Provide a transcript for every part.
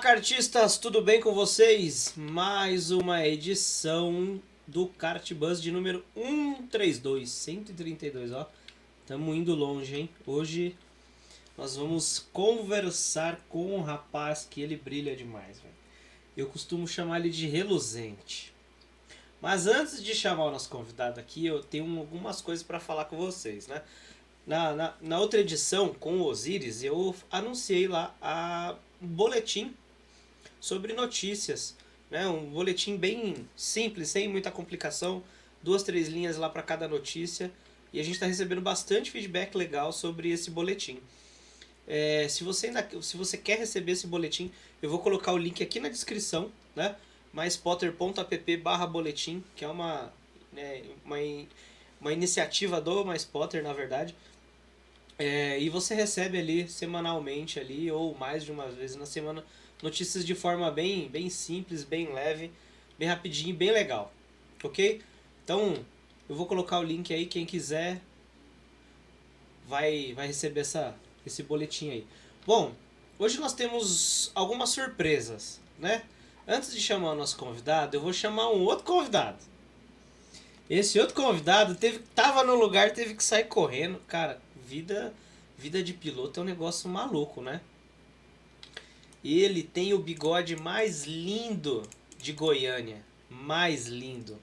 Cartistas, tudo bem com vocês? Mais uma edição do Kart Bus de número 132, 132, ó. Tamo indo longe, hein? Hoje nós vamos conversar com um rapaz que ele brilha demais, velho. Eu costumo chamar ele de reluzente. Mas antes de chamar o nosso convidado aqui, eu tenho algumas coisas para falar com vocês, né? Na, na, na, outra edição, com o Osiris, eu anunciei lá a boletim sobre notícias. Né? Um boletim bem simples, sem muita complicação. Duas, três linhas lá para cada notícia. E a gente está recebendo bastante feedback legal sobre esse boletim. É, se, você ainda, se você quer receber esse boletim, eu vou colocar o link aqui na descrição, né? maispotter.app barra boletim, que é uma, né, uma, uma iniciativa do Mais Potter, na verdade. É, e você recebe ali semanalmente ali, ou mais de uma vez na semana, notícias de forma bem, bem simples, bem leve, bem rapidinho, bem legal. Ok? Então, eu vou colocar o link aí, quem quiser vai, vai receber essa, esse boletim aí. Bom, hoje nós temos algumas surpresas, né? Antes de chamar o nosso convidado, eu vou chamar um outro convidado. Esse outro convidado teve, tava no lugar, teve que sair correndo. Cara, vida, vida de piloto é um negócio maluco, né? Ele tem o bigode mais lindo de Goiânia. Mais lindo.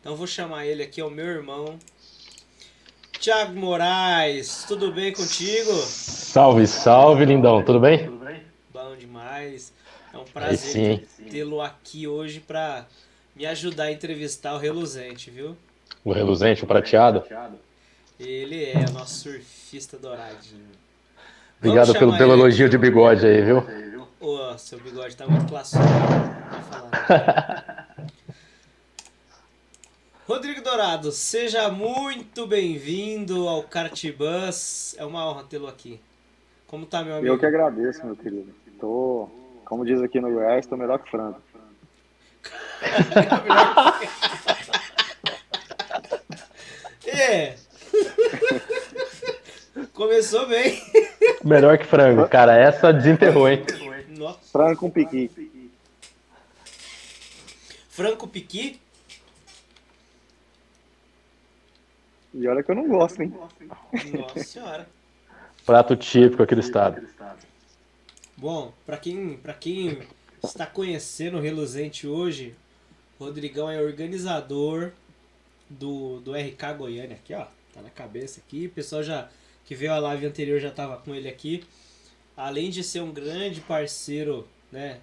Então vou chamar ele aqui, é o meu irmão. Tiago Moraes, tudo bem contigo? Salve, salve, lindão, tudo bem? Tudo bem? Bom demais. É um prazer tê-lo aqui hoje para me ajudar a entrevistar o Reluzente, viu? O Reluzente, o prateado? Ele é o nosso surfista douradinho. Obrigado pelo, pelo elogio de bigode aí, viu? Ô, seu bigode tá muito classudo. Rodrigo Dourado, seja muito bem-vindo ao Cartbus. É uma honra tê-lo aqui. Como tá, meu amigo? Eu que agradeço, meu querido. Tô, como diz aqui no Goiás, tô melhor que frango. é. Começou bem. Melhor que frango, cara. Essa desenterrou, hein? Nossa. Frango com piqui. Frango com piqui? E olha que eu não gosto, hein? Nossa senhora. Prato típico aqui do estado. Bom, para quem, pra quem está conhecendo o Reluzente hoje, o Rodrigão é organizador do, do RK Goiânia aqui, ó. Tá na cabeça aqui. O pessoal já que veio a live anterior já estava com ele aqui. Além de ser um grande parceiro, né,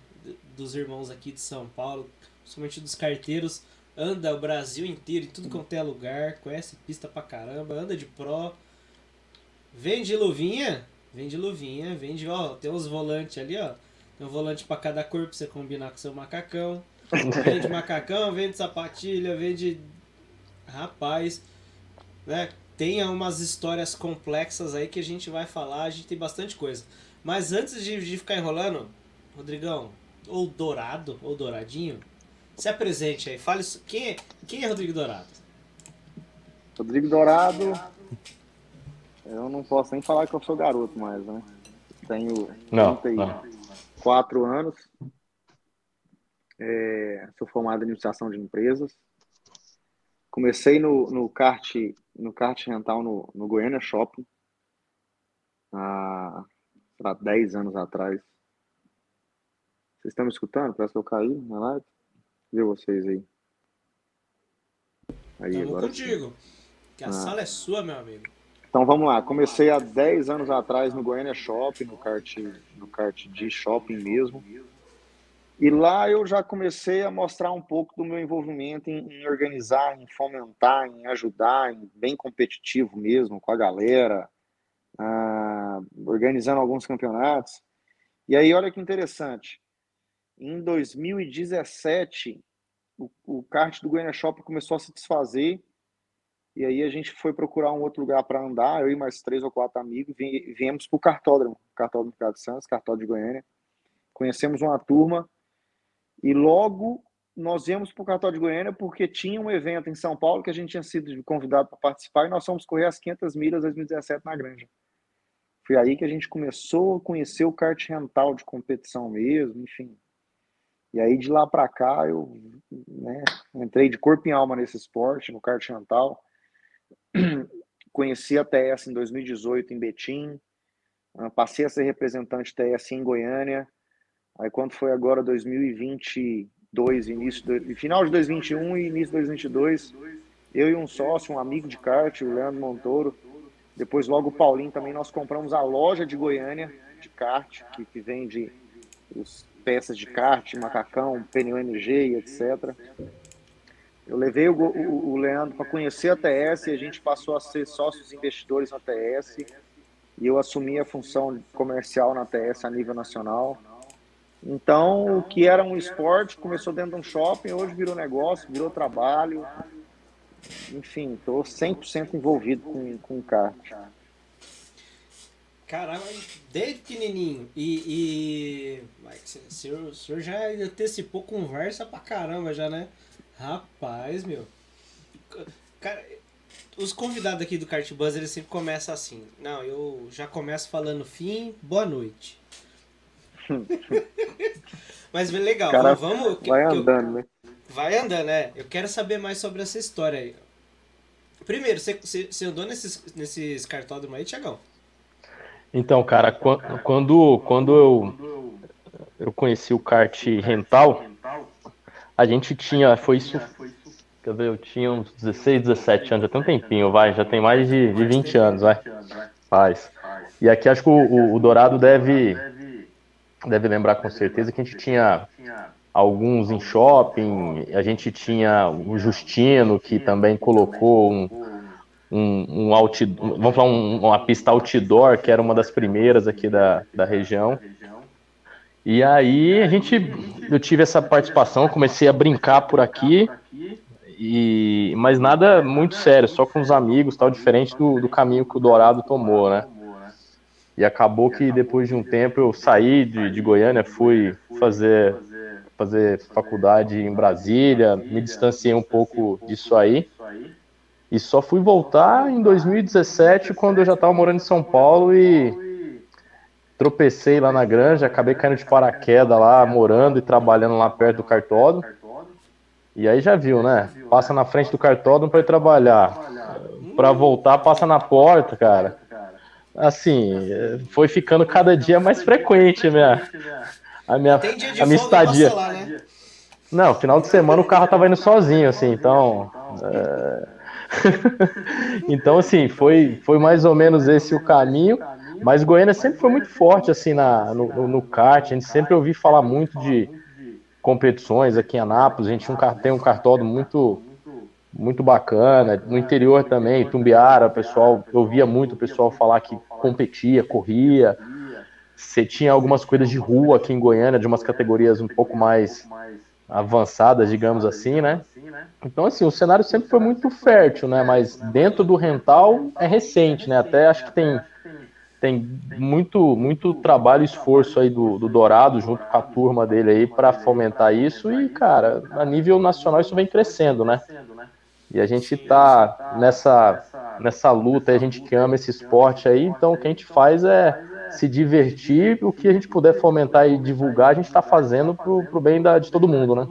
dos irmãos aqui de São Paulo, principalmente dos carteiros, anda o Brasil inteiro, em tudo quanto é lugar, conhece pista pra caramba, anda de pro, vende luvinha, vende luvinha, vende, ó, tem uns volantes ali, ó, tem um volante para cada cor pra você combinar com seu macacão, vende macacão, vende sapatilha, vende, rapaz, né, tem umas histórias complexas aí que a gente vai falar, a gente tem bastante coisa. Mas antes de, de ficar enrolando, Rodrigão, ou Dourado, ou Douradinho, se apresente aí, fale quem é, quem é Rodrigo Dourado? Rodrigo Dourado, eu não posso nem falar que eu sou garoto mais, né? Tenho não, 34 não. anos, é, sou formado em administração de empresas, comecei no, no kart no kart rental no, no Goiânia Shopping há, há 10 anos atrás. Vocês estão me escutando? Parece que eu caí na live. Vê vocês aí. aí Estamos contigo. Sim. Que a ah. sala é sua, meu amigo. Então vamos lá. Comecei há 10 anos atrás no Goiânia Shopping, no kart, no kart de shopping mesmo. E lá eu já comecei a mostrar um pouco do meu envolvimento em, em, organizar, em fomentar, em ajudar, em bem competitivo mesmo com a galera, ah, organizando alguns campeonatos. E aí, olha que interessante. Em 2017, o, o kart do Goiânia Shopping começou a se desfazer. E aí a gente foi procurar um outro lugar para andar, eu e mais três ou quatro amigos, viemos para o cartódromo, cartódromo do Ricardo Santos, cartódromo de Goiânia. Conhecemos uma turma e logo nós viemos para o Cartório de Goiânia porque tinha um evento em São Paulo que a gente tinha sido convidado para participar e nós fomos correr as 500 milhas 2017 na Granja. Foi aí que a gente começou a conhecer o kart rental de competição mesmo, enfim. E aí de lá para cá eu né, entrei de corpo e alma nesse esporte, no kart rental. Conheci a TS em 2018 em Betim, ah, passei a ser representante TS em Goiânia. Aí quando foi agora 2022, início do, final de 2021 e início de 2022, eu e um sócio, um amigo de kart, o Leandro Montoro, depois, logo, o Paulinho também, nós compramos a loja de Goiânia, de kart, que, que vende os peças de kart, macacão, pneu MG e etc. Eu levei o, o, o Leandro para conhecer a TS e a gente passou a ser sócios investidores na TS. E eu assumi a função comercial na TS a nível nacional. Então, o que era um esporte começou dentro de um shopping, hoje virou negócio, virou trabalho enfim, estou 100% envolvido com, com kart. Caramba, desde pequenininho. E, e o, senhor, o senhor já antecipou conversa pra caramba já, né? Rapaz, meu. Cara, os convidados aqui do Kart Buzz, eles sempre começam assim. Não, eu já começo falando fim, boa noite. Mas legal, Cara, vamos. Vai andando, né? Vai andando, né? Eu quero saber mais sobre essa história aí. Primeiro, você, andou nesses, nesses cartódromos aí, Tiagão? Então, cara, quando, quando eu, eu conheci o kart rental, a gente tinha, foi isso, quer ver, eu tinha uns 16, 17 anos, já tem um tempinho, vai, já tem mais de, de 20 anos, vai, faz. E aqui acho que o, o Dourado deve, deve lembrar com certeza que a gente tinha alguns em shopping, a gente tinha o Justino, que também colocou um, um, um vamos falar, um, uma pista outdoor, que era uma das primeiras aqui da, da região. E aí a gente, eu tive essa participação, comecei a brincar por aqui, e, mas nada muito sério, só com os amigos, tal, diferente do, do caminho que o Dourado tomou, né? E acabou que depois de um tempo eu saí de, de Goiânia, fui fazer fazer faculdade em Brasília, me distanciei um pouco disso aí. E só fui voltar em 2017, quando eu já estava morando em São Paulo e tropecei lá na granja, acabei caindo de paraquedas lá, morando e trabalhando lá perto do cartódromo. E aí já viu, né? Passa na frente do cartódromo para ir trabalhar. Para voltar, passa na porta, cara. Assim, foi ficando cada dia mais frequente minha, a minha, a minha estadia. Lá, né? Não, final de semana o carro tava indo sozinho, assim, então. É... então, assim, foi, foi mais ou menos esse o caminho. Mas Goiânia sempre foi muito forte, assim, na, no, no kart. A gente sempre ouviu falar muito de competições aqui em Anápolis. A gente um, tem um cartódromo muito, muito bacana. No interior também, Tumbiara, o pessoal, eu ouvia muito o pessoal falar que competia, corria. Você tinha algumas coisas de rua aqui em Goiânia, de umas categorias um pouco mais avançadas, digamos assim, né? Então, assim, o cenário sempre foi muito fértil, né? Mas dentro do rental é recente, né? Até acho que tem, tem muito, muito trabalho e esforço aí do, do Dourado, junto com a turma dele aí, para fomentar isso. E, cara, a nível nacional isso vem crescendo, né? E a gente tá nessa, nessa luta, a gente que ama esse esporte aí, então o que a gente faz é se divertir, o que a gente puder fomentar e divulgar, a gente está fazendo pro, pro bem da, de todo mundo, né?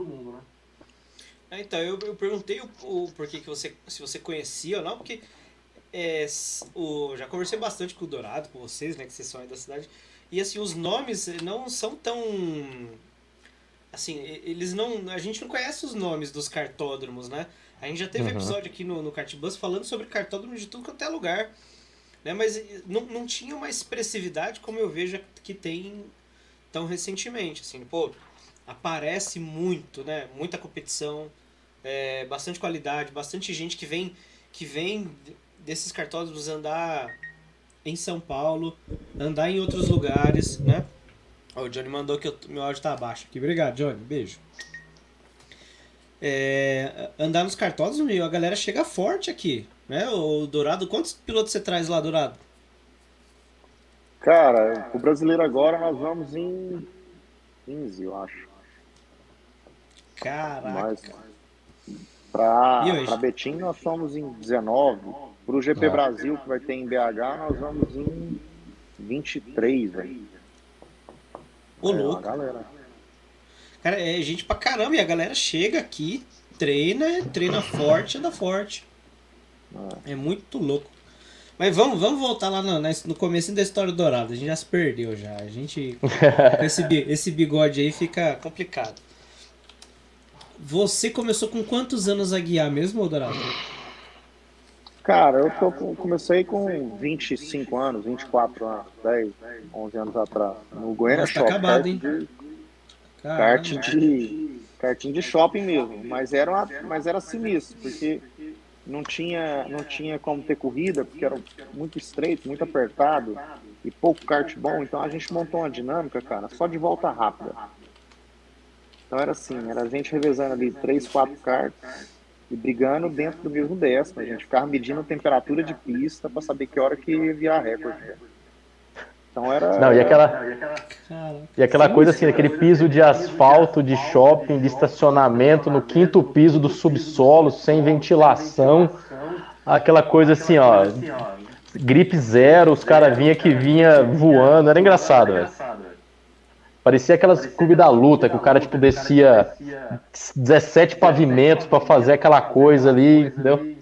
É, então, eu, eu perguntei o, o porquê que você, se você conhecia ou não, porque é, o, já conversei bastante com o Dourado, com vocês, né, que vocês são aí da cidade, e assim, os nomes não são tão assim, eles não. A gente não conhece os nomes dos cartódromos, né? A gente já teve uhum. episódio aqui no, no Cartbus falando sobre cartódromo de tudo quanto é lugar. Né? Mas não, não tinha uma expressividade como eu vejo que tem tão recentemente. Assim, pô, aparece muito, né? Muita competição, é, bastante qualidade, bastante gente que vem, que vem desses cartódromos andar em São Paulo, andar em outros lugares, né? o Johnny mandou que o meu áudio tá abaixo aqui. Obrigado, Johnny. Beijo. É, andar nos cartódromos, a galera chega forte aqui. Né? O Dourado, quantos pilotos você traz lá, Dourado? Cara, o brasileiro agora nós vamos em 15, eu acho. Caraca. Mas pra, pra Betim nós somos em 19. Pro GP ah. Brasil, que vai ter em BH, nós vamos em 23, velho. Ô, É, louco. galera. Cara, é gente pra caramba. E a galera chega aqui, treina, treina forte, anda forte. É muito louco. Mas vamos, vamos voltar lá no, no começo da história do Dourado. A gente já se perdeu já. A gente. esse, esse bigode aí fica complicado. Você começou com quantos anos a guiar mesmo, Dourado? Cara, eu tô com- comecei com 25 anos, 24 anos, 10, 11 anos atrás. No Goiânia Nossa, tá Shopping. acabado, kart hein? de- Caramba. kart de kartinho de shopping mesmo, mas era uma, mas era sinistro, porque não tinha não tinha como ter corrida, porque era muito estreito, muito apertado e pouco kart bom, então a gente montou uma dinâmica, cara, só de volta rápida. Então era assim, era a gente revezando ali três, quatro karts e brigando dentro do mesmo décimo, a gente ficava medindo a temperatura de pista para saber que hora que virar recorde. Então era Não, e aquela, e aquela coisa assim, aquele piso de asfalto, de shopping, de estacionamento, no quinto piso do subsolo, sem ventilação. Aquela coisa assim, ó. Gripe zero, os caras vinha que vinha voando. Era engraçado, velho. Parecia aquelas clubes da luta, que o cara, tipo, descia 17 pavimentos pra fazer aquela coisa ali, entendeu?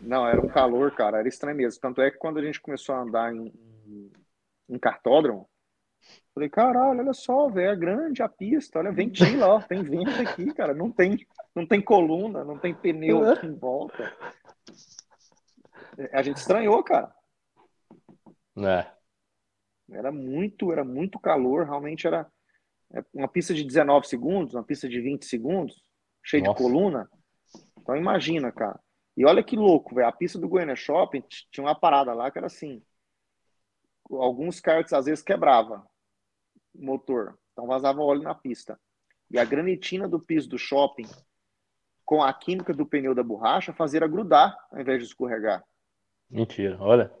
Não, era um calor, cara, era estranho mesmo. Tanto é que quando a gente começou a andar em, em kartódromo, falei, caralho, olha só, velho, é grande a pista, olha, ventila, ó, tem vento aqui, cara, não tem, não tem coluna, não tem pneu aqui em volta. A gente estranhou, cara. É. Era muito, era muito calor, realmente era é, uma pista de 19 segundos, uma pista de 20 segundos, cheia de Nossa. coluna. Então imagina, cara. E olha que louco, velho. A pista do Goiânia Shopping tinha uma parada lá que era assim. Alguns karts às vezes quebrava o motor, então vazava óleo na pista. E a granitina do piso do shopping com a química do pneu da borracha fazia grudar ao invés de escorregar. Mentira, olha.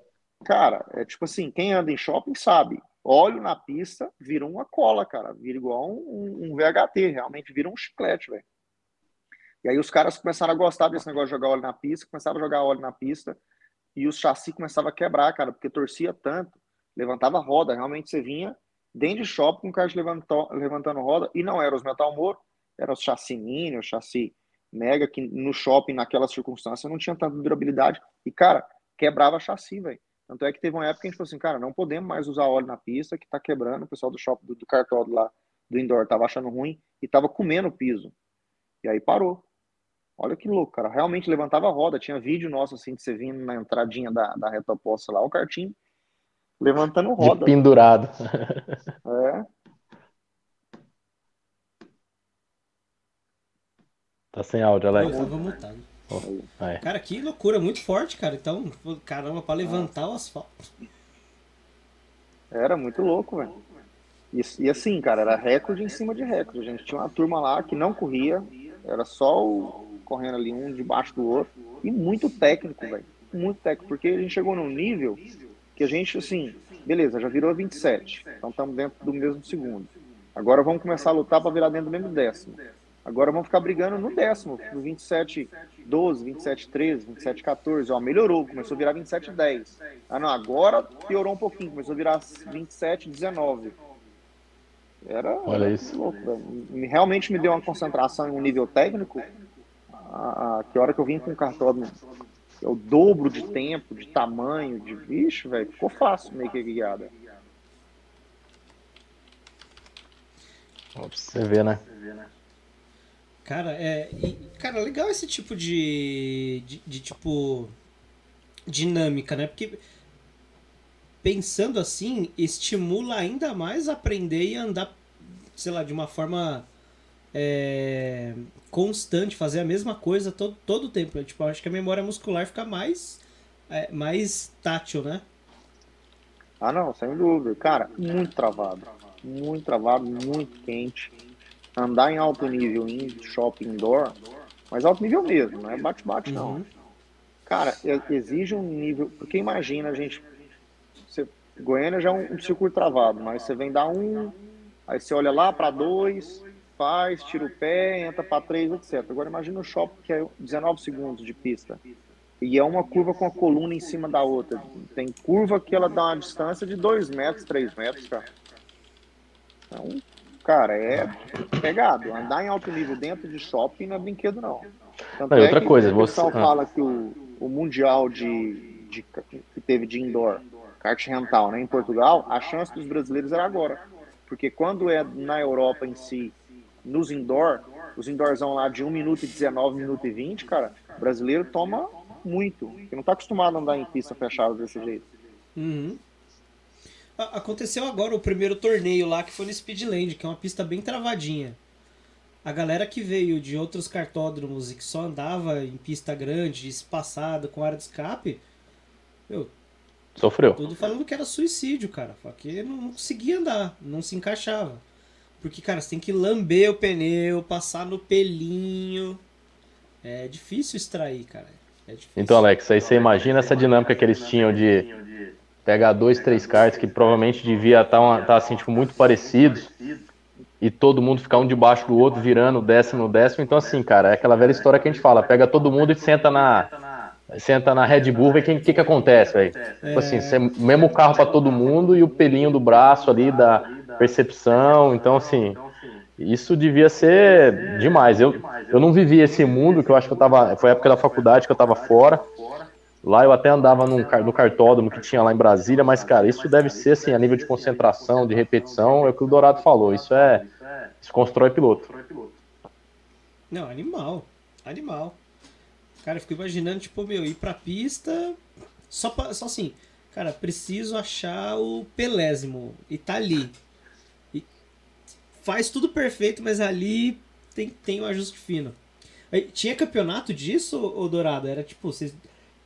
Cara, é tipo assim, quem anda em shopping sabe. Óleo na pista vira uma cola, cara. Vira igual um, um VHT, realmente vira um chiclete, velho. E aí os caras começaram a gostar desse negócio de jogar óleo na pista, começaram a jogar óleo na pista, e os chassi começavam a quebrar, cara, porque torcia tanto, levantava roda. Realmente você vinha dentro de shopping com o levantou, levantando roda, e não eram os Metal Moro, eram os chassi mini, os chassi mega, que no shopping, naquela circunstância, não tinha tanta durabilidade. E, cara, quebrava chassi, velho. Tanto é que teve uma época que a gente falou assim, cara, não podemos mais usar óleo na pista, que tá quebrando. O pessoal do shopping, do, do cartódromo lá, do indoor, tava achando ruim e tava comendo o piso. E aí parou. Olha que louco, cara. Realmente levantava a roda. Tinha vídeo nosso, assim, de você vindo na entradinha da, da reta oposta lá, o kartinho levantando De roda. pendurado. É, Tá sem áudio, Eu Alex. tava mutado. Aí. Cara, que loucura, muito forte, cara. Então, caramba, pra levantar o asfalto. era muito louco, velho. E, e assim, cara, era recorde em cima de recorde. A gente tinha uma turma lá que não corria, era só o, correndo ali um debaixo do outro. E muito técnico, velho. Muito técnico, porque a gente chegou num nível que a gente, assim, beleza, já virou 27. Então estamos dentro do mesmo segundo. Agora vamos começar a lutar para virar dentro do mesmo décimo. Agora vamos ficar brigando no décimo, no 27 12, 27 13, 27 14. Ó, melhorou, começou a virar 27 10. Ah, não, agora piorou um pouquinho, começou a virar 27 19. Era, Olha isso. louco, velho. Realmente me deu uma concentração em um nível técnico. A, a- que hora que eu vim com o cartódromo, é o dobro de tempo, de tamanho, de bicho, velho. Ficou fácil meio que guiada. Pra você ver, né? Cara, é. e, cara, legal esse tipo de, de. de, tipo. dinâmica, né? Porque. Pensando assim, estimula ainda mais aprender e andar, sei lá, de uma forma. É, constante, fazer a mesma coisa todo, todo o tempo. Tipo, acho que a memória muscular fica mais. é, mais tátil, né? Ah, não, sem dúvida. Cara, muito travado. Muito travado, muito quente. Andar em alto nível em shopping indoor, mas alto nível mesmo, não é bate-bate, não. Uhum. Cara, exige um nível. Porque imagina, a gente. Você, Goiânia já é um, um circuito travado, mas você vem dar um, aí você olha lá para dois, faz, tira o pé, entra para três, etc. Agora imagina o shopping que é 19 segundos de pista. e é uma curva com a coluna em cima da outra. Tem curva que ela dá uma distância de 2 metros, 3 metros, cara. Então, cara, é pegado. Andar em alto nível dentro de shopping não é brinquedo, não. Tanto não, é outra coisa, o pessoal você... fala que o, o Mundial de, de, que teve de indoor, kart rental, né, em Portugal, a chance dos brasileiros era agora. Porque quando é na Europa em si, nos indoor, os indoorzão lá de 1 minuto e 19, 1 minuto e 20, cara, o brasileiro toma muito. Porque não tá acostumado a andar em pista fechada desse jeito. Uhum. Aconteceu agora o primeiro torneio lá, que foi no Speedland, que é uma pista bem travadinha. A galera que veio de outros cartódromos e que só andava em pista grande, espaçada, com área de escape, meu, Sofreu. Tudo falando que era suicídio, cara. Porque não conseguia andar, não se encaixava. Porque, cara, você tem que lamber o pneu, passar no pelinho. É difícil extrair, cara. É difícil. Então, Alex, aí você imagina essa dinâmica que eles tinham de pegar dois, três cards que provavelmente devia estar tá, tá, assim, tipo, muito parecidos e todo mundo ficar um debaixo do outro, virando décimo no décimo. Então, assim, cara, é aquela velha história que a gente fala: pega todo mundo e senta na, senta na Red Bull, vê o que, que, que acontece, velho. É... Tipo assim, você, mesmo carro para todo mundo e o pelinho do braço ali da percepção. Então, assim, isso devia ser demais. Eu, eu não vivi esse mundo, que eu acho que eu tava. Foi a época da faculdade que eu tava fora. Lá eu até andava num, no cartódromo que tinha lá em Brasília, mas, cara, isso deve ser, assim, a nível de concentração, de repetição, é o que o Dourado falou. Isso é. Isso constrói piloto. Não, animal. Animal. Cara, eu fico imaginando, tipo, meu, ir pra pista. Só, pra, só assim, cara, preciso achar o pelésimo. E tá ali. Faz tudo perfeito, mas ali tem, tem um ajuste fino. Aí, tinha campeonato disso, ô Dourado? Era tipo, vocês,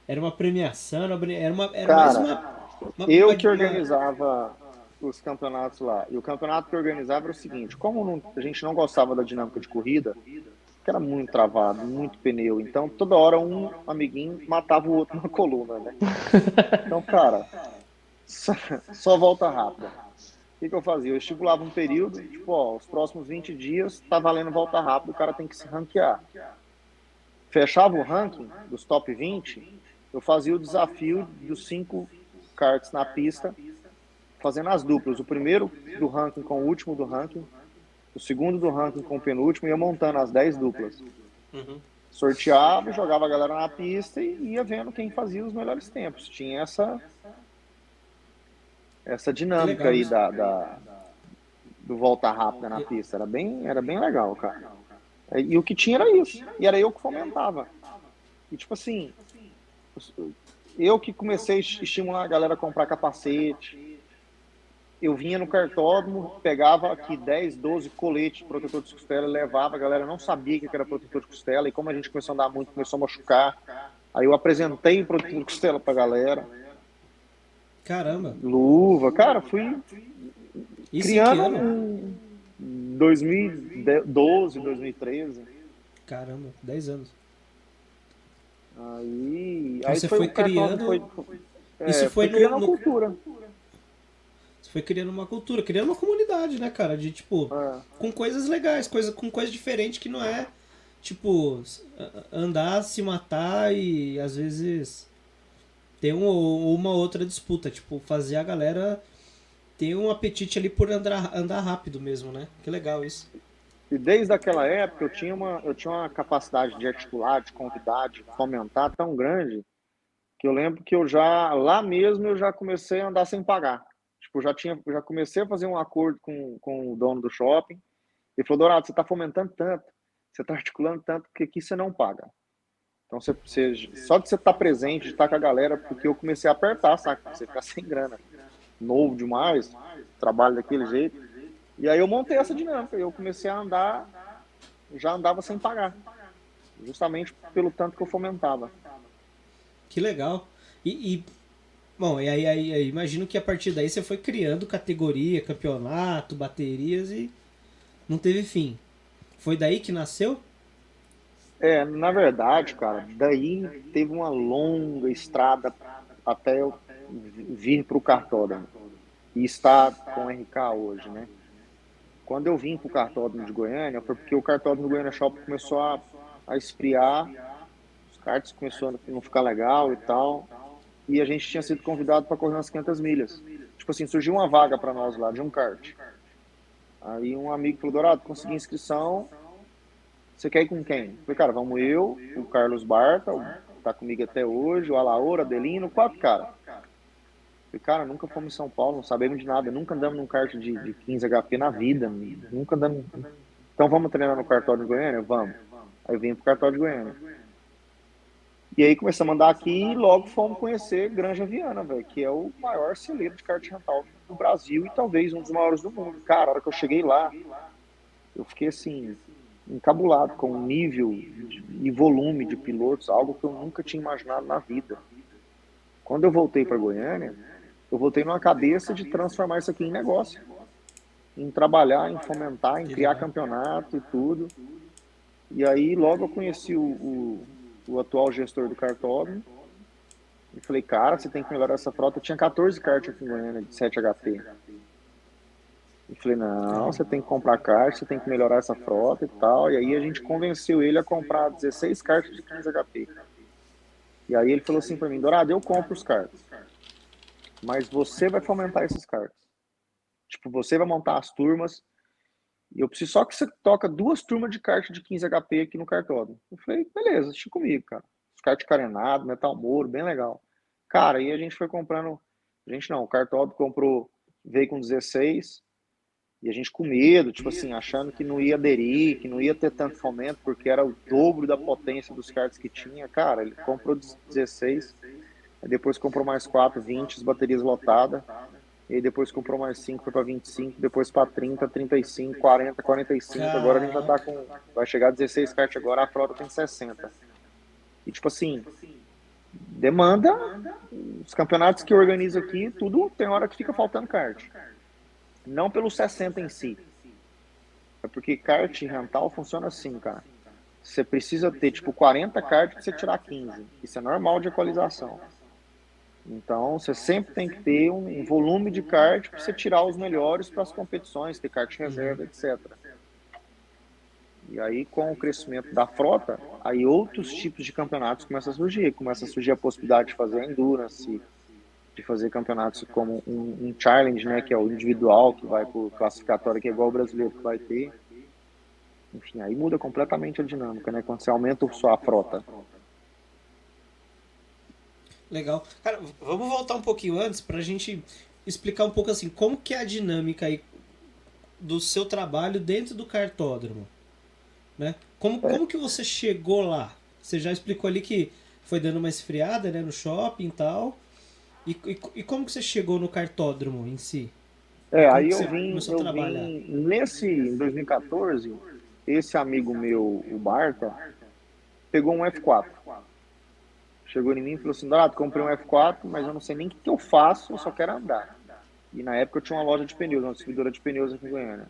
era uma premiação, era uma. Era cara, mais uma, uma eu uma, que organizava os campeonatos lá. E o campeonato que organizava era o seguinte: como não, a gente não gostava da dinâmica de corrida, que era muito travado, muito pneu. Então, toda hora um amiguinho matava o outro na coluna, né? Então, cara, só, só volta rápida. O que, que, eu fazia? Eu estimulava um período, tipo, ó, os próximos 20 dias tá valendo volta rápida, o cara tem que se ranquear. Fechava o ranking dos top 20, eu fazia o desafio dos cinco karts na pista, fazendo as duplas. O primeiro do ranking com o último do ranking, o segundo do ranking com o penúltimo, ia montando as 10 duplas. Uhum. Sorteava, jogava a galera na pista e ia vendo quem fazia os melhores tempos. Tinha essa essa dinâmica aí da, da, do volta rápida na pista. Era bem, era bem legal, cara. E o que tinha era isso. E era eu que fomentava. E tipo assim, eu que comecei a estimular a galera a comprar capacete, eu vinha no cartódromo, pegava aqui 10, 12 coletes de protetor de costela, levava, a galera não sabia que era protetor de costela, e como a gente começou a andar muito, começou a machucar. Aí eu apresentei o protetor de costela pra galera. Caramba! Luva, cara, fui Isso criando em 2012, 2013. Caramba, 10 anos. Aí, aí você foi, foi criando. Foi, é, Isso foi, foi no, no... cultura foi criando uma cultura, criando uma comunidade, né, cara? De tipo, é. com coisas legais, coisa, com coisas diferentes que não é, tipo, andar, se matar e às vezes ter um, uma outra disputa. Tipo, fazer a galera ter um apetite ali por andar, andar rápido mesmo, né? Que legal isso. E desde aquela época eu tinha uma, eu tinha uma capacidade de articular, de convidar, de fomentar tão grande que eu lembro que eu já, lá mesmo, eu já comecei a andar sem pagar. Tipo, já tinha, já comecei a fazer um acordo com, com o dono do shopping. Ele falou, Dourado, você está fomentando tanto, você está articulando tanto, que aqui você não paga. Então, você, você só de você estar tá presente, de estar tá com a galera, porque eu comecei a apertar, sabe? Você ficar sem grana. Novo demais, trabalho daquele jeito. E aí eu montei essa dinâmica. Eu comecei a andar, já andava sem pagar. Justamente pelo tanto que eu fomentava. Que legal. E, e Bom, e aí, aí, aí, imagino que a partir daí você foi criando categoria, campeonato, baterias e não teve fim. Foi daí que nasceu? É, na verdade, cara, daí teve uma longa estrada até eu vir para o cartódromo e estar com o RK hoje, né? Quando eu vim para o cartódromo de Goiânia, foi porque o cartódromo do Goiânia Shopping começou a, a esfriar, karts começou a não ficar legal e tal. E a gente tinha sido convidado para correr umas 500 milhas. Tipo assim, surgiu uma vaga para nós lá de um kart. Aí um amigo falou: Dourado, consegui inscrição. Você quer ir com quem? Eu falei, cara, vamos eu, o Carlos Barta, tá comigo até hoje, o Alaora, Adelino, quatro caras. Falei, cara, nunca fomos em São Paulo, não sabemos de nada, nunca andamos num kart de, de 15 HP na vida, nunca andamos. Então vamos treinar no cartório de Goiânia? Vamos. Aí eu vim pro cartório de Goiânia. E aí começamos a andar aqui e logo fomos conhecer Granja Viana, velho, que é o maior celeiro de kart rental do Brasil e talvez um dos maiores do mundo. Cara, a hora que eu cheguei lá, eu fiquei assim, encabulado com o nível e volume de pilotos, algo que eu nunca tinha imaginado na vida. Quando eu voltei para Goiânia, eu voltei numa cabeça de transformar isso aqui em negócio, em trabalhar, em fomentar, em criar campeonato e tudo. E aí logo eu conheci o, o, o atual gestor do cartódromo e falei, cara, você tem que melhorar essa frota. Eu tinha 14 cartas aqui em Goiânia de 7 HP. E falei, não, você tem que comprar cartas, você tem que melhorar essa frota e tal. E aí a gente convenceu ele a comprar 16 cartas de 15 HP. E aí ele falou assim para mim, Dourado, eu compro os cartas. Mas você vai fomentar esses cartas. Tipo, você vai montar as turmas. E eu preciso só que você toca duas turmas de cartas de 15 HP aqui no cartódromo. Eu falei, beleza, deixa comigo, cara. Os cartas carenados, metal moro, bem legal. Cara, e a gente foi comprando. A gente não, o cartódromo comprou, veio com 16 e a gente com medo, tipo assim, achando que não ia aderir, que não ia ter tanto fomento, porque era o dobro da potência dos cards que tinha. Cara, ele comprou 16, aí depois comprou mais 4, 20, as baterias lotadas. E aí depois comprou mais 5, foi para 25, depois para 30, 35, 40, 45. Agora a gente já tá com. Vai chegar a 16 cartas agora, a frota tem 60. E tipo assim, demanda. Os campeonatos que eu organizo aqui, tudo tem hora que fica faltando kart. Não pelos 60 em si. É porque kart rental funciona assim, cara. Você precisa ter, tipo, 40 cartas para você tirar 15. Isso é normal de equalização. Então, você sempre tem que ter um volume de kart para você tirar os melhores para as competições, ter kart reserva, etc. E aí, com o crescimento da frota, aí outros tipos de campeonatos começam a surgir. Começa a surgir a possibilidade de fazer endurance, de fazer campeonatos como um, um, challenge, né, que é o individual, que vai para o classificatório, que é igual o brasileiro que vai ter. Enfim, aí muda completamente a dinâmica, né, quando você aumenta só a frota. Legal. Cara, vamos voltar um pouquinho antes para a gente explicar um pouco assim, como que é a dinâmica aí do seu trabalho dentro do cartódromo, né? Como, é. como que você chegou lá? Você já explicou ali que foi dando uma esfriada, né, no shopping e tal, e, e, e, como que você chegou no cartódromo em si? É, como aí eu vim, eu vim nesse, em 2014, esse amigo meu, o Barta, pegou um F4. Chegou em mim e falou assim, Dourado, comprei um F4, mas eu não sei nem o que eu faço, eu só quero andar. E na época eu tinha uma loja de pneus, uma distribuidora de pneus aqui em Goiânia.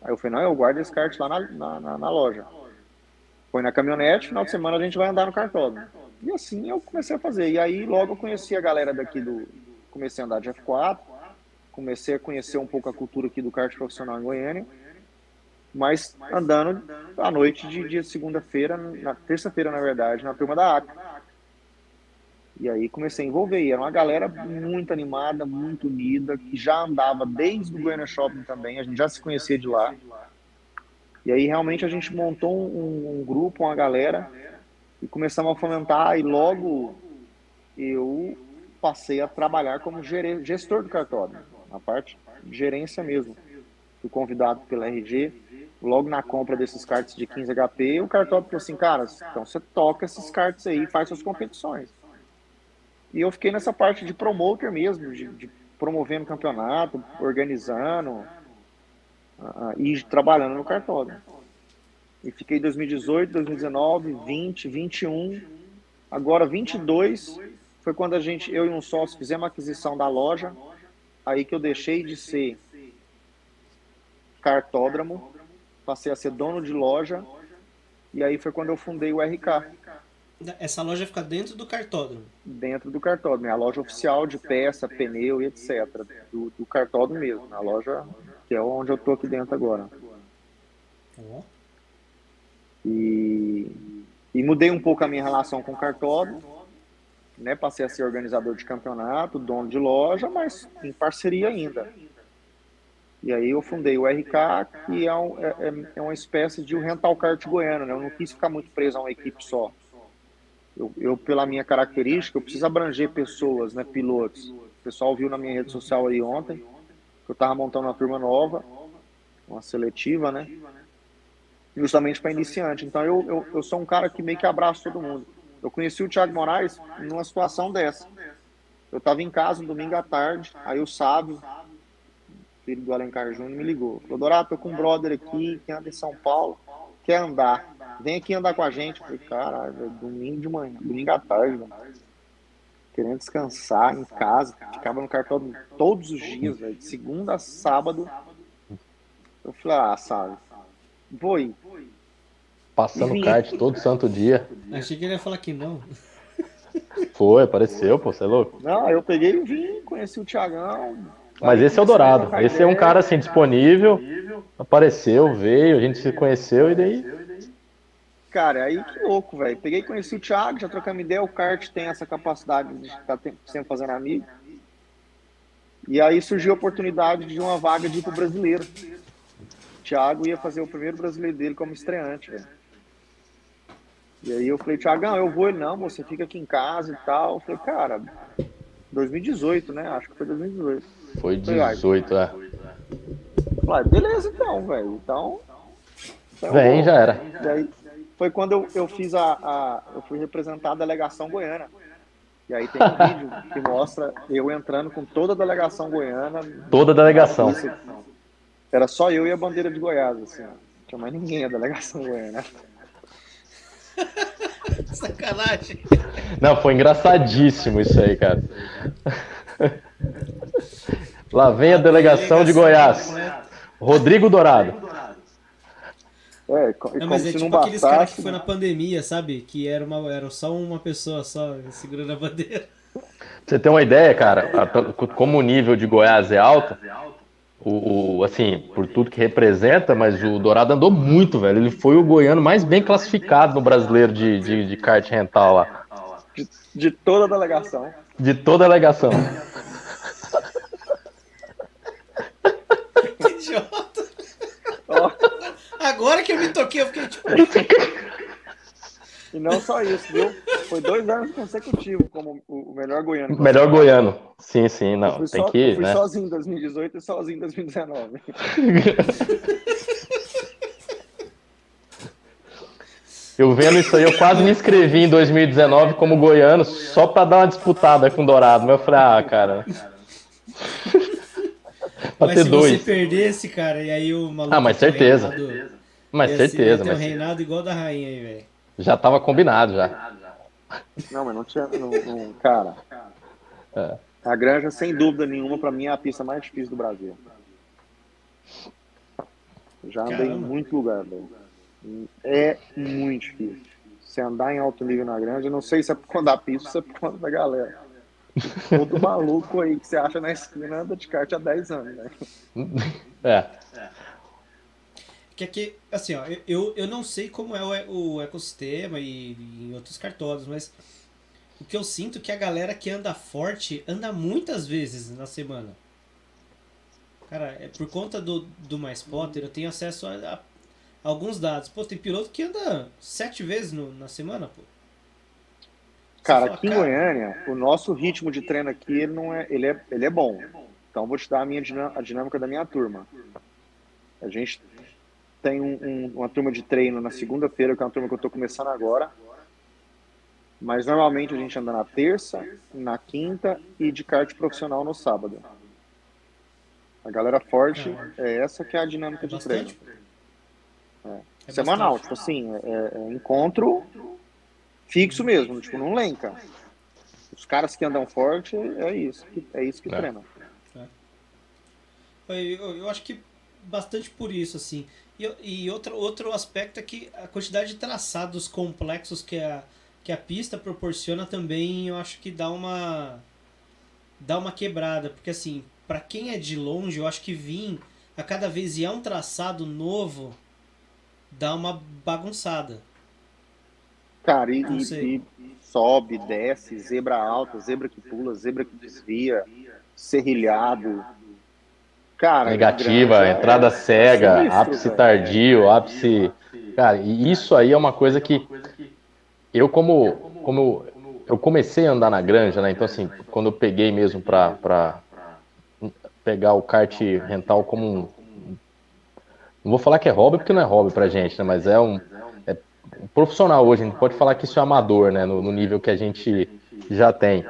Aí eu falei, não, eu guardo esse kart lá na, na, na loja. Põe na caminhonete, final de semana a gente vai andar no cartódromo. E assim eu comecei a fazer. E aí logo eu conheci a galera daqui do. Comecei a andar de F4, comecei a conhecer um pouco a cultura aqui do kart profissional em Goiânia. Mas andando à noite de, de segunda-feira, na terça-feira, na verdade, na turma da ACA. E aí comecei a envolver. E era uma galera muito animada, muito unida, que já andava desde o Goiânia Shopping também, a gente já se conhecia de lá. E aí realmente a gente montou um, um grupo, uma galera e começamos a fomentar e logo eu passei a trabalhar como gestor do cartório, na parte de gerência mesmo. Fui convidado pela RG, logo na compra desses cards de 15 HP, o cartório falou assim, cara, então você toca esses cards aí, faz suas competições. E eu fiquei nessa parte de promoter mesmo, de, de promovendo campeonato, organizando uh, e trabalhando no cartório. E fiquei 2018, 2019, 20, 21. Agora 22 foi quando a gente, eu e um sócio, fizemos a aquisição da loja. Aí que eu deixei de ser cartódromo, passei a ser dono de loja. E aí foi quando eu fundei o RK. Essa loja fica dentro do cartódromo? Dentro do cartódromo. É a loja oficial de peça, pneu e etc. Do, do cartódromo mesmo. A loja que é onde eu tô aqui dentro agora. Oh. E, E mudei um pouco a minha relação com o cartódromo, né? Passei a ser organizador de campeonato, dono de loja, mas em parceria ainda. E aí eu fundei o RK, que é, um, é, é, é uma espécie de um rental kart goiano, né? Eu não quis ficar muito preso a uma equipe só. Eu, eu, pela minha característica, eu preciso abranger pessoas, né? Pilotos. O pessoal viu na minha rede social aí ontem que eu estava montando uma turma nova, uma seletiva, né? Justamente para iniciante. Então eu, eu, eu sou um cara que meio que abraça todo mundo. Eu conheci o Thiago Moraes numa situação dessa. Eu estava em casa um domingo à tarde, aí o Sábio, filho do Alencar Júnior, me ligou. Falou, Dourado, tô com um brother aqui que anda em São Paulo, quer andar. Vem aqui andar com a gente. Eu falei, caralho, domingo de manhã, domingo à tarde, mano. Querendo descansar em casa. Ficava no cartão todos os dias, velho. De segunda a sábado. Eu falei, ah, sabe, ir. Passando kart todo santo dia. Achei que ele ia falar que não. Foi, apareceu, pô, você é louco? Não, eu peguei e vim, conheci o Thiagão, mas esse é o Dourado. Esse é um cara assim disponível. Apareceu, veio, a gente se conheceu e daí. Cara, aí que louco, velho. Peguei e conheci o Thiago, já trocamos ideia. O kart tem essa capacidade de estar sempre fazendo amigo. E aí surgiu a oportunidade de uma vaga de ir pro brasileiro. Thiago ia fazer o primeiro brasileiro dele como estreante, velho. E aí eu falei, Thiagão, eu vou. Ele, não, você fica aqui em casa e tal. Eu falei, cara, 2018, né? Acho que foi 2018. Foi 18, é. Falei, beleza então, velho. Então. então Vem, já era. E aí, foi quando eu, eu fiz a, a, Eu fui representar a delegação goiana. E aí tem um vídeo que mostra eu entrando com toda a delegação goiana. Toda a delegação. Era só eu e a bandeira de Goiás, assim. Não tinha mais ninguém a delegação goiana. Sacanagem. Não, foi engraçadíssimo isso aí, cara. Lá vem a delegação de Goiás. Rodrigo Dourado. É, não, mas é tipo aqueles caras que foi na pandemia, sabe? Que era, uma, era só uma pessoa só segurando a bandeira. Você tem uma ideia, cara? Como o nível de Goiás é alto, o, o, assim, por tudo que representa, mas o Dourado andou muito, velho. Ele foi o goiano mais bem classificado no brasileiro de, de, de kart rental lá. De, de toda a delegação. De toda a delegação. idiota. Agora que eu me toquei, eu fiquei tipo. E não só isso, viu? Foi dois anos consecutivos como o melhor goiano. Melhor goiano. Sim, sim, não. Tem só, que ir, eu fui né? sozinho em 2018 e sozinho em 2019. Eu vendo isso aí, eu quase me inscrevi em 2019 como goiano só pra dar uma disputada com o Dourado. Mas eu falei, ah, cara. pra mas ter se dois. você perdesse, cara, e aí o maluco. Ah, mas certeza. Reinado, mas certeza, mas. reinado igual da rainha aí, velho. Já tava combinado já. Não, mas não tinha. Não, não, cara. É. A Granja, sem dúvida nenhuma, para mim é a pista mais difícil do Brasil. Já andei Caramba. em muito lugar, velho. É muito difícil. Se andar em alto nível na Granja, não sei se é por conta da pista ou se é por conta da galera. Todo maluco aí que você acha na esquina anda de kart há 10 anos, né? É. Que aqui, assim, ó, eu, eu não sei como é o, o ecossistema e, e em outros cartódromos, mas o que eu sinto é que a galera que anda forte anda muitas vezes na semana. Cara, é por conta do, do Mais Potter, eu tenho acesso a, a, alguns dados. Pô, tem piloto que anda sete vezes no, na semana, pô. Cara, aqui em Goiânia, o nosso ritmo de treino aqui, ele, não é, ele, é, ele é bom. Então, vou te dar a, minha, a dinâmica da minha turma. A gente tem um, um, uma turma de treino na segunda-feira, que é uma turma que eu estou começando agora. Mas, normalmente, a gente anda na terça, na quinta e de kart profissional no sábado. A galera forte, é essa que é a dinâmica de treino. É. É Semanal, tipo assim, é, é encontro fixo mesmo, tipo, não lenca. Os caras que andam forte, é isso, é isso que é. treina. É. Eu, eu, acho que bastante por isso, assim. E, e outro, outro aspecto é que a quantidade de traçados complexos que a, que a pista proporciona também, eu acho que dá uma dá uma quebrada, porque assim, para quem é de longe, eu acho que vir a cada vez ir a um traçado novo dá uma bagunçada. Cara, e, e, e sobe, desce, zebra alta, zebra que pula, zebra que desvia, serrilhado. Cara, Negativa, entrada é, cega, ápice tardio, ápice. Cara, e isso aí é uma coisa que eu, como, como eu comecei a andar na granja, né? Então, assim, quando eu peguei mesmo para pegar o kart rental como um. Não vou falar que é hobby, porque não é hobby pra gente, né? Mas é um, é um profissional hoje. A gente pode falar que isso é amador, né? No, no nível que a gente já tem.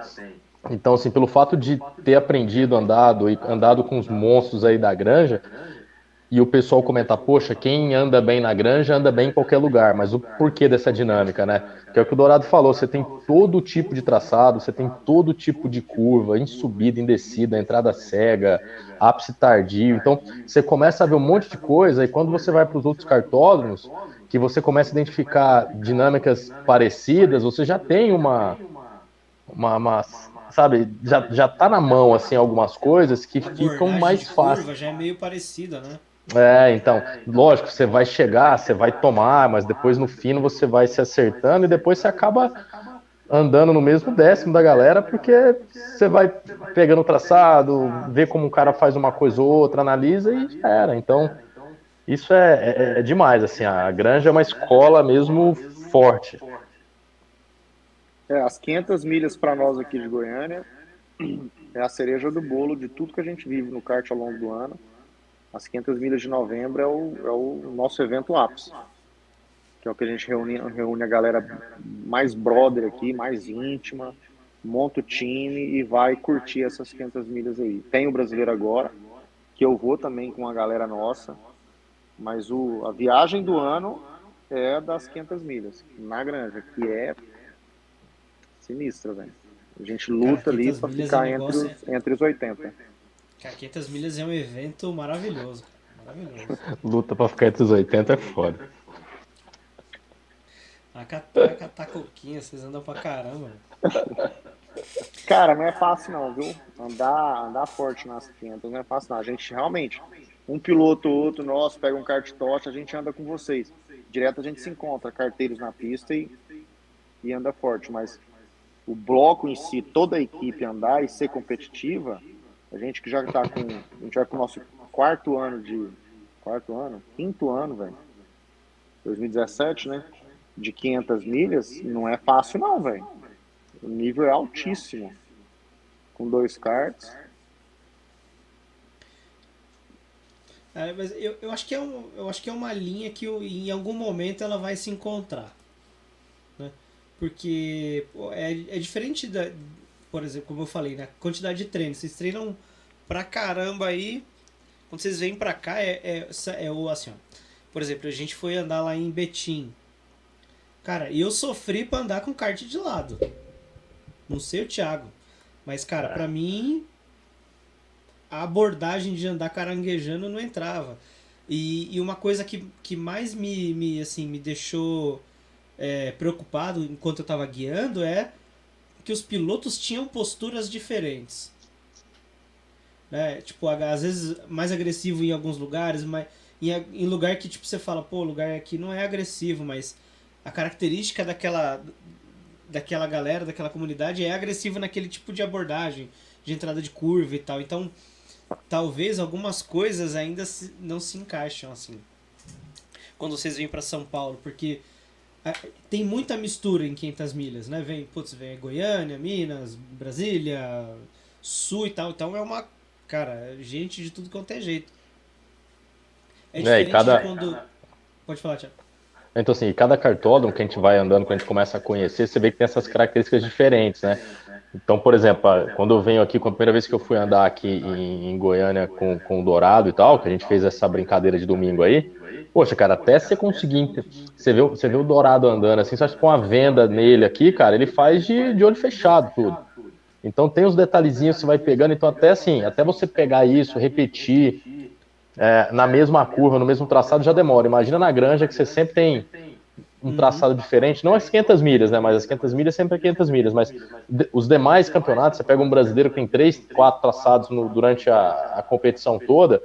Então, assim, pelo fato de ter aprendido, andado e andado com os monstros aí da granja, e o pessoal comentar, poxa, quem anda bem na granja anda bem em qualquer lugar, mas o porquê dessa dinâmica, né? Que é o que o Dourado falou, você tem todo tipo de traçado, você tem todo tipo de curva, em subida, em descida, entrada cega, ápice tardio, então você começa a ver um monte de coisa, e quando você vai para os outros cartódromos, que você começa a identificar dinâmicas parecidas, você já tem uma, uma, uma sabe, já, já tá na mão, assim, algumas coisas que ficam mais fáceis. Já é meio parecida, né? É, então, lógico, você vai chegar, você vai tomar, mas depois no fino você vai se acertando e depois você acaba andando no mesmo décimo da galera, porque você vai pegando o traçado, vê como o cara faz uma coisa ou outra, analisa e já era. Então, isso é, é, é demais, assim, a Granja é uma escola mesmo forte. É, as 500 milhas para nós aqui de Goiânia é a cereja do bolo de tudo que a gente vive no kart ao longo do ano. As 500 milhas de novembro é o, é o nosso evento ápice, que é o que a gente reúne, reúne a galera mais brother aqui, mais íntima, monta o time e vai curtir essas 500 milhas aí. Tem o brasileiro agora, que eu vou também com a galera nossa, mas o, a viagem do ano é das 500 milhas, na granja, que é sinistra, velho. A gente luta ali para ficar entre os, é... entre os 80. Cara, 500 milhas é um evento maravilhoso. Maravilhoso. Luta para ficar entre os 80 é foda. A catar, catar coquinha, vocês andam pra caramba. Cara, não é fácil não, viu? Andar, andar forte nas 500 não é fácil não. A gente realmente, um piloto ou outro nosso pega um kart tocha, a gente anda com vocês. Direto a gente se encontra, carteiros na pista e, e anda forte, mas o bloco em si, toda a equipe andar e ser competitiva, a gente que já está com. A gente vai com o nosso quarto ano de. Quarto ano? Quinto ano, velho. 2017, né? De 500 milhas, não é fácil, não, velho. O nível é altíssimo. Com dois karts. É, mas eu, eu, acho que é um, eu acho que é uma linha que eu, em algum momento ela vai se encontrar. Porque pô, é, é diferente da. Por exemplo, como eu falei, na né? quantidade de treinos. Vocês treinam pra caramba aí. Quando vocês vêm pra cá, é, é, é o assim, ó. Por exemplo, a gente foi andar lá em Betim. Cara, eu sofri pra andar com kart de lado. Não sei o Thiago. Mas, cara, pra mim. A abordagem de andar caranguejando não entrava. E, e uma coisa que, que mais me, me, assim, me deixou é, preocupado enquanto eu estava guiando é que os pilotos tinham posturas diferentes. Né? Tipo, às vezes mais agressivo em alguns lugares, mas em, em lugar que tipo, você fala, pô, o lugar aqui não é agressivo, mas a característica daquela, daquela galera, daquela comunidade é agressivo naquele tipo de abordagem, de entrada de curva e tal. Então, talvez algumas coisas ainda não se encaixam assim. Quando vocês vêm para São Paulo, porque tem muita mistura em 500 milhas, né? Vem, putz, vem Goiânia, Minas, Brasília, Sul e tal. Então é uma, cara, gente de tudo quanto é jeito. É diferente é, cada... quando... Pode falar, Tiago. Então, assim, cada cartódromo que a gente vai andando, quando a gente começa a conhecer, você vê que tem essas características diferentes, né? Então, por exemplo, quando eu venho aqui, com a primeira vez que eu fui andar aqui em, em Goiânia com, com o Dourado e tal, que a gente fez essa brincadeira de domingo aí, Poxa, cara, até você conseguir. Você vê, você vê o Dourado andando assim, só com a venda nele aqui, cara, ele faz de, de olho fechado tudo. Então tem os detalhezinhos que você vai pegando, então até assim, até você pegar isso, repetir é, na mesma curva, no mesmo traçado, já demora. Imagina na granja que você sempre tem um traçado diferente, não as 500 milhas, né? Mas as 500 milhas sempre é 500 milhas, mas os demais campeonatos, você pega um brasileiro que tem três, quatro traçados no, durante a, a competição toda,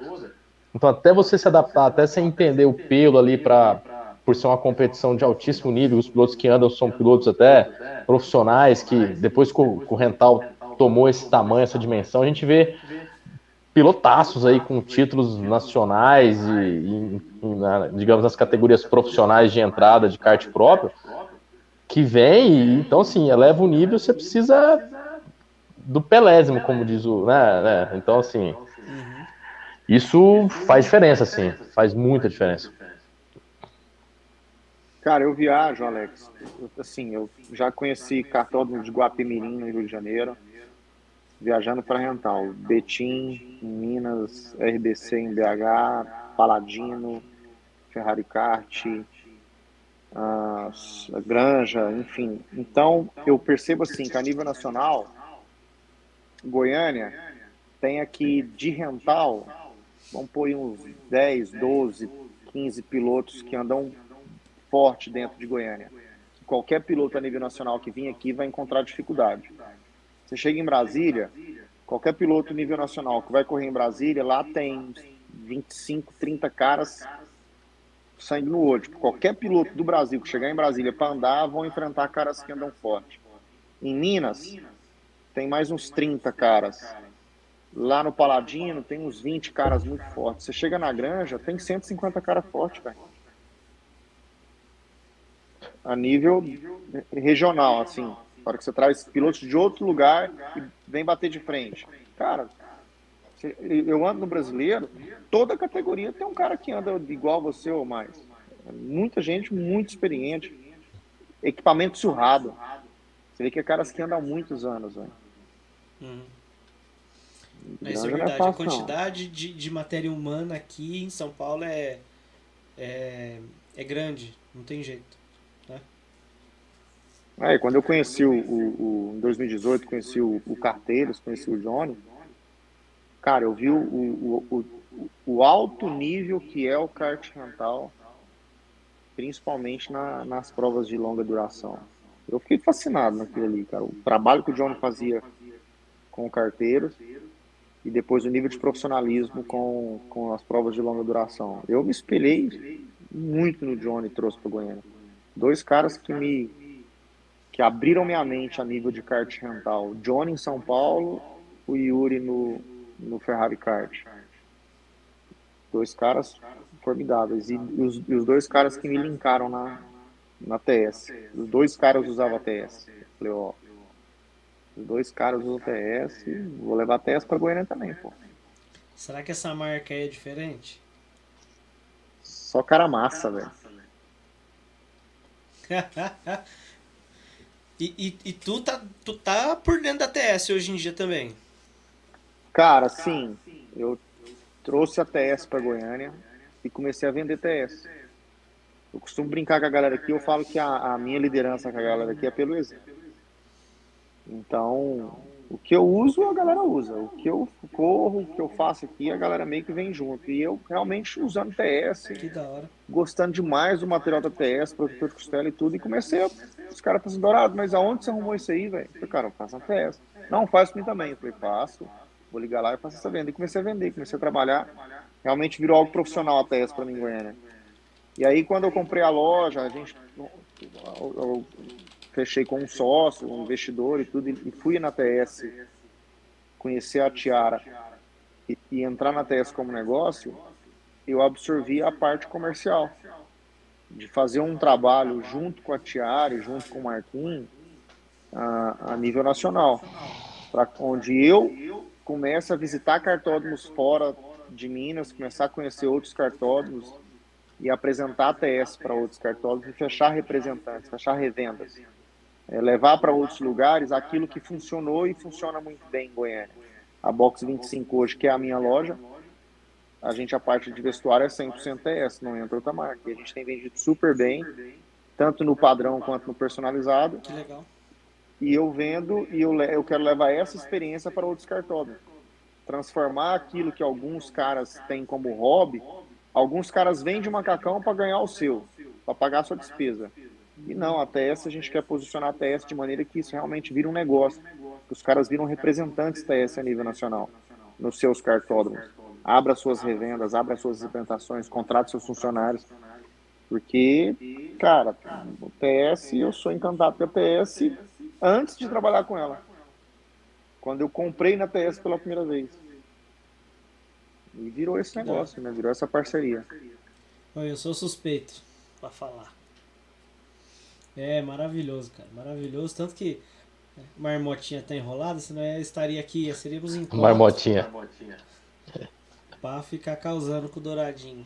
então, até você se adaptar, até você entender o pelo ali para por ser uma competição de altíssimo nível, os pilotos que andam são pilotos até profissionais, que depois que o, que o rental tomou esse tamanho, essa dimensão, a gente vê pilotaços aí com títulos nacionais e, e, e digamos, nas categorias profissionais de entrada de kart próprio, que vem e, então, assim, eleva o nível, você precisa do pelésimo, como diz o, né, né? Então, assim, isso faz diferença, assim, faz muita diferença. Cara, eu viajo, Alex. Assim, eu já conheci cartódromo de Guapimirim, no Rio de Janeiro, viajando para Rental. Betim, Minas, RBC em BH, Paladino, Ferrari Kart, a Granja, enfim. Então, eu percebo assim que a nível nacional, Goiânia tem aqui de rental, vamos pôr uns 10, 12, 15 pilotos que andam forte dentro de Goiânia. Qualquer piloto a nível nacional que vir aqui vai encontrar dificuldade. Você chega em Brasília, qualquer piloto nível nacional que vai correr em Brasília, lá tem 25, 30 caras sangue no olho. Tipo, qualquer piloto do Brasil que chegar em Brasília para andar vão enfrentar caras que andam forte. Em Minas, tem mais uns 30 caras. Lá no Paladino tem uns 20 caras muito fortes. Você chega na Granja, tem 150 caras fortes, velho a nível regional, assim. Para que você traz pilotos de outro lugar e vem bater de frente. Cara, eu ando no brasileiro, toda categoria tem um cara que anda igual você ou mais. Muita gente muito experiente. Equipamento surrado. Você vê que é caras que andam há muitos anos, velho. Uhum. Mas é verdade, a quantidade de, de matéria humana aqui em São Paulo é, é, é grande, não tem jeito. É, quando eu conheci o, o, o em 2018, conheci o, o Carteiros, conheci o Johnny, cara, eu vi o, o, o, o alto nível que é o kart rental, principalmente na, nas provas de longa duração. Eu fiquei fascinado naquilo ali, cara. O trabalho que o Johnny fazia com o Carteiros e depois o nível de profissionalismo com, com as provas de longa duração. Eu me espelhei muito no Johnny trouxe para Goiânia. Dois caras que me que abriram minha mente a nível de kart rental. Johnny em São Paulo, o Yuri no, no Ferrari Kart. Dois caras formidáveis. E os, e os dois caras que me linkaram na, na TS. Os dois caras usavam a TS. Falei, ó, os dois caras usam TS, vou levar a TS pra Goiânia também, pô. Será que essa marca aí é diferente? Só cara massa, velho. E, e, e, tu, tá, tu tá por dentro da TS hoje em dia também? Cara, sim. Eu trouxe a TS para Goiânia e comecei a vender TS. Eu costumo brincar com a galera aqui, eu falo que a, a minha liderança com a galera aqui é pelo exemplo. Então, o que eu uso, a galera usa. O que eu corro, o que eu faço aqui, a galera meio que vem junto. E eu realmente usando TS, gostando demais do material da TS, protetor de costela e tudo. E comecei a. Os caras estão assim, dourados, mas aonde você arrumou isso aí, velho? Falei, cara, eu faço a TS. Não, faz pra mim também. Eu falei, faço, vou ligar lá e faço essa venda. E comecei a vender, comecei a trabalhar. Realmente virou algo profissional a TS pra mim Goiânia. E aí, quando eu comprei a loja, a gente. Eu, eu, fechei com um sócio, um investidor e tudo, e fui na TS conhecer a Tiara e, e entrar na TS como negócio, eu absorvi a parte comercial. De fazer um trabalho junto com a Tiara e junto com o Marquinhos a, a nível nacional. Para onde eu começo a visitar cartódromos fora de Minas, começar a conhecer outros cartódromos e apresentar a TS para outros cartódromos e fechar representantes, fechar revendas é, levar para outros lugares aquilo que funcionou e funciona muito bem em Goiânia. A Box 25 hoje, que é a minha loja, a gente, a parte de vestuário é 100% TS, não entra outra marca. E a gente tem vendido super bem, tanto no padrão quanto no personalizado. Que legal. E eu vendo e eu, eu quero levar essa experiência para outros cartódromos. Transformar aquilo que alguns caras têm como hobby, alguns caras vendem macacão para ganhar o seu, para pagar a sua despesa. E não, a TS a gente quer posicionar a TS de maneira que isso realmente vira um negócio. Que os caras viram representantes TS a nível nacional nos seus cartódromos. Abra suas revendas, abra suas representações, contrate seus funcionários. Porque, cara, o TS, eu sou encantado pela TS antes de trabalhar com ela. Quando eu comprei na TS pela primeira vez. E virou esse negócio, né? Virou essa parceria. Eu sou suspeito para falar. É maravilhoso, cara. Maravilhoso. Tanto que Marmotinha tá enrolada, senão eu estaria aqui, seríamos em Marmotinha. Pra ficar causando com o douradinho.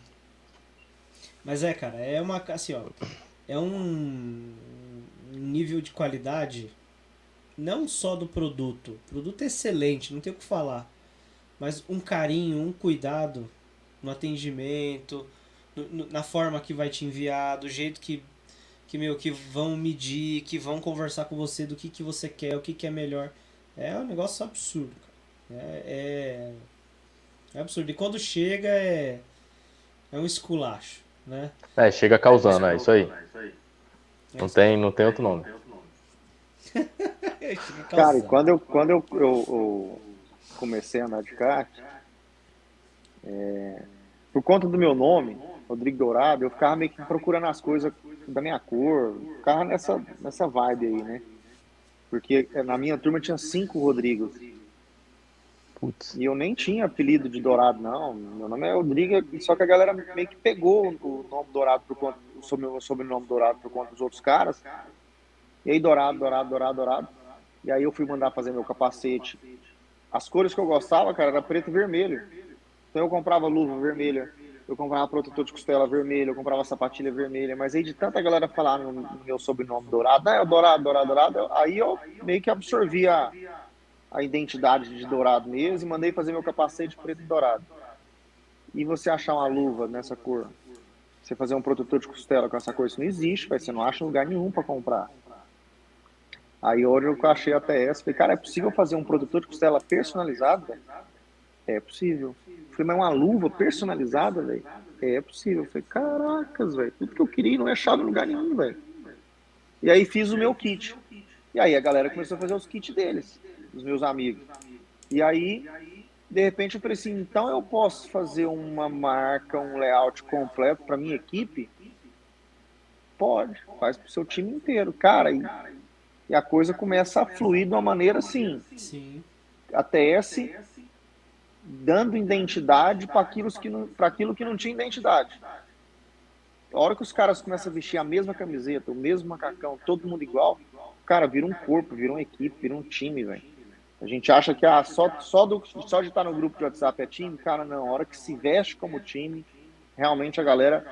Mas é, cara, é uma. Assim, ó. É um nível de qualidade não só do produto. O produto é excelente, não tem o que falar. Mas um carinho, um cuidado no atendimento, no, no, na forma que vai te enviar, do jeito que, que, meu, que vão medir, que vão conversar com você do que, que você quer, o que, que é melhor. É um negócio absurdo, cara. É, é, é absurdo. E quando chega é, é um esculacho, né? É, chega causando, é, isso aí. Não tem, não tem outro nome. Cara, e quando eu, quando eu, eu, eu comecei a andar de kart, é, por conta do meu nome, Rodrigo Dourado, eu ficava meio que procurando as coisas da minha cor, ficava nessa, nessa vibe aí, né? Porque na minha turma tinha cinco Rodrigos. Putz. E eu nem tinha apelido de Dourado, não. Meu nome é Rodrigo, só que a galera meio que pegou o nome Dourado por conta, o sobrenome Dourado por conta dos outros caras. E aí, Dourado, Dourado, Dourado, Dourado. E aí eu fui mandar fazer meu capacete. As cores que eu gostava, cara, era preto e vermelho. Então eu comprava luva vermelha, eu comprava protetor de costela vermelho, eu comprava sapatilha vermelha. Mas aí de tanta galera falar no, meu sobrenome Dourado, né, Dourado, Dourado, Dourado, aí eu meio que absorvi a, a identidade de Dourado mesmo e mandei fazer meu capacete preto e dourado. E você achar uma luva nessa cor, você fazer um protetor de costela com essa cor, isso não existe, você não acha lugar nenhum para comprar. Aí hoje eu achei a TS, falei, cara, é possível fazer um produtor de costela personalizado? É possível. Falei, mas uma luva personalizada, velho? É possível. Falei, caracas, velho, tudo que eu queria não é achado em lugar nenhum, velho. E aí fiz o meu kit. E aí a galera começou a fazer os kits deles, dos meus amigos. E aí, de repente eu falei assim, então eu posso fazer uma marca, um layout completo para minha equipe? Pode, faz pro seu time inteiro. Cara, e e a coisa começa a fluir de uma maneira assim. Sim. A TS dando identidade para aquilo, que não, aquilo que não tinha identidade. A hora que os caras começam a vestir a mesma camiseta, o mesmo macacão, todo mundo igual, cara, vira um corpo, vira uma equipe, vira um time, velho. A gente acha que ah, só, só, do, só de estar no grupo de WhatsApp é time, cara, não. A hora que se veste como time, realmente a galera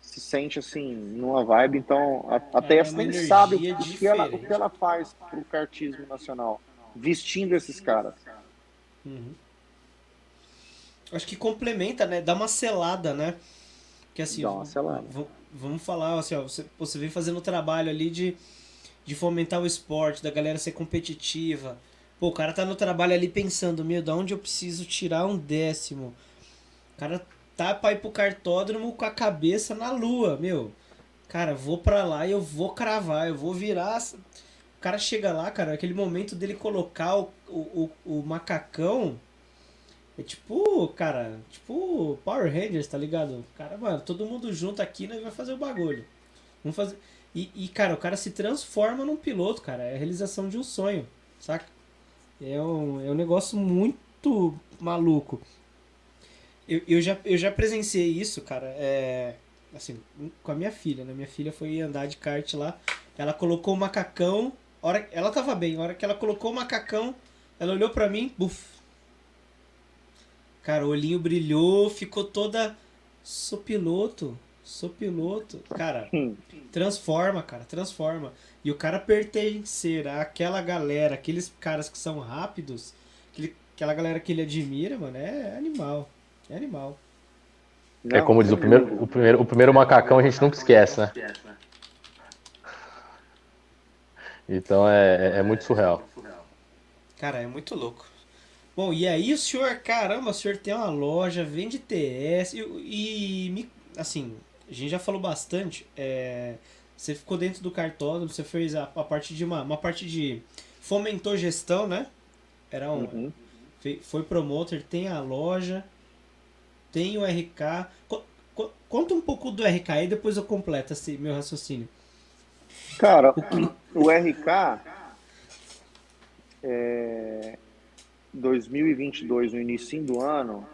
se sente assim, numa vibe, então a, a é TS nem sabe o, que ela, o que ela faz pro cartismo nacional, vestindo esses caras. Uhum. Acho que complementa, né? Dá uma selada, né? Que assim, Dá uma selada. Vamos falar, assim, ó, você, você vem fazendo o trabalho ali de, de fomentar o esporte, da galera ser competitiva. Pô, o cara tá no trabalho ali pensando, meu, da onde eu preciso tirar um décimo? O cara tá pra ir pro cartódromo com a cabeça na lua, meu. Cara, vou pra lá e eu vou cravar, eu vou virar. O cara chega lá, cara, aquele momento dele colocar o, o, o, o macacão. É tipo, cara, tipo Power Rangers, tá ligado? Cara, mano, todo mundo junto aqui, nós vai fazer o bagulho. Vamos fazer. E, e, cara, o cara se transforma num piloto, cara. É a realização de um sonho, saca? É um, é um negócio muito maluco. Eu, eu, já, eu já presenciei isso, cara, é, assim, com a minha filha, né? Minha filha foi andar de kart lá, ela colocou o macacão, hora, ela tava bem, a hora que ela colocou o macacão, ela olhou pra mim, buf. Cara, o olhinho brilhou, ficou toda. Sou piloto, sou piloto. Cara, transforma, cara, transforma. E o cara pertencer àquela galera, aqueles caras que são rápidos, aquele, aquela galera que ele admira, mano, é animal. É animal. Não, é como diz, o primeiro, o, primeiro, o primeiro macacão a gente nunca esquece, né? Então é, é, é muito surreal. Cara, é muito louco. Bom, e aí o senhor, caramba, o senhor tem uma loja, vende TS e, e assim, a gente já falou bastante. É, você ficou dentro do cartódromo, você fez a, a parte de uma, uma parte de fomentou gestão, né? Era um, uhum. foi promotor, tem a loja tem o RK. conta um pouco do RK e depois eu completo esse meu raciocínio. Cara, o RK é, 2022, no início do ano,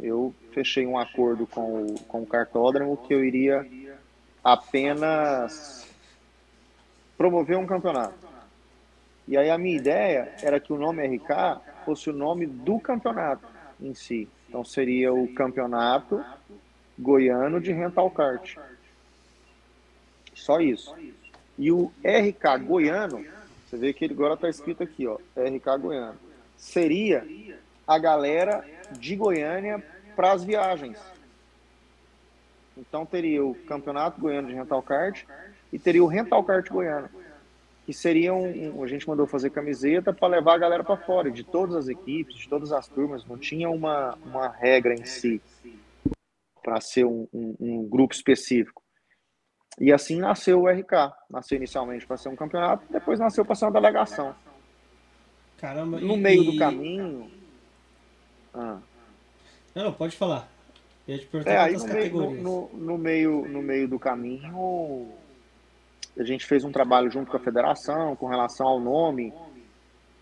eu fechei um acordo com o, com o cartódromo que eu iria apenas promover um campeonato. E aí a minha ideia era que o nome RK fosse o nome do campeonato em si. Então seria o campeonato goiano de rental kart. Só isso. E o RK goiano, você vê que ele agora está escrito aqui, ó, RK goiano, seria a galera de Goiânia para as viagens. Então teria o Campeonato Goiano de Rental Kart e teria o Rental Kart Goiano, que seria um, a gente mandou fazer camiseta para levar a galera para fora, de todas as equipes, de todas as turmas, não tinha uma, uma regra em si para ser um, um, um, grupo específico. E assim nasceu o RK. Nasceu inicialmente para ser um campeonato, depois nasceu para ser uma delegação. Caramba, no e, meio do caminho. Ah. Não, pode falar. Eu ia te perguntar é, aí no meio, no, no, no, meio, no meio do caminho, a gente fez um trabalho junto com a federação com relação ao nome.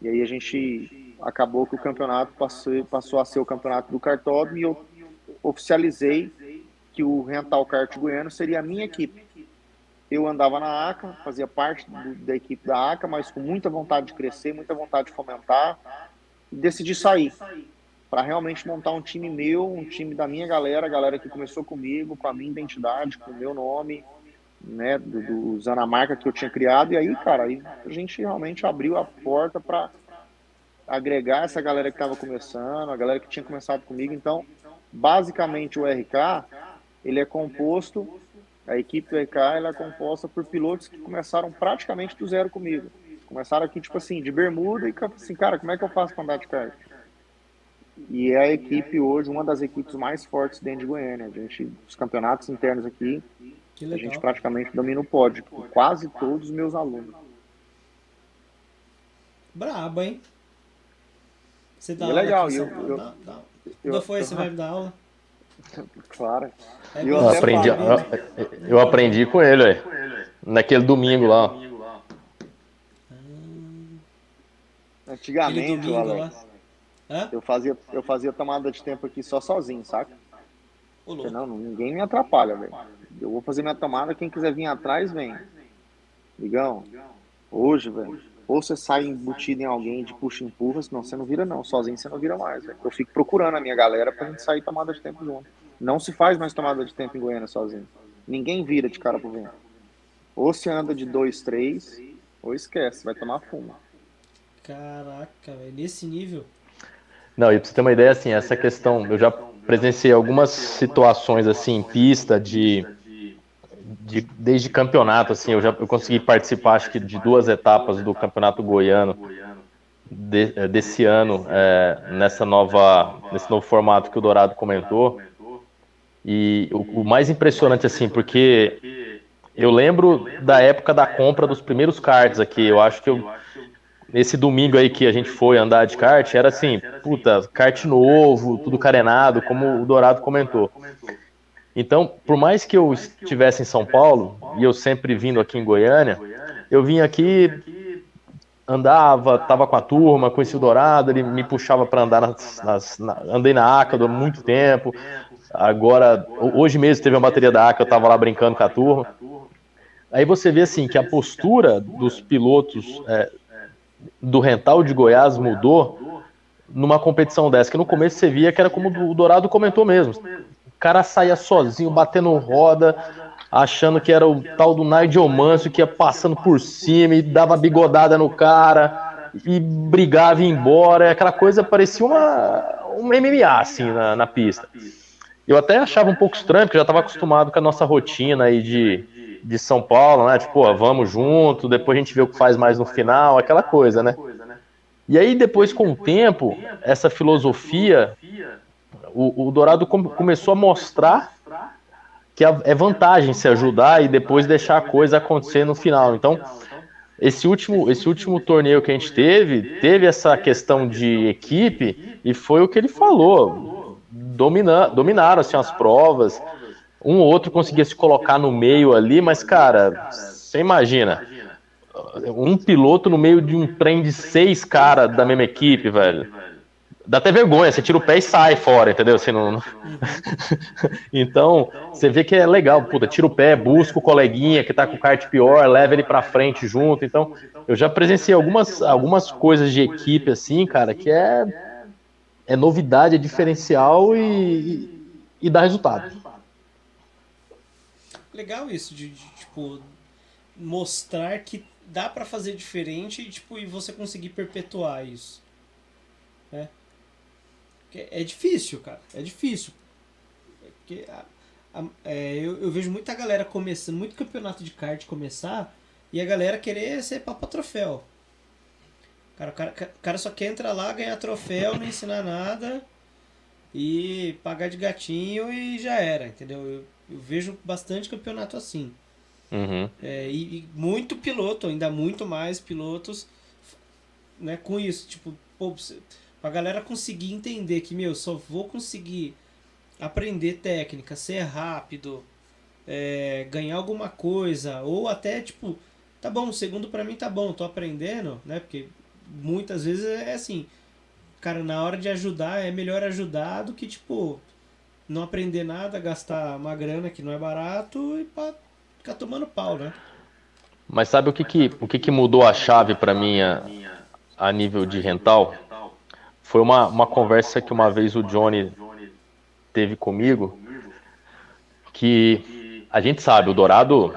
E aí a gente acabou que o campeonato passou, passou a ser o campeonato do cartódromo e eu oficializei que o Rental Kart Goiano seria a minha equipe. Eu andava na ACA, fazia parte do, da equipe da ACA, mas com muita vontade de crescer, muita vontade de fomentar, e decidi sair para realmente montar um time meu, um time da minha galera, a galera que começou comigo, com a minha identidade, com o meu nome, né, do, do, usando a marca que eu tinha criado. E aí, cara, aí a gente realmente abriu a porta para agregar essa galera que estava começando, a galera que tinha começado comigo. Então, basicamente o RK, ele é composto, a equipe do RK ela é composta por pilotos que começaram praticamente do zero comigo. Começaram aqui, tipo assim, de bermuda e assim, cara, como é que eu faço para andar de kart? E é a equipe hoje, uma das equipes mais fortes dentro de Goiânia. A gente, os campeonatos internos aqui, a gente praticamente domina o pódio, com quase todos os meus alunos. Brabo, hein? Você dá é legal, eu, eu, dá, dá. Quando foi você vai me dar aula? Claro. É eu, aprendi, eu, eu, aprendi com ele, ué. naquele domingo lá. Antigamente, Alex, eu fazia, eu fazia tomada de tempo aqui só sozinho, saca? Porque não, ninguém me atrapalha, velho. Eu vou fazer minha tomada, quem quiser vir atrás, vem. Ligão, hoje, velho, ou você sai embutido em alguém de puxa-empurra, senão você não vira não. Sozinho você não vira mais, velho. Eu fico procurando a minha galera pra gente sair tomada de tempo junto. Não se faz mais tomada de tempo em Goiânia sozinho. Ninguém vira de cara pro vento. Ou você anda de dois, três, ou esquece, vai tomar fumo. Caraca, velho, nesse nível. Não, e pra você ter uma ideia, assim, essa questão, eu já presenciei algumas situações, assim, em pista de, de desde campeonato, assim, eu já eu consegui participar, acho que, de duas etapas do campeonato goiano de, eh, desse ano, é, nessa nova, nesse novo formato que o Dourado comentou. E o, o mais impressionante, assim, porque eu lembro da época da compra dos primeiros cards aqui, eu acho que eu nesse domingo aí que a gente foi andar de kart, era assim, puta, kart novo, tudo carenado, como o Dourado comentou. Então, por mais que eu estivesse em São Paulo, e eu sempre vindo aqui em Goiânia, eu vim aqui, andava, tava com a turma, conheci o Dourado, ele me puxava para andar nas, nas na, andei na ACA há muito tempo. Agora, hoje mesmo teve uma bateria da ACA, eu tava lá brincando com a turma. Aí você vê assim que a postura dos pilotos é, do rental de Goiás mudou numa competição dessa, que no começo você via que era como o Dourado comentou mesmo. Cara saía sozinho, batendo roda, achando que era o tal do Nigel Mansell que ia passando por cima e dava bigodada no cara e brigava e ia embora. Aquela coisa parecia uma, um MMA assim na, na pista. Eu até achava um pouco estranho, porque já estava acostumado com a nossa rotina aí de de São Paulo, né? Tipo, ó, vamos junto, depois a gente vê o que faz mais no final, aquela coisa, né? E aí, depois, com o tempo, essa filosofia, o, o Dourado com, começou a mostrar que é vantagem se ajudar e depois deixar a coisa acontecer no final. Então, esse último, esse último torneio que a gente teve, teve essa questão de equipe e foi o que ele falou. Domina, dominaram assim, as provas, Um ou outro conseguia se colocar no meio ali, mas, cara, você imagina. Um piloto no meio de um trem de seis caras da mesma equipe, velho. Dá até vergonha, você tira o pé e sai fora, entendeu? Assim, não... então, você vê que é legal, puta, tira o pé, busca o coleguinha que tá com o kart pior, leva ele pra frente junto. Então, eu já presenciei algumas, algumas coisas de equipe, assim, cara, que é, é novidade, é diferencial e, e dá resultado. Legal isso, de, de tipo, mostrar que dá para fazer diferente e, tipo, e você conseguir perpetuar isso. É. É difícil, cara. É difícil. Porque a, a, é, eu, eu vejo muita galera começando, muito campeonato de kart começar e a galera querer ser papa troféu. Cara, o cara, o cara só quer entrar lá, ganhar troféu, não ensinar nada e pagar de gatinho e já era, entendeu? Eu, eu vejo bastante campeonato assim. Uhum. É, e, e, muito piloto, ainda muito mais pilotos né, com isso. Tipo, pô, pra galera conseguir entender que, meu, só vou conseguir aprender técnica, ser rápido, é, ganhar alguma coisa, ou até, tipo, tá bom, segundo para mim tá bom, tô aprendendo, né? Porque muitas vezes é assim, cara, na hora de ajudar é melhor ajudar do que, tipo, não aprender nada, gastar uma grana que não é barato e pra ficar tomando pau, né? Mas sabe o que que, o que, que mudou a chave para mim a, a, nível de rental? Foi uma, uma conversa que uma vez o Johnny teve comigo, que a gente sabe, o Dourado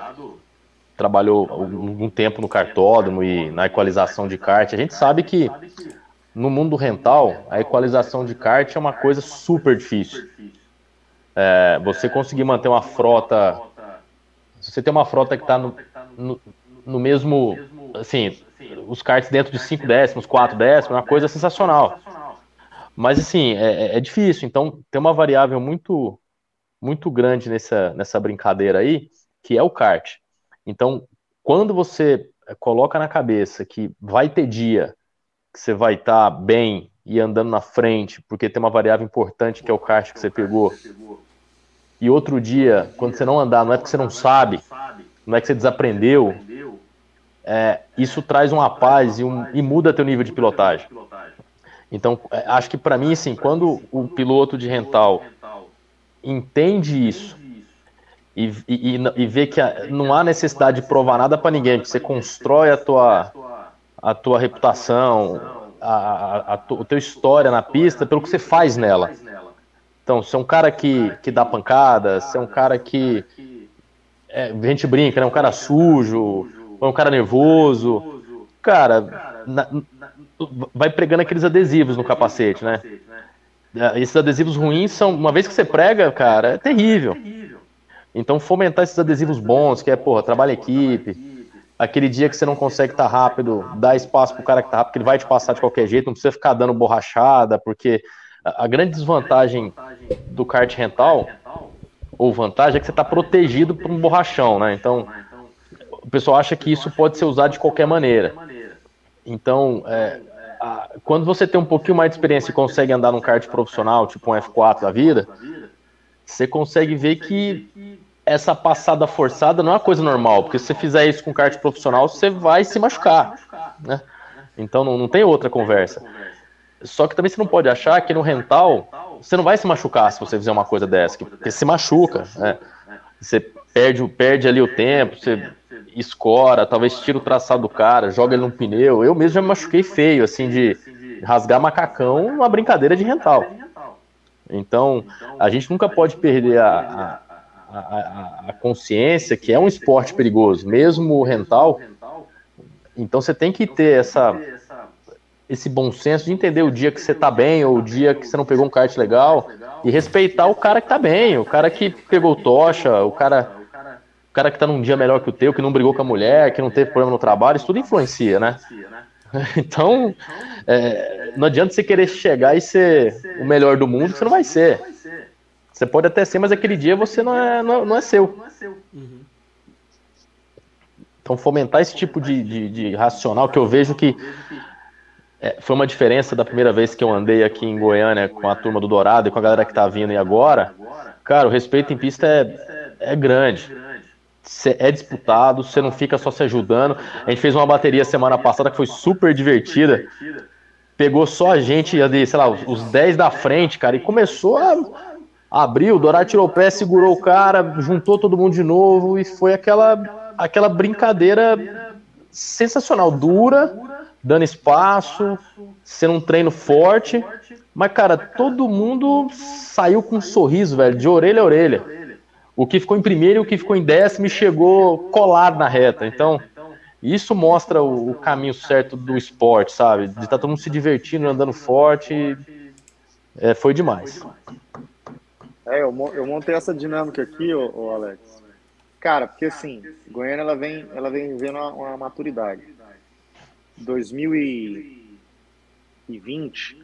trabalhou algum tempo no cartódromo e na equalização de kart. A gente sabe que no mundo rental, a equalização de kart é uma coisa super difícil. É, você conseguir manter uma frota. Você tem uma frota que está no, no, no, mesmo. Assim, os karts dentro de 5 décimos, 4 décimos, é uma coisa sensacional. Mas, assim, é, é, é, difícil. Então, tem uma variável muito, muito grande nessa, nessa brincadeira aí, que é o kart. Então, quando você coloca na cabeça que vai ter dia que você vai estar tá bem e andando na frente, porque tem uma variável importante que é o kart que você pegou, e outro dia, quando você não andar, não é porque você não sabe, não é que você desaprendeu, é, isso traz uma paz e, um, e muda teu nível de pilotagem. Então, é, acho que para mim, assim, quando o piloto de rental entende isso e, e, e vê que não há necessidade de provar nada para ninguém, que você constrói a tua, a tua reputação, a, a, a, a tua história na pista pelo que você faz nela. Então, se é um cara que, que dá pancada, se é um cara que. É, a gente brinca, né? Um cara sujo, ou é um cara nervoso. Cara, na, vai pregando aqueles adesivos no capacete, né? É, esses adesivos ruins são, uma vez que você prega, cara, é terrível. Então, fomentar esses adesivos bons, que é, porra, trabalho em equipe, aquele dia que você não consegue estar tá rápido, dá espaço pro cara que tá rápido, que ele vai te passar de qualquer jeito, não precisa ficar dando borrachada, porque a, grande desvantagem do kart rental, ou vantagem, é que você está protegido por um borrachão, né? Então, o pessoal acha que isso pode ser usado de qualquer maneira. Então, é, quando você tem um pouquinho mais de experiência e consegue andar num kart profissional, tipo um F4 da vida, você consegue ver que essa passada forçada não é uma coisa normal, porque se você fizer isso com kart profissional, você vai se machucar, né? Então não, não tem outra conversa. Só que também você não pode achar que no rental você não vai se machucar se você fizer uma coisa dessa, porque se machuca. Né? Você perde, perde ali o tempo, você escora, talvez tira o traçado do cara, joga ele num pneu. Eu mesmo já me machuquei feio, assim, de rasgar macacão uma brincadeira de rental. Então, a gente nunca pode perder a, a, a, a consciência que é um esporte perigoso, mesmo o rental. Então, você tem que ter essa esse bom senso de entender o dia que você tá bem ou o dia que você não pegou um kart legal e respeitar o cara que tá bem, o cara que pegou tocha, o cara cara que tá num dia melhor que o teu, que não brigou com a mulher, que não teve problema no trabalho, isso tudo influencia, né? Então, é, não adianta você querer chegar e ser o melhor do mundo, você não vai ser. Você pode até ser, mas aquele dia você não é, não é, não é seu. Então, fomentar esse tipo de, de, de racional que eu vejo que é, foi uma diferença da primeira vez que eu andei aqui em Goiânia com a turma do Dourado e com a galera que tá vindo e agora. Cara, o respeito em pista é, é grande. É disputado, você não fica só se ajudando. A gente fez uma bateria semana passada que foi super divertida. Pegou só a gente, sei lá, os 10 da frente, cara, e começou a abrir. O Dourado tirou o pé, segurou o cara, juntou todo mundo de novo e foi aquela, aquela brincadeira sensacional, dura, dando espaço, sendo um treino forte. Mas, cara, todo mundo saiu com um sorriso, velho, de orelha a orelha. O que ficou em primeiro e o que ficou em décimo chegou colado na reta. Então, isso mostra o, caminho certo do esporte, sabe? De estar tá todo mundo se divertindo, andando forte. É, foi demais. É, eu, montei essa dinâmica aqui, ô, ô, Alex. Cara, porque assim, Goiânia ela vem, ela vem vendo uma, uma maturidade. 2020,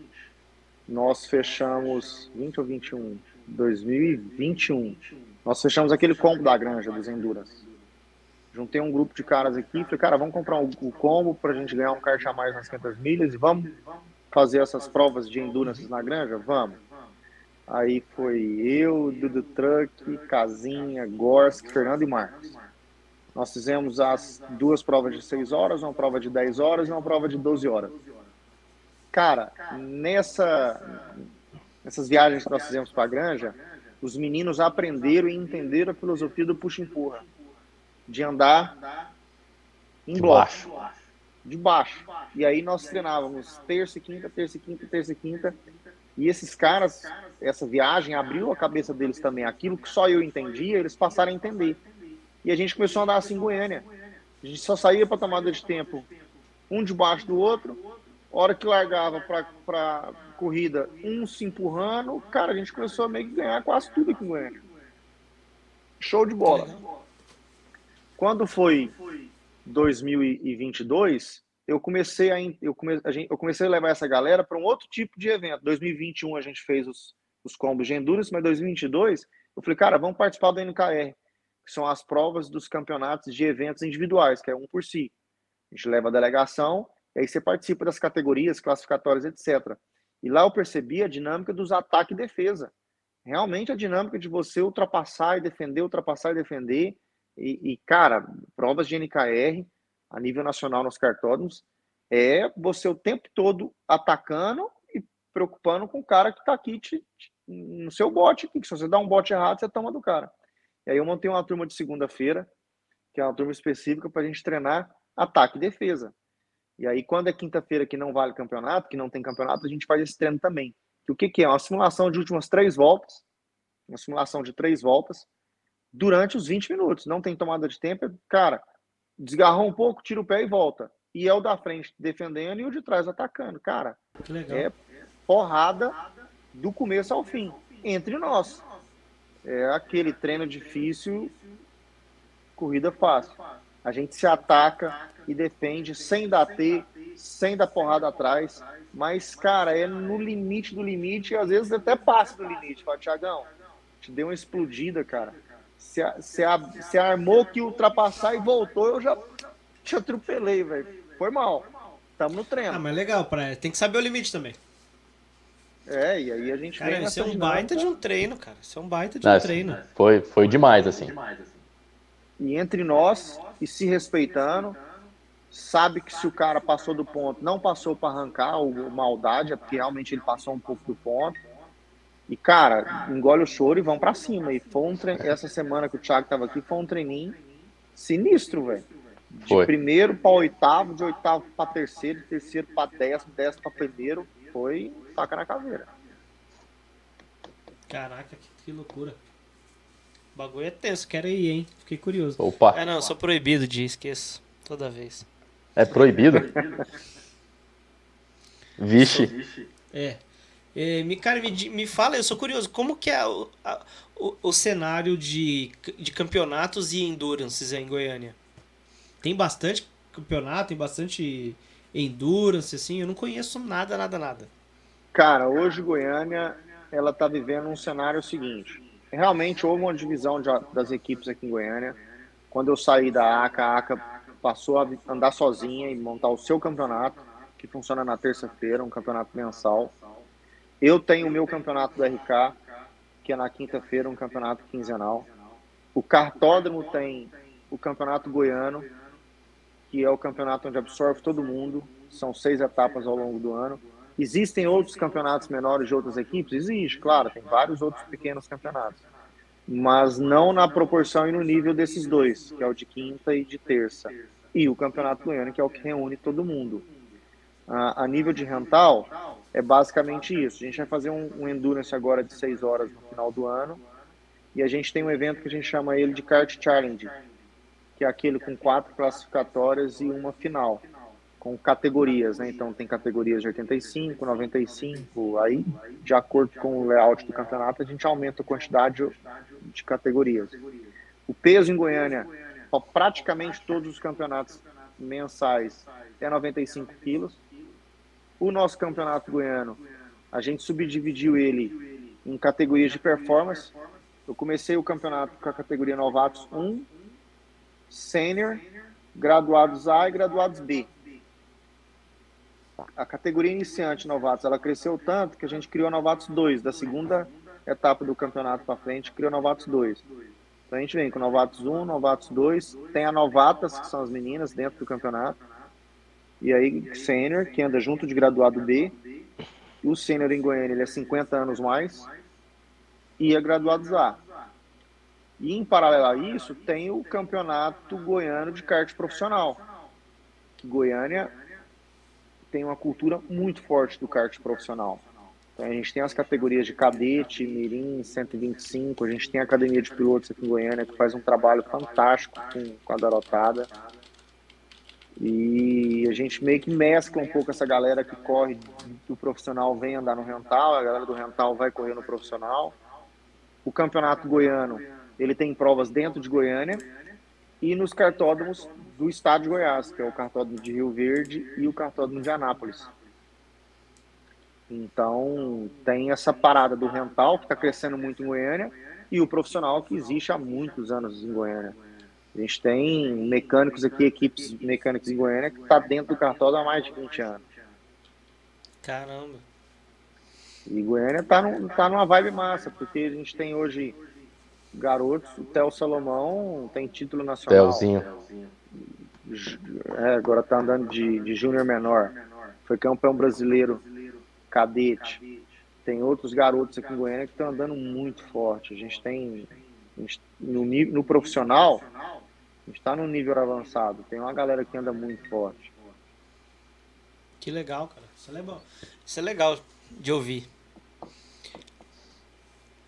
nós fechamos 20 ou 21? 2021. Nós fechamos aquele combo da granja dos Endurance. Juntei um grupo de caras aqui, falei, cara, vamos comprar o um, um combo para a gente ganhar um kart a mais nas 500 milhas e vamos fazer essas provas de endurance na granja? Vamos. Aí foi eu, Dudu Truck, Casinha, Gorsk, Fernando e Marcos. Nós fizemos as duas provas de 6 horas, uma prova de 10 horas e uma prova de 12 horas. Cara, nessa, nessas viagens que nós fizemos para a granja, os meninos aprenderam e entenderam a filosofia do puxa-empurra. De andar em bloco. De baixo. E aí nós treinávamos terça e quinta, terça e quinta, terça e quinta. E esses caras, essa viagem abriu a cabeça deles também. Aquilo que só eu entendia, eles passaram a entender. E a gente começou a andar assim em Goiânia. A gente só saía para tomada de tempo, um debaixo do outro. Hora que largava para corrida, um se empurrando, cara, a gente começou a meio que ganhar quase tudo aqui em. Show de bola. Quando foi 2022, eu comecei a, eu come, a gente, eu comecei a levar essa galera para um outro tipo de evento. 2021 a gente fez os, os combos de endurance, mas 2022 eu falei, cara, vamos participar do NKR, que são as provas dos campeonatos de eventos individuais, que é um por si. A gente leva a delegação, e aí você participa das categorias, classificatórias, etc. E lá eu percebi a dinâmica dos ataque e defesa. Realmente a dinâmica de você ultrapassar e defender, ultrapassar e defender. E, e cara, provas de NKR, a nível nacional nos cartódromos, é você o tempo todo atacando e preocupando com o cara que está aqui te, te, no seu bote, que se você dá um bote errado, você toma do cara. E aí eu montei uma turma de segunda-feira, que é uma turma específica para a gente treinar ataque e defesa. E aí, quando é quinta-feira que não vale campeonato, que não tem campeonato, a gente faz esse treino também. O que, que é? Uma simulação de últimas três voltas, uma simulação de três voltas, durante os 20 minutos. Não tem tomada de tempo, cara, desgarrou um pouco, tira o pé e volta. E é o da frente defendendo e o de trás atacando. Cara, é porrada do começo ao fim, entre nós. É aquele treino difícil, corrida fácil. A gente se ataca e defende sem dar T, sem dar porrada atrás. Mas, cara, é no limite do limite e às vezes até passa do limite. Fala, Tiagão, te deu uma explodida, cara você armou que ultrapassar e voltou, eu já te atropelei, velho. Foi mal. Tamo no treino. Ah, mas legal, pra... tem que saber o limite também. É, e aí a gente cara, isso é um baita de um treino, cara. Isso é um baita de um treino. Foi, foi demais, assim. E entre nós, e se respeitando, sabe que se o cara passou do ponto, não passou para arrancar o maldade, é porque realmente ele passou um pouco do ponto e, cara, engole o choro e vão para cima. E foi um tre... essa semana que o Thiago tava aqui, foi um treininho sinistro, velho. De foi. primeiro para oitavo, de oitavo para terceiro, de terceiro para décimo, décimo para primeiro. Foi faca na caveira. Caraca, que, que loucura. O bagulho é tenso, quero ir, hein? Fiquei curioso. Opa. É, não, sou proibido de ir, esqueço. Toda vez. É proibido? Vixe. É. É, me, cara, me, me fala, eu sou curioso, como que é o, a, o, o, cenário de, de campeonatos e endurances em Goiânia? Tem bastante campeonato, tem bastante endurance, assim? Eu não conheço nada, nada, nada. Cara, hoje Goiânia, ela tá vivendo um cenário seguinte. Realmente houve uma divisão de, das equipes aqui em Goiânia. Quando eu saí da ACA, a ACA passou a andar sozinha e montar o seu campeonato, que funciona na terça-feira, um campeonato mensal. Eu tenho o meu campeonato do RK, que é na quinta-feira, um campeonato quinzenal. O cartódromo tem o campeonato goiano, que é o campeonato onde absorve todo mundo. São seis etapas ao longo do ano. Existem outros campeonatos menores de outras equipes? Existe, claro, tem vários outros pequenos campeonatos. Mas não na proporção e no nível desses dois, que é o de quinta e de terça. E o campeonato goiano, que é o que reúne todo mundo. A, nível de rental, é basicamente isso. A gente vai fazer um, um endurance agora de seis horas no final do ano. E a gente tem um evento que a gente chama ele de Kart Challenge, que é aquele com quatro classificatórias e uma final, com categorias, né? Então tem categorias de 85, 95, aí de acordo com o layout do campeonato a gente aumenta a quantidade de categorias. O peso em Goiânia, praticamente todos os campeonatos mensais é 95 quilos. O nosso campeonato goiano, a gente subdividiu ele em categorias de performance. Eu comecei o campeonato com a categoria novatos 1, sênior, graduados A e graduados B. A categoria iniciante novatos, ela cresceu tanto que a gente criou novatos 2, da segunda etapa do campeonato para frente, criou novatos 2. Então a gente vem com novatos 1, novatos 2, tem a novatas, que são as meninas dentro do campeonato, e aí sênior, que anda junto de graduado B, e o sênior em Goiânia ele é 50 anos mais, e a graduados A. E em paralelo a isso, tem o campeonato goiano de kart profissional. Que Goiânia tem uma cultura muito forte do kart profissional. Então, a gente tem as categorias de cadete, mirim, 125, a gente tem a academia de pilotos aqui em Goiânia que faz um trabalho fantástico com, com a garotada. E a gente meio que mescla um pouco essa galera que corre do profissional vem andar no rental, a galera do rental vai correr no profissional. O campeonato goiano ele tem provas dentro de Goiânia e nos cartódromos do estado de Goiás, que é o cartódromo de Rio Verde e o cartódromo de Anápolis. Então, tem essa parada do rental, que está crescendo muito em Goiânia, e o profissional, que existe há muitos anos em Goiânia. A gente tem mecânicos aqui, equipes mecânicas em Goiânia, que está dentro do cartódromo há mais de 20 anos. Caramba! E Goiânia está tá numa vibe massa, porque a gente tem hoje garotos, o Theo Salomão tem título nacional. Telzinho. É, agora tá andando de, de júnior menor. Foi campeão brasileiro cadete. Tem outros garotos aqui em Goiânia que estão andando muito forte. A gente tem a gente, no, no profissional, a gente está num nível avançado. Tem uma galera que anda muito forte. Que legal, cara. Isso é legal. Isso é legal de ouvir.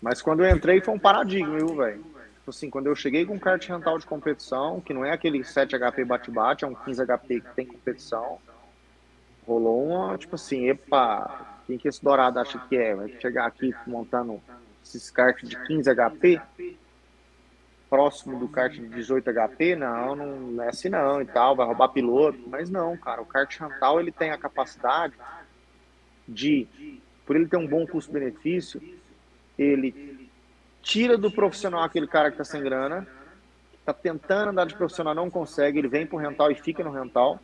Mas quando eu entrei foi um paradigma, viu, velho? Tipo assim, quando eu cheguei com kart rental de competição, que não é aquele 7 HP bate-bate, é um 15 HP que tem competição, rolou uma, tipo assim, epa, quem que esse dourado acha que é? Vai chegar aqui montando esses kart de 15 HP, próximo do kart de 18 HP, não, não é assim não e tal, vai roubar piloto, mas não, cara, o kart rental ele tem a capacidade de, por ele ter um bom custo-benefício, ele tira do profissional aquele cara que está sem grana, está tentando andar de profissional, não consegue, ele vem para o rental e fica no rental.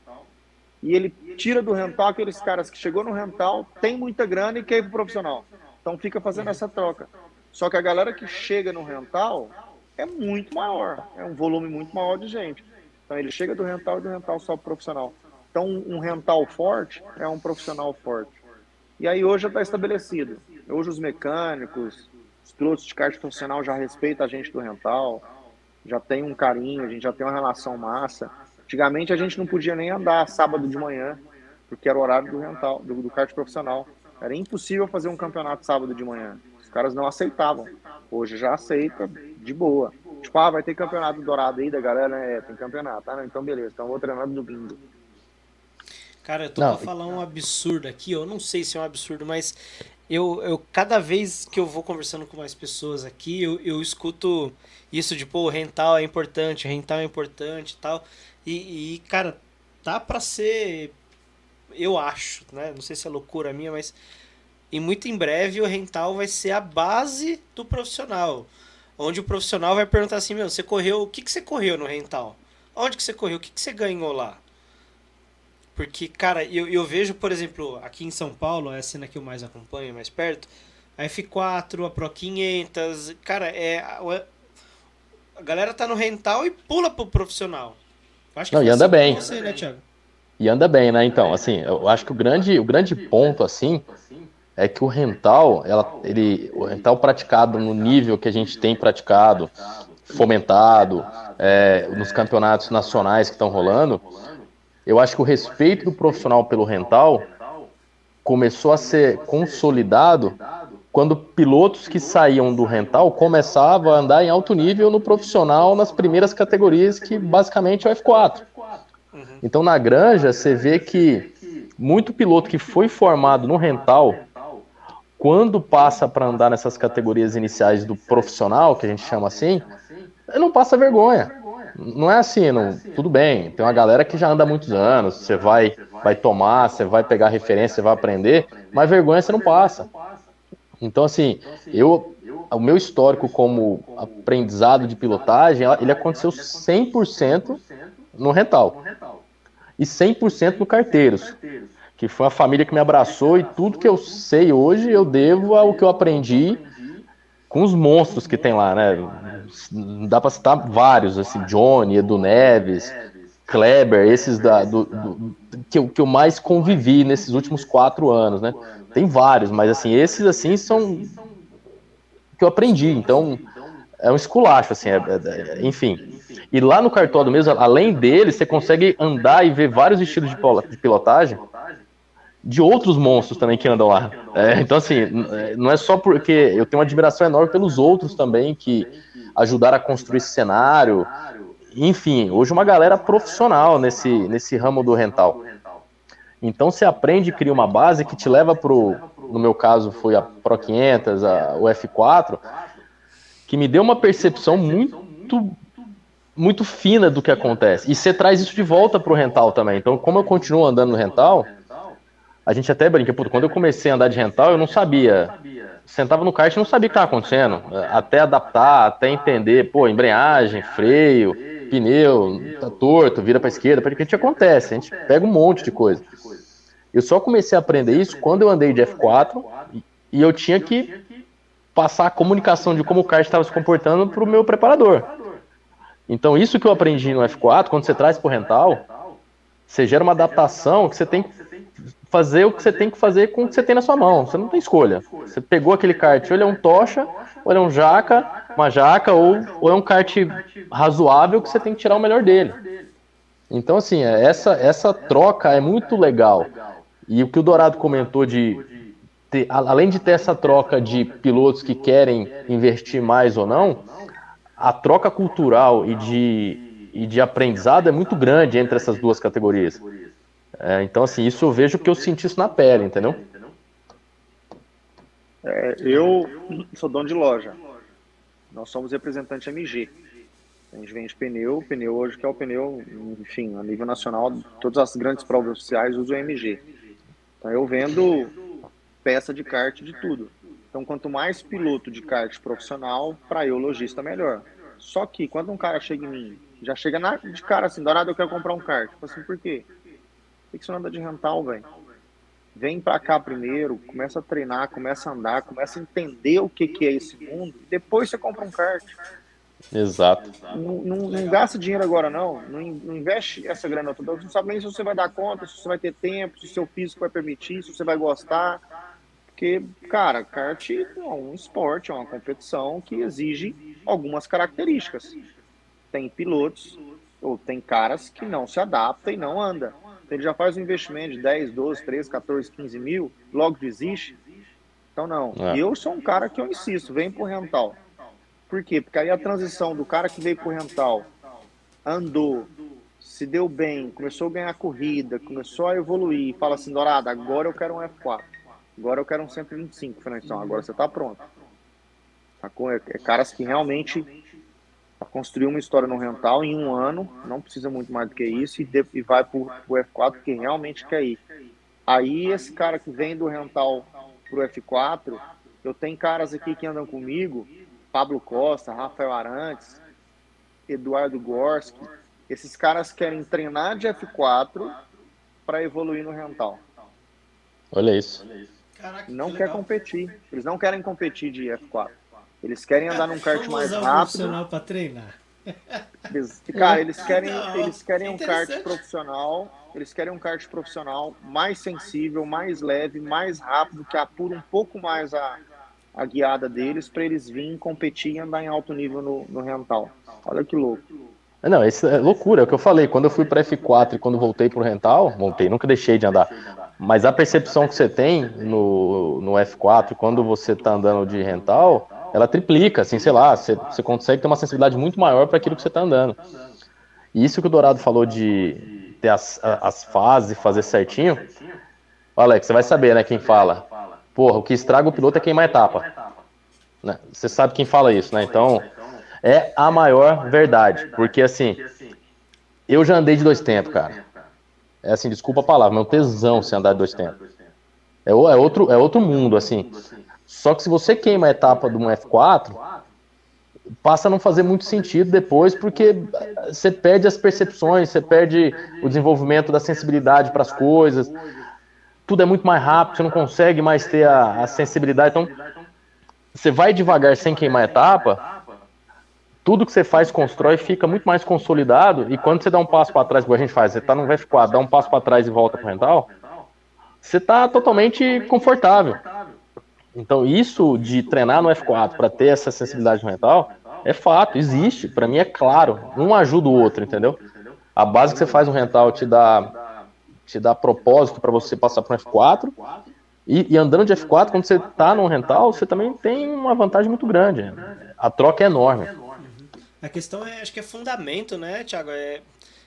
E ele tira do rental aqueles caras que chegou no rental, tem muita grana e quer ir para o profissional. Então fica fazendo essa troca. Só que a galera que chega no rental é muito maior, é um volume muito maior de gente. Então ele chega do rental e do rental só para profissional. Então um rental forte é um profissional forte. E aí hoje já está estabelecido. Hoje os mecânicos, os pilotos de kart profissional já respeitam a gente do rental, já tem um carinho, a gente já tem uma relação massa. Antigamente a gente não podia nem andar sábado de manhã, porque era o horário do rental, do, do kart profissional. Era impossível fazer um campeonato sábado de manhã. Os caras não aceitavam. Hoje já aceita de boa. Tipo, ah, vai ter campeonato dourado aí da galera, é, tem campeonato. Ah, não, então beleza, então vou treinar domingo. Cara, eu tô não, pra falar um absurdo aqui, eu não sei se é um absurdo, mas eu, eu cada vez que eu vou conversando com mais pessoas aqui, eu, eu escuto isso de, pô, rental é importante, rental é importante tal. E, e, cara, tá pra ser, eu acho, né? Não sei se é loucura minha, mas e muito em breve o rental vai ser a base do profissional. Onde o profissional vai perguntar assim, meu, você correu, o que, que você correu no rental? Onde que você correu? O que, que você ganhou lá? Porque, cara, eu, eu vejo, por exemplo, aqui em São Paulo, é a cena que eu mais acompanho, mais perto, a F4, a Pro 500, cara, é, a galera tá no rental e pula pro profissional. Acho que Não, e anda bem. Você, né, Thiago? E anda bem, né? Então, assim, eu acho que o grande, o grande ponto, assim, é que o rental, ela, ele, o rental praticado no nível que a gente tem praticado, fomentado, é, nos campeonatos nacionais que estão rolando, eu acho que o respeito do profissional pelo rental começou a ser consolidado quando pilotos que saíam do rental começavam a andar em alto nível no profissional nas primeiras categorias, que basicamente é o F4. Uhum. Então na granja você vê que muito piloto que foi formado no rental, quando passa para andar nessas categorias iniciais do profissional, que a gente chama assim, não passa vergonha. Não é assim, não, tudo bem. Tem uma galera que já anda há muitos anos, você vai, vai tomar, você vai pegar referência, você vai aprender, mas vergonha você não passa. Então, assim, eu, o meu histórico como aprendizado de pilotagem, ele aconteceu 100% no rental e 100% no carteiros, que foi a família que me abraçou e tudo que eu sei hoje eu devo ao que eu aprendi com os monstros que tem lá, né? Dá para citar vários, assim, Johnny, Edu Neves, Kleber, esses da, do, do, que, eu, que eu mais convivi nesses últimos quatro anos, né? Tem vários, mas assim, esses assim são que eu aprendi, então é um esculacho, assim, é, é, é, enfim. E lá no cartódromo mesmo, além dele, você consegue andar e ver vários estilos de pilotagem de outros monstros também que andam lá. É, então, assim, não é só porque eu tenho uma admiração enorme pelos outros também que ajudaram a construir esse cenário. Enfim, hoje uma galera profissional nesse, nesse ramo do rental. Então você aprende e cria uma base que te leva pro, no meu caso foi a Pro 500, a, o F4, que me deu uma percepção muito muito fina do que acontece. E você traz isso de volta pro rental também. Então, como eu continuo andando no rental, a gente até brinca, quando eu comecei a andar de rental, eu não sabia. Sentava no kart e não sabia o que estava acontecendo. Até adaptar, até entender, pô, embreagem, freio, pneu, tá torto, vira para esquerda, porque a gente acontece, a gente pega um monte de coisa. Eu só comecei a aprender isso quando eu andei de F4 e eu tinha que passar a comunicação de como o kart estava se comportando para o meu preparador. Então, isso que eu aprendi no F4, quando você traz para o rental, você gera uma adaptação que você tem que fazer o que você tem que fazer com o que você tem na sua mão. Você não tem escolha. Você pegou aquele kart, ou ele é um tocha, ou ele é um jaca, uma jaca, ou, ou é um kart razoável que você tem que tirar o melhor dele. Então, assim, essa, essa troca é muito legal. E o que o Dourado comentou de ter, além de ter essa troca de pilotos que querem investir mais ou não, a troca cultural e de, e de aprendizado é muito grande entre essas duas categorias. É, então, assim, isso eu vejo que eu senti isso na pele, entendeu? É, eu sou dono de loja. Nós somos representante MG. A gente vende pneu, pneu hoje que é o pneu, enfim, a nível nacional, todas as grandes provas oficiais usam MG. Então eu vendo peça de kart de tudo. Então quanto mais piloto de kart profissional, para eu lojista melhor. Só que quando um cara chega em mim, já chega na, de cara assim, Dourado, eu quero comprar um kart. Eu assim, por quê? Por que você não anda de rental, velho? Vem para cá primeiro, começa a treinar, começa a andar, começa a entender o que, que é esse mundo, depois você compra um kart. Exato. Não, não, não, gasta dinheiro agora, não. não. não. investe essa grana toda. Você não sabe nem se você vai dar conta, se você vai ter tempo, se o seu físico vai permitir, se você vai gostar. Porque, cara, kart é um esporte, é uma competição que exige algumas características. Tem pilotos ou tem caras que não se adaptam e não andam. Ele já faz um investimento de 10, 12, 13, 14, 15 mil, logo desiste. Então, não. É. Eu sou um cara que eu insisto, vem pro rental por quê? Porque aí a transição do cara que veio pro rental, andou, se deu bem, começou a ganhar corrida, começou a evoluir, fala assim, Dourado, agora eu quero um F4, agora eu quero um 125, falei, então, agora você tá pronto. Sacou? É, é caras que realmente construiu uma história no rental em um ano, não precisa muito mais do que isso, e, de, e vai pro, pro F4 porque realmente quer ir. Aí esse cara que vem do rental pro F4, eu tenho caras aqui que andam comigo Pablo Costa, Rafael Arantes, Eduardo Gorski. Esses caras querem treinar de F4 para evoluir no rental. Olha isso. Caraca, não que quer competir. Eles não querem competir de F4. Eles querem andar num kart mais rápido. para treinar. Cara, eles querem, eles querem um kart profissional. Eles querem um kart profissional mais sensível, mais leve, mais rápido, que apura um pouco mais a, a guiada deles para eles virem competir e andar em alto nível no, no rental. Olha que louco. Não, isso é loucura, é o que eu falei. Quando eu fui para F4 e quando voltei para o rental, voltei, nunca deixei de andar. Mas a percepção que você tem no, no F4 quando você está andando de rental, ela triplica, assim, sei lá, você, você consegue ter uma sensibilidade muito maior para aquilo que você está andando. E isso que o Dourado falou de ter as, as fases, fazer certinho. Alex, você vai saber, né, quem fala. Porra, o que estraga o piloto é queimar etapa. Né? Você sabe quem fala isso, né? Então, é a maior verdade. Porque, assim, eu já andei de dois tempos, cara. É assim, desculpa a palavra, mas é tesão se andar de dois tempos. É, é, outro, é outro mundo, assim. Só que se você queima a etapa de um F4, passa a não fazer muito sentido depois, porque você perde as percepções, você perde o desenvolvimento da sensibilidade para as coisas. Tudo é muito mais rápido, você não consegue mais ter a, a sensibilidade. Então, você vai devagar sem queimar a etapa, tudo que você faz, constrói, fica muito mais consolidado. E quando você dá um passo para trás, como a gente faz, você está no F4, dá um passo para trás e volta para o rental, você está totalmente confortável. Então, isso de treinar no F4 para ter essa sensibilidade mental é fato, existe. Para mim é claro. Um ajuda o outro, entendeu? A base que você faz no rental te dá, te dá propósito para você passar para o F4. E, e, andando de F4, quando você está no rental, você também tem uma vantagem muito grande. A troca é enorme. A questão é, acho que é fundamento, né, Thiago? É,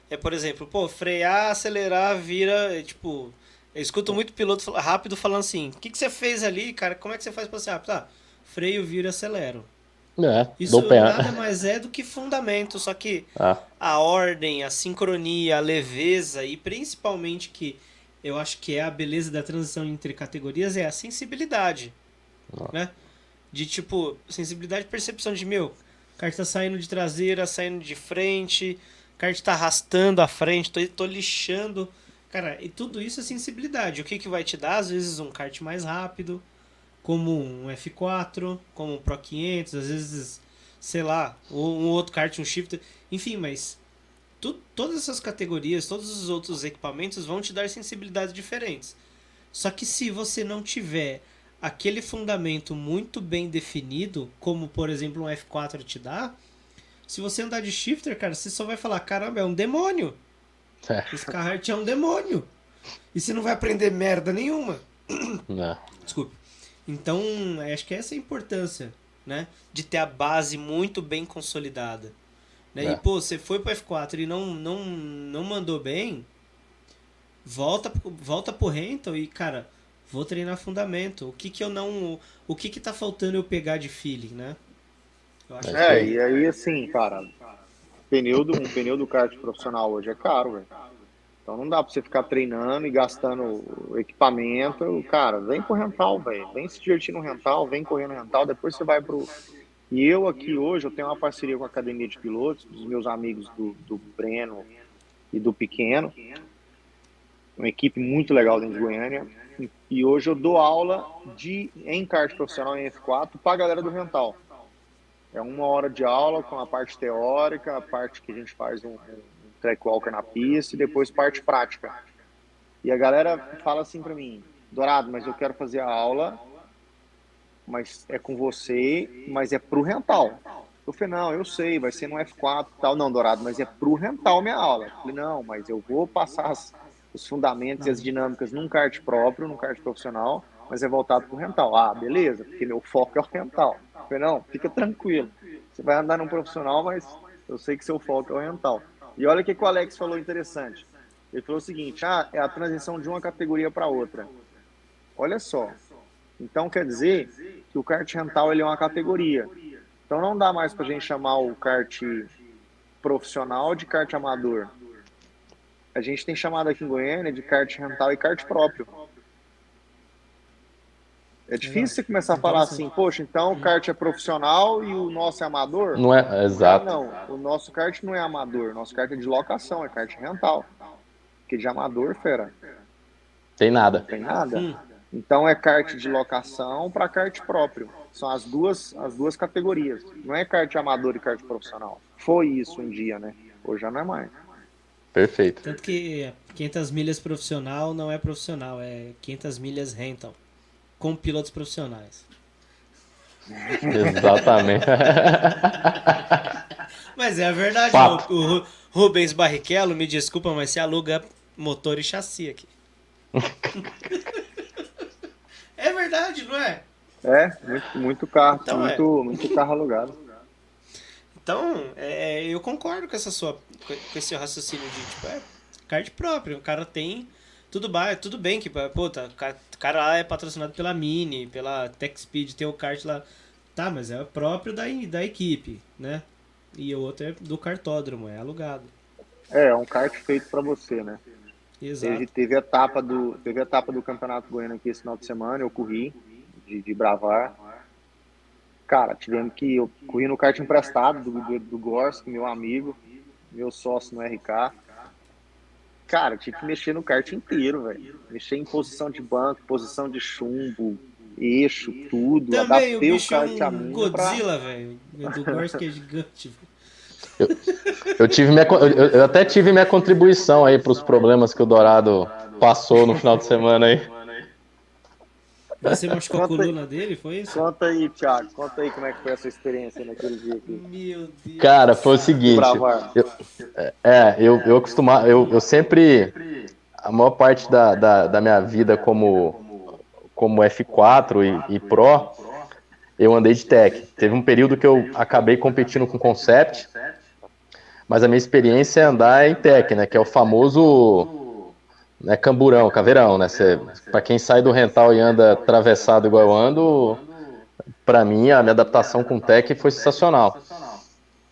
é por exemplo, pô, frear, acelerar, vira, é, tipo, eu escuto muito piloto rápido falando assim: o que, que você fez ali, cara? Como é que você faz pra ser rápido? Ah, freio, viro e acelero. É, Isso nada mais é do que fundamento, só que ah. a ordem, a sincronia, a leveza e principalmente que eu acho que é a beleza da transição entre categorias é a sensibilidade, ah. né? De tipo, sensibilidade e percepção de, meu, o kart tá saindo de traseira, saindo de frente, o kart tá arrastando a frente, tô, tô lixando Cara, e tudo isso é sensibilidade. O que, que vai te dar? Às vezes um kart mais rápido, como um F4, como um Pro 500, às vezes, sei lá, um outro kart, um shifter. Enfim, mas tu, todas essas categorias, todos os outros equipamentos vão te dar sensibilidades diferentes. Só que se você não tiver aquele fundamento muito bem definido, como por exemplo um F4 te dá, se você andar de shifter, cara, você só vai falar, caramba, é um demônio. É. Esse Carhart é um demônio. E você não vai aprender merda nenhuma. Não. Desculpe. Então, acho que essa é a importância, né? De ter a base muito bem consolidada. Né? É. E, pô, você foi pro F4 e não, não, não mandou bem, volta, volta pro rental e, cara, vou treinar fundamento. O que que eu não... O que que tá faltando eu pegar de feeling, né? é, que... e aí, assim, cara, pneu do, um pneu do kart profissional hoje é caro, velho. Então não dá pra você ficar treinando e gastando equipamento. Cara, vem pro rental, velho. Vem se divertir no rental, vem correr no rental, depois você vai pro. E eu aqui hoje, eu tenho uma parceria com a Academia de Pilotos, dos meus amigos do, do Breno e do Pequeno. Uma equipe muito legal dentro de Goiânia. E hoje eu dou aula de em kart profissional em F4 pra galera do rental. É uma hora de aula com a parte teórica, a parte que a gente faz um, um track walker na pista e depois parte prática. E a galera fala assim para mim, Dourado, mas eu quero fazer a aula, mas é com você, mas é pro rental. Eu falei, não, eu sei, vai ser no F4 e tal. Não, Dourado, mas é pro rental minha aula. Eu falei, não, mas eu vou passar as, os fundamentos e as dinâmicas num kart próprio, num kart profissional, mas é voltado pro rental. Ah, beleza, porque meu foco é o rental. Falei, não, fica tranquilo. Você vai andar num profissional, mas eu sei que seu foco é oriental. E olha o que o Alex falou interessante. Ele falou o seguinte: ah, é a transição de uma categoria para outra. Olha só. Então quer dizer que o kart rental ele é uma categoria. Então não dá mais para a gente chamar o kart profissional de kart amador. A gente tem chamado aqui em Goiânia de kart rental e kart próprio. É difícil você começar a falar assim, poxa, então o kart é profissional e o nosso é amador? Não é, exato. Não, o nosso kart não é amador, o nosso kart é de locação, é kart rental. Porque de amador, fera. Tem nada. Tem nada. Hum. Então é kart de locação para kart próprio. São as duas, as duas categorias. Não é kart amador e kart profissional. foi isso um dia, né? Hoje já não é mais. Perfeito. Tanto que 500 milhas profissional não é profissional, é 500 milhas rental, com pilotos profissionais. Exatamente. Mas é a verdade, o, o Rubens Barrichello, me desculpa, mas você aluga motor e chassi aqui. é verdade, não é? É, muito, muito carro, Então é. muito, muito carro alugado. Então, é, eu concordo com essa sua com com esse raciocínio de tipo, é kart próprio, o cara tem tudo bem, tudo bem que pô, tá, o cara, lá é patrocinado pela Mini, pela Tech Speed, tem o kart lá. Tá, mas é próprio da, da equipe, né? E o outro é do cartódromo, é alugado. É, é um kart feito para você, né? Exato. Teve, teve, a etapa do, teve a etapa do Campeonato Goiano aqui esse final de semana, eu corri de, de Bravar. Cara, tivemos que. Eu corri no kart emprestado do, do, do Gorski, meu amigo, meu sócio no RK. Cara, eu tive que mexer no kart inteiro, velho. Mexer em posição de banco, posição de chumbo, eixo, tudo. Também o Adaptei o bicho é kart a um mim Godzilla, velho. Do Gorski é gigante. Eu, tive minha, eu, eu até tive minha contribuição aí para os problemas que o Dourado passou no final de semana aí. Você machucou a Conta aí. coluna dele, foi isso? Conta aí, Thiago, conta aí como é que foi a sua experiência naquele dia aqui. Meu Deus. Cara, foi o seguinte. Eu- é, eu, eu costumava. Eu, eu sempre. A maior parte da, da, da minha vida como, como F4 e, e Pro, eu andei de tech. Teve um período que eu acabei competindo com Concept, mas a minha experiência é andar em tech, né? Que é o famoso né, camburão, caveirão, né? Cê, pra quem sai do rental e anda atravessado igual eu ando, pra mim a minha adaptação com tech foi sensacional.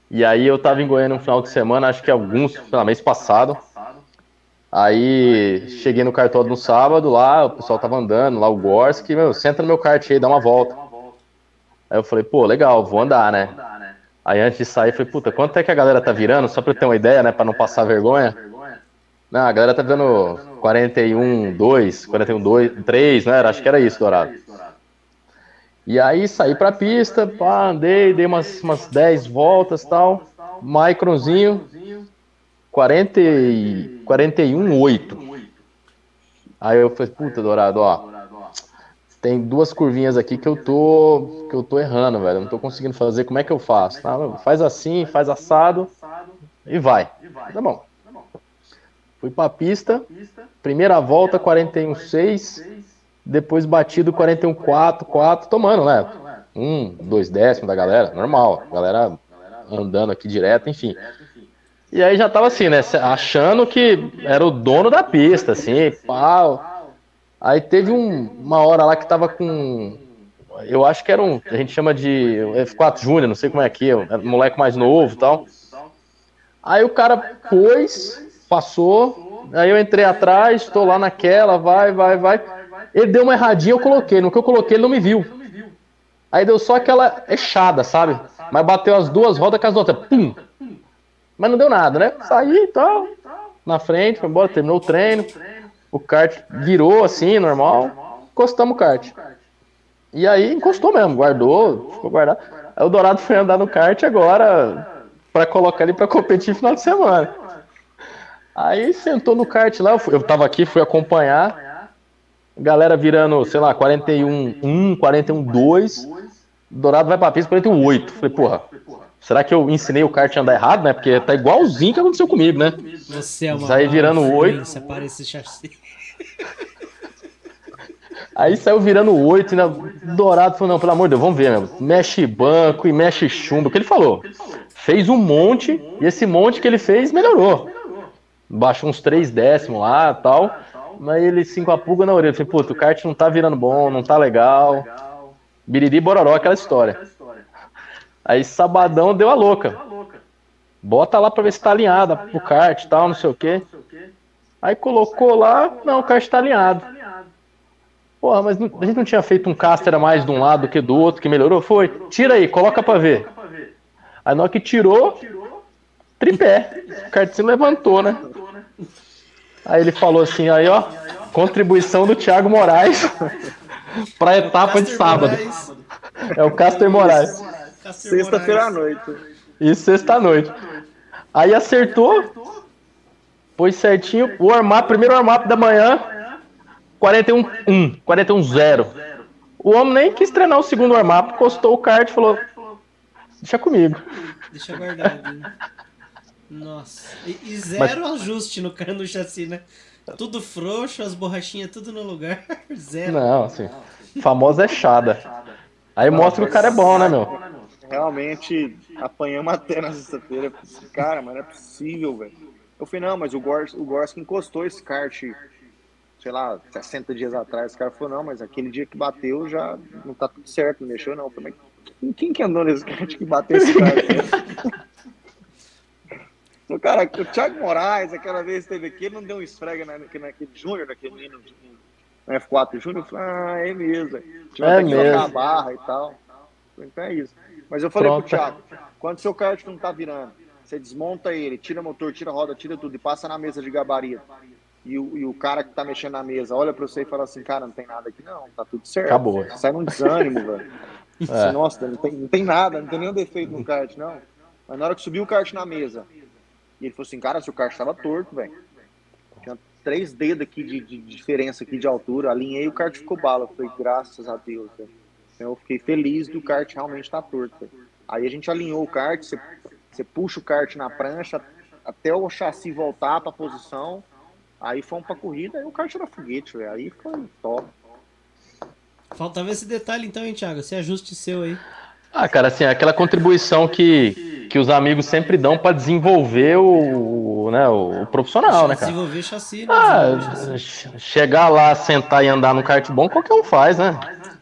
E aí eu tava em Goiânia no final de semana, acho que alguns, sei lá, mês passado. Aí cheguei no cartódromo no sábado, lá o pessoal tava andando, lá o Gorski, meu, senta no meu kart aí, dá uma volta. Aí eu falei, pô, legal, vou andar, né? Aí antes de sair, falei, puta, quanto é que a galera tá virando? Só pra eu ter uma ideia, né, pra não passar vergonha. Não, a galera tá dando 41, 2, 41, 2, 3, né? Acho que era isso, Dourado. E aí saí pra pista, pá, andei, dei umas, umas 10 voltas e tal. Microzinho, 40 e, 41, 8. Aí eu falei, puta, Dourado, ó. Tem duas curvinhas aqui que eu tô que eu tô errando, velho. Não tô conseguindo fazer. Como é que eu faço? Tá, faz assim, faz assado e vai. Tá bom. Fui pra pista. Primeira volta 41,6. Depois batido 41,4, 4, tomando, né? Um, dois décimos da galera, normal. Galera andando aqui direto, enfim. E aí já tava assim, né? Achando que era o dono da pista, assim, pau. Aí teve um, uma hora lá que tava com. Eu acho que era um. A gente chama de F4 Júnior, não sei como é que é, um moleque mais novo e tal. Aí o cara pôs, passou. Aí eu entrei atrás, estou lá naquela, vai, vai, vai. Ele deu uma erradinha, eu coloquei. No que eu coloquei, ele não me viu. Aí deu só aquela echada, sabe? Mas bateu as duas rodas com as outras. Pum! Mas não deu nada, né? Saí e tal. Na frente, foi embora, terminou o treino. O kart virou assim, normal. Encostamos o kart. E aí encostou mesmo, guardou, ficou guardado. Aí o Dourado foi andar no kart agora para colocar ele para competir no final de semana. Aí sentou no kart lá, eu, fui, eu tava aqui, fui acompanhar. Galera virando, sei lá, 41, 1, 41, 2. Dourado vai pra pista 48. Falei, porra, será que eu ensinei o kart a andar errado, né? Porque tá igualzinho que aconteceu comigo, né? Você é uma Sai virando oito. influência para esse chassi. Aí saiu virando 8, e né? Dourado falou, não, pelo amor de Deus, vamos ver, meu. Mexe banco e mexe chumbo. O que ele falou? Fez um monte, e esse monte que ele fez melhorou. Baixou uns 3 décimos lá tal. Mas ele com a pulga na orelha. Falei, puta, o kart não tá virando bom, não tá legal. Biriri bororó, aquela história. Aí sabadão deu a louca. Bota lá pra ver se tá alinhada pro kart e tal, não sei o quê. Aí colocou lá, não, o kart tá alinhado. Porra, mas não- a gente não tinha feito um caster mais de um lado que do outro que melhorou? Foi. Tira aí, coloca pra ver. Aí na hora que tirou, tripé. O se levantou, né? Aí ele falou assim, aí ó, contribuição do Thiago Moraes pra etapa de sábado. É o Caster Moraes. Sexta-feira à noite. Isso sexta-noite. Aí acertou, pôs certinho, o warm-up, primeiro warm-up da manhã, 41-1, 41-0. O homem nem quis treinar o segundo warm-up, postou o kart e falou: Deixa comigo. Deixa guardado. Nossa. E, e zero Mas... ajuste no, no chassi, né? Tudo frouxo, as borrachinhas tudo no lugar. Zero. Não, assim. Famosa é chada. Aí Não, mostra que o cara é bom, né, meu? Realmente apanhamos até na sexta-feira. Cara, mas não é possível, velho. Eu falei, não, mas o Gors, o Gorski encostou esse kart, sei lá, 60 dias atrás. O cara falou, não, mas aquele dia que bateu já não tá tudo certo, não mexeu não. Eu falei, quem que andou nesse kart que bateu esse kart? O cara, o Thiago Moraes, aquela vez teve aqui, ele não deu um esfrega na, naquele Júnior, naquele menino no F4 Júnior, eu falei, ah, é mesmo. Tinha é mesmo. a barra e tal. Então é isso. Mas eu falei Pronto. pro Thiago, quando seu kart não tá virando, você desmonta ele, tira motor, tira roda, tira tudo e passa na mesa de gabarito. E o, e o cara que tá mexendo na mesa olha pra você e fala assim, cara, não tem nada aqui não, tá tudo certo. Acabou. Sai num desânimo, velho. É. Nossa, não tem, não tem nada, não tem nenhum defeito no kart, não. Mas na hora que subiu o kart na mesa, e ele falou assim, cara, seu kart estava torto, velho. Tinha três dedos aqui de, de, diferença aqui de altura. Alinhei o kart ficou bala. Foi graças a Deus, velho. Então eu fiquei feliz do kart realmente estar tá torto. Véio. Aí a gente alinhou o kart, você, puxa o kart na prancha até o chassi voltar para a posição. Aí fomos pra corrida e o kart era foguete, velho. Aí foi top. Faltava esse detalhe então, hein, Thiago? Esse ajuste seu aí. Ah, cara, assim, aquela contribuição que, que os amigos sempre dão para desenvolver o, né, o profissional, né, cara? Desenvolver chassi, né? Ah, chegar lá, sentar e andar no kart bom, qualquer um faz, né?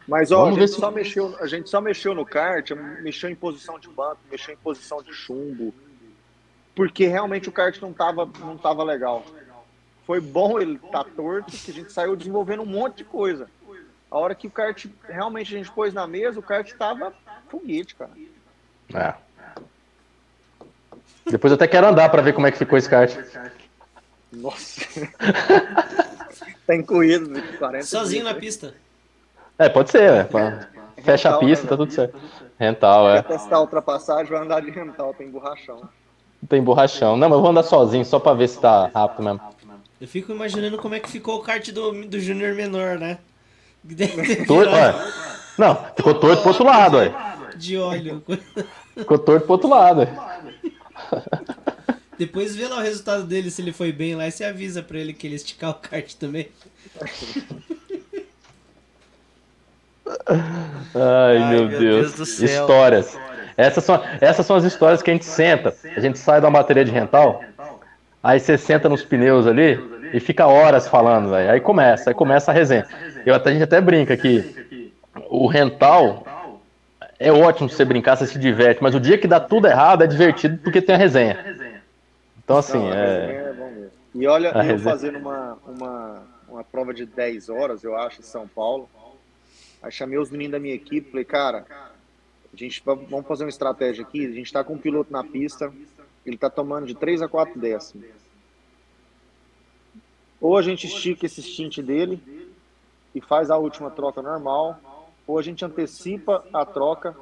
Mas ó, a gente, se... só mexeu, a gente só mexeu no kart, mexeu em posição de banco, mexeu em posição de chumbo, porque realmente o kart não tava, não tava legal. Foi bom ele tá torto, que a gente saiu desenvolvendo um monte de coisa. A hora que o kart realmente a gente pôs na mesa, o kart tava foguete, cara. É. Depois eu até quero andar para ver como é que ficou esse kart. Nossa. tá incluído, 40 Sozinho na pista. É, pode ser, é. Fecha rental, a pista, né, tá tudo certo. Rental, é. Quer testar a ultrapassagem, vai andar de rental, tem borrachão. Tem borrachão. Não, mas eu vou andar sozinho, só pra ver se tá rápido mesmo. Eu fico imaginando como é que ficou o kart do, do Júnior menor, né? Torto, Não, ficou torto pro outro lado, ué de óleo. Ficou torto pro outro lado. Depois vê lá o resultado dele, se ele foi bem lá, e você avisa pra ele que ele esticar o kart também. Ai, Ai meu, meu, Deus. Deus histórias. Essas são, essas são as histórias que a gente senta. A gente sai da bateria de rental, aí você senta nos pneus ali e fica horas falando, véio. aí começa, aí começa a resenha. Eu até, a gente até brinca que o rental é ótimo você brincar, você se diverte, mas o dia que dá tudo errado é divertido porque tem a resenha. Então, assim. Não, é... é e olha, a eu resenha... fazendo uma, uma, uma prova de 10 horas, eu acho, em São Paulo. Aí chamei os meninos da minha equipe, falei, cara, a gente vamos fazer uma estratégia aqui. A gente está com um piloto na pista, ele está tomando de 3 a 4 décimos. Ou a gente estica esse stint dele e faz a última troca normal, ou a gente antecipa a troca.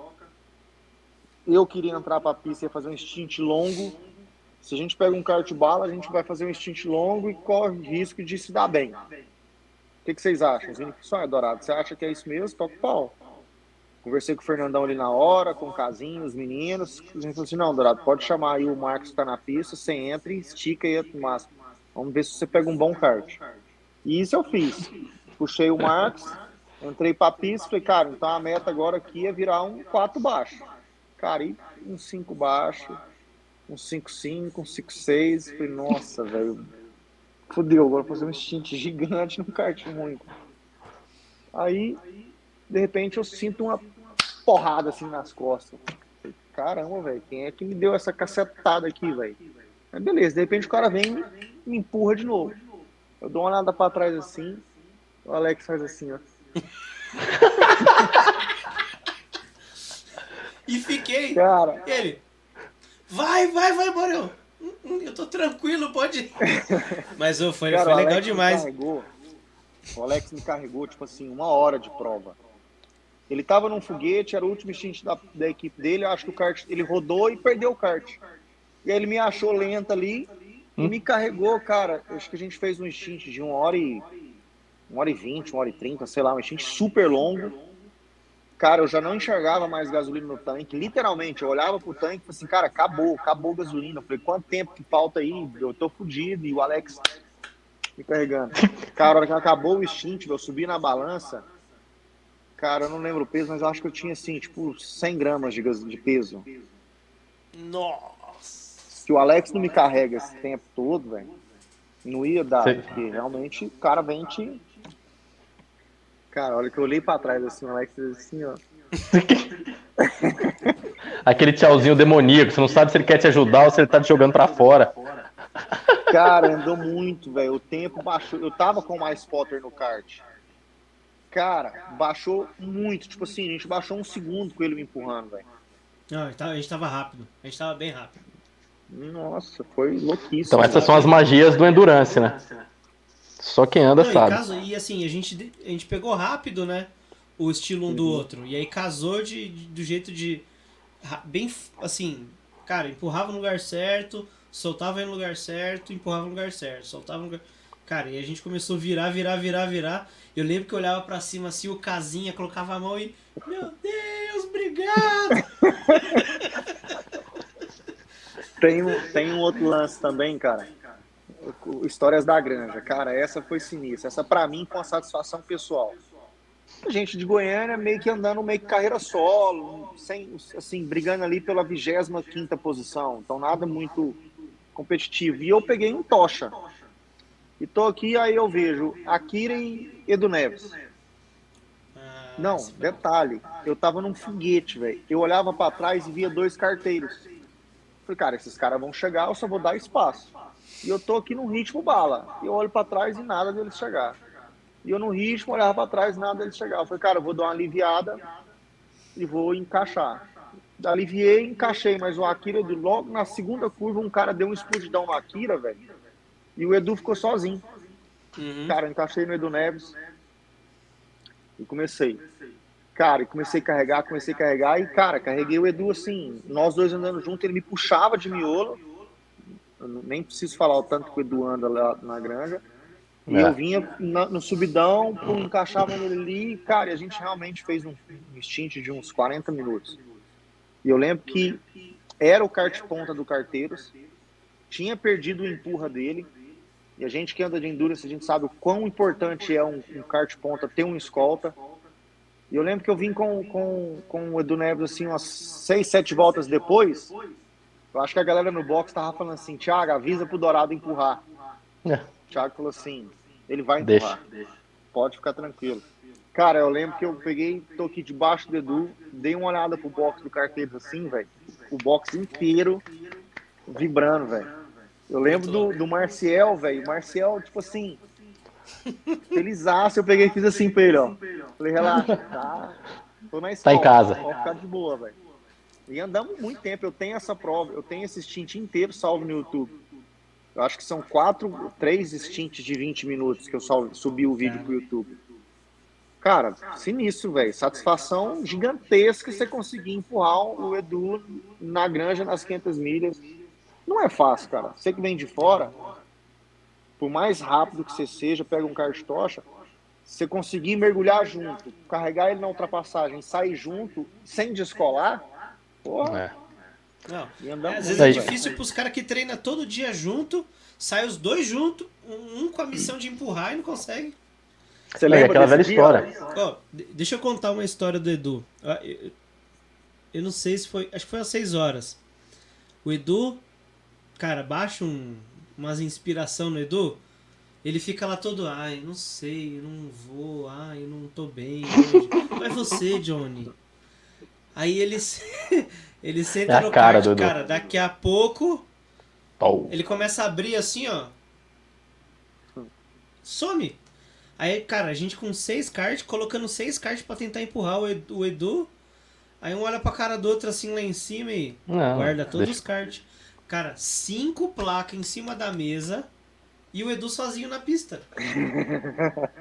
Eu queria entrar para a pista e fazer um stint longo. Se a gente pega um kart bala, a gente vai fazer um stint longo e corre risco de se dar bem. O que, que vocês acham? É Dourado, você acha que é isso mesmo? Toca o pau. Conversei com o Fernandão ali na hora, com o Casinho, os meninos. A gente falou assim: não, Dourado, pode chamar aí o Marcos que está na pista, você entra e estica aí no máximo. Vamos ver se você pega um bom kart. E isso eu fiz. Puxei o Marcos, Entrei pra pista, falei, cara, então a meta agora aqui é virar um 4 baixo. Cara, e um 5 baixo, um 5-5, um 5-6. Falei, nossa, velho. Fudeu, agora fazer um stint gigante num kart ruim. Aí, de repente, eu sinto uma porrada assim nas costas. Falei, Caramba, velho, quem é que me deu essa cacetada aqui, velho? beleza, de repente o cara vem e me empurra de novo. Eu dou uma olhada pra trás assim, o Alex faz assim, ó. E fiquei. Cara. Ele. Vai, vai, vai, Morel. Hum, hum, eu tô tranquilo, pode. Mas oh, foi, Cara, foi legal demais. Carregou, o Alex me carregou, tipo assim, uma hora de prova. Ele tava num foguete, era o último instinto da, da equipe dele, eu acho que o kart, ele rodou e perdeu o kart. E aí ele me achou lento ali e me carregou, cara. Acho que a gente fez um instinto de uma hora e. Uma hora e vinte, uma hora e trinta, sei lá, um instinto super longo. Cara, eu já não enxergava mais gasolina no tanque. Literalmente, eu olhava pro tanque e falei assim, cara, acabou, acabou a gasolina. Eu falei, quanto tempo que falta aí? Eu tô fudido. E o Alex me carregando. Cara, a hora que acabou o instinto, eu subi na balança. Cara, eu não lembro o peso, mas eu acho que eu tinha assim, tipo, 100 gramas de, de peso. Nossa. Se o Alex não me carrega esse tempo todo, velho, não ia dar, Sim. porque realmente o cara vem te. Cara, olha que eu olhei pra trás assim, o Alex fez assim, ó. Aquele tchauzinho demoníaco, você não sabe se ele quer te ajudar ou se ele tá te jogando pra fora. Cara, andou muito, velho. O tempo baixou. Eu tava com mais spotter no kart. Cara, baixou muito. Tipo assim, a gente baixou um segundo com ele me empurrando, velho. Não, a gente tava- a gente tava rápido. A gente tava bem rápido. Nossa, foi louquíssimo. Então essas são as magias do Endurance, né? Só quem anda Não, e, sabe. caso, e assim, a gente, a gente pegou rápido, né? O estilo um do outro. E aí casou de, de- do jeito de. Bem assim. Cara, empurrava no lugar certo, soltava no lugar certo, empurrava no lugar certo, soltava no lugar. Cara, e a gente começou a virar, virar, virar, virar. Eu lembro que eu olhava pra cima assim, o casinha colocava a mão e. Meu Deus, obrigado! Tem um, tem um outro lance também, cara. Histórias da Granja. Cara, essa foi sinistra. Essa pra mim foi uma satisfação pessoal. A gente de Goiânia meio que andando meio que carreira solo, sem, assim, brigando ali pela 25 posição. Então nada muito competitivo. E eu peguei um tocha. E tô aqui, aí eu vejo Akira e Edu Neves. Ah, Não, detalhe, eu tava num foguete, velho. Eu olhava pra trás e via dois carteiros. Falei, cara, esses caras vão chegar, eu só vou dar espaço. E eu tô aqui num ritmo bala. Eu olho pra trás e nada deles chegar. E eu no ritmo, olhava pra trás e nada deles chegar. Eu falei, cara, eu vou dar uma aliviada e vou encaixar. Aliviei, encaixei, mas o Akira, logo na segunda curva, um cara deu um explodidão no Akira, velho. E o Edu ficou sozinho. Uhum. Cara, encaixei no Edu Neves e comecei. Cara, e comecei a carregar, comecei a carregar e, cara, carreguei o Edu assim, nós dois andando junto, ele me puxava de miolo. Eu nem preciso falar o tanto que o Edu anda lá na granja. E É. eu vinha na- no subidão, pum, encaixava nele ali, cara, e a gente realmente fez um, um stint de uns 40 minutos. E eu lembro que era o kart ponta do Carteiros, tinha perdido o empurra dele, e a gente que anda de endurance, a gente sabe o quão importante é um, um kart ponta ter um escolta. E eu lembro que eu vim com, com, com o Edu Neves assim, umas seis, sete voltas depois. Eu acho que a galera no box tava falando assim, Thiago, avisa pro Dourado empurrar. É. O Thiago falou assim, ele vai empurrar. Pode ficar tranquilo. Cara, eu lembro que eu peguei, tô aqui debaixo do Edu, dei uma olhada pro box do Carteiros assim, velho. O box inteiro vibrando, velho. Eu lembro do, do Marcial, velho. O Marcial, tipo assim, felizaço. Eu peguei e fiz assim pra ele, ó. Falei, relaxa, tá? Tô na escola. em casa. Pode ficar de boa, velho. E andamos muito tempo. Eu tenho essa prova, eu tenho esse stint inteiro salvo no YouTube. Eu acho que são quatro, três stints de 20 minutos que eu salvo, subi o vídeo pro YouTube. Cara, sinistro, velho. Satisfação gigantesca você conseguir empurrar o Edu na granja nas 500 milhas. Não é fácil, cara. Você que vem de fora, por mais rápido que você seja, pega um kart tocha, você conseguir mergulhar junto, carregar ele na ultrapassagem, sair junto, sem descolar, porra, É. Não. e É, às vezes é difícil pros caras que treinam todo dia junto, sai os dois juntos, um com a missão de empurrar e não consegue. Você É lembra aquela velha dia? história. De- deixa eu contar uma história do Edu. Ah, Eu, não sei se foi. Acho que foi às 6 horas. O Edu, cara, baixa um, umas inspiração no Edu. Ele fica lá todo, ai, não sei, eu não vou, ai, eu não tô bem hoje. Vai você, Johnny. Aí ele, se- ele senta É no cara kart, do Edu. cara, daqui a pouco Pau. ele começa a abrir assim, ó. Some. Aí, cara, a gente com seis cards, colocando seis cards pra tentar empurrar o Edu, o Edu. Aí um olha pra cara do outro assim lá em cima e Não, guarda todos deixa- os cards. Cara, cinco placas em cima da mesa e o Edu sozinho na pista.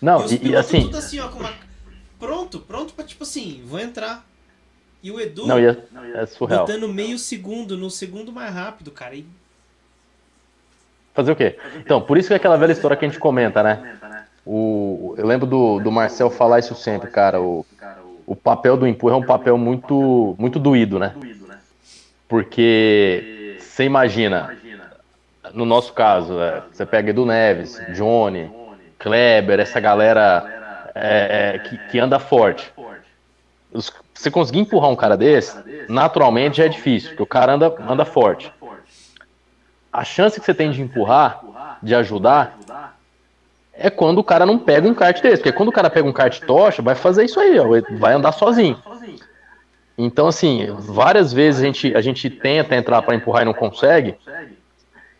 Não, e os e, assim, tudo assim, ó, com uma, pronto, pronto pra tipo assim, vou entrar. E o Edu Não, ia, é surreal. botando meio segundo, no segundo mais rápido, cara. E Fazer o quê? Então, por isso que é aquela velha história que a gente comenta, né? O, eu lembro do, do Marcel falar isso sempre, cara. O, o papel do empurra é um papel muito, muito doído, né? Porque você imagina, no nosso caso, é, você pega Edu Neves, Johnny, Kleber, essa galera é, é, que, que anda forte. Os- Você conseguir empurrar um cara desse, naturalmente já é difícil, porque o cara anda, anda forte. A chance que você tem de empurrar, de ajudar, é quando o cara não pega um kart desse. Porque quando o cara pega um kart tocha, vai fazer isso aí, ó, vai andar sozinho. Então, assim, várias vezes a gente, a gente tenta entrar para empurrar e não consegue.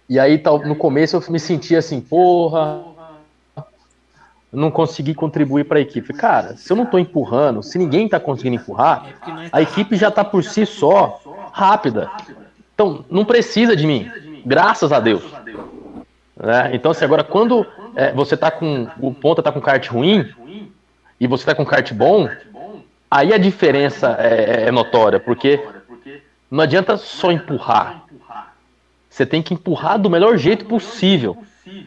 E aí, no começo, eu me sentia assim, porra, não consegui contribuir para a equipe. Cara, se eu não tô empurrando, se ninguém tá conseguindo empurrar, é é a equipe já tá por si só rápida. Então, não precisa de mim, graças a Deus. né? Então, assim, agora, quando é, você tá com. O ponta tá com kart ruim e você tá com kart bom, aí a diferença é, é notória, porque não adianta só empurrar. Você tem que empurrar do melhor jeito possível.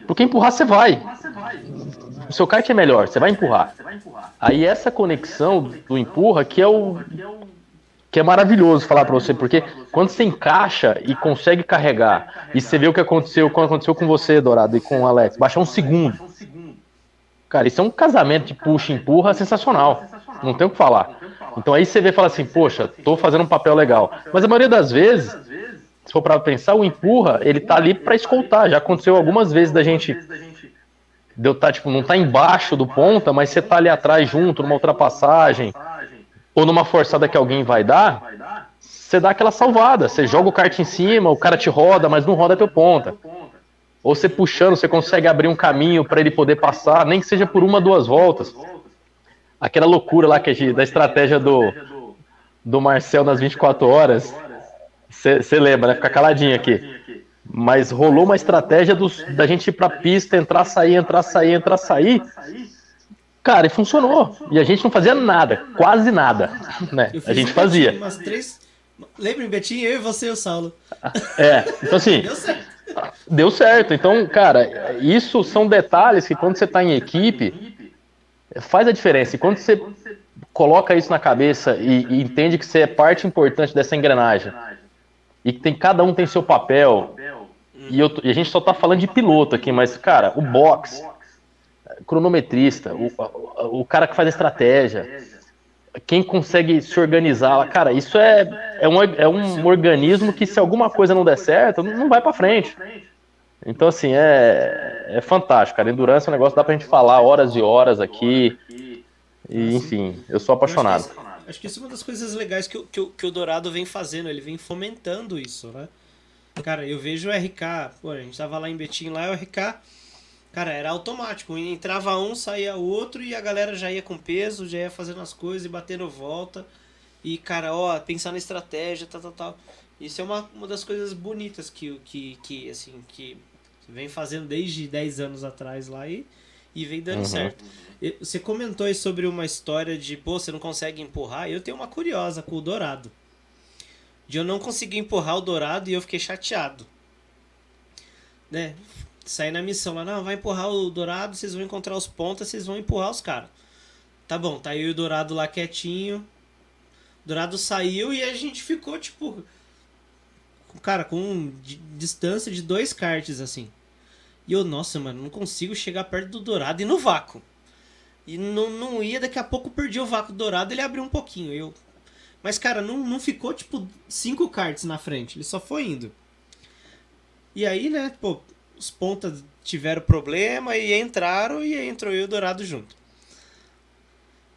Porque empurrar você vai. O seu kart é melhor, você vai empurrar. Aí essa conexão do empurra que é o que é maravilhoso falar pra você, porque quando você encaixa e consegue carregar, e você vê o que aconteceu quando aconteceu com você, Dourado, e com o Alex, baixar um segundo. Cara, isso é um casamento de puxa e empurra sensacional. Não tem o que falar. Então aí você vê e fala assim, poxa, tô fazendo um papel legal. Mas a maioria das vezes, se for para pensar, o empurra, ele tá ali para escoltar. Já aconteceu algumas vezes da gente deu tá tipo não tá embaixo do ponta, mas você tá ali atrás junto numa ultrapassagem ou numa forçada que alguém vai dar, você dá aquela salvada, você joga o kart em cima, o cara te roda, mas não roda teu ponta. Ou você puxando, você consegue abrir um caminho para ele poder passar, nem que seja por uma, duas voltas. Aquela loucura lá que da estratégia do, do Marcel nas 24 horas. Você lembra, né? Fica caladinho aqui. Mas rolou uma estratégia dos, da gente ir pra pista, entrar, sair, entrar, sair, entrar, sair. Cara, e funcionou. E a gente não fazia nada, quase nada. Né? A gente fazia. Betinho, Umas três... Lembra, Betinho? Eu e você e o Saulo. É, então assim, Deu certo. deu certo. Então, cara, isso são detalhes que quando você tá em equipe, faz a diferença. E quando você coloca isso na cabeça e, e entende que você é parte importante dessa engrenagem, e que tem, cada um tem seu papel, e, eu e a gente só tá falando de piloto aqui, mas, cara, o box, cronometrista, o, o, o cara que faz a estratégia, quem consegue se organizar, cara, isso é, é, um, é um organismo que se alguma coisa não der certo, não vai pra frente. Então, assim, é, é fantástico, cara. Endurance é um negócio que dá pra gente falar horas e horas aqui. E, enfim, eu sou apaixonado. Acho que, isso, é uma das coisas legais que, que, que o Dourado vem fazendo, ele vem fomentando isso, né? Cara, eu vejo o RK, pô, a gente tava lá em Betim lá, o RK, cara, era automático, entrava um, saía outro e a galera já ia com peso, já ia fazendo as coisas e batendo volta. E, cara, ó, pensar na estratégia, tal, tal, tal. Isso é uma, uma das coisas bonitas que, que, que, assim, que vem fazendo desde 10 anos atrás lá e, e vem dando Uhum. certo. Você comentou aí sobre uma história de, pô, você não consegue empurrar. Eu tenho uma curiosa com o Dourado. De eu não conseguir empurrar o Dourado e eu fiquei chateado. Né? Saí na missão lá, não, vai empurrar o Dourado, vocês vão encontrar os pontas, vocês vão empurrar os caras. Tá bom, tá e o Dourado lá quietinho. O Dourado saiu e a gente ficou, tipo. Cara, com di- distância de dois karts, assim. E eu, nossa, mano, não consigo chegar perto do Dourado e no vácuo. E não, não ia, daqui a pouco perdi o vácuo dourado, ele abriu um pouquinho. Eu... Mas, cara, não, não ficou, tipo, cinco karts na frente, ele só foi indo. E aí, né, pô, os pontas tiveram problema e entraram e entrou eu e o Dourado junto.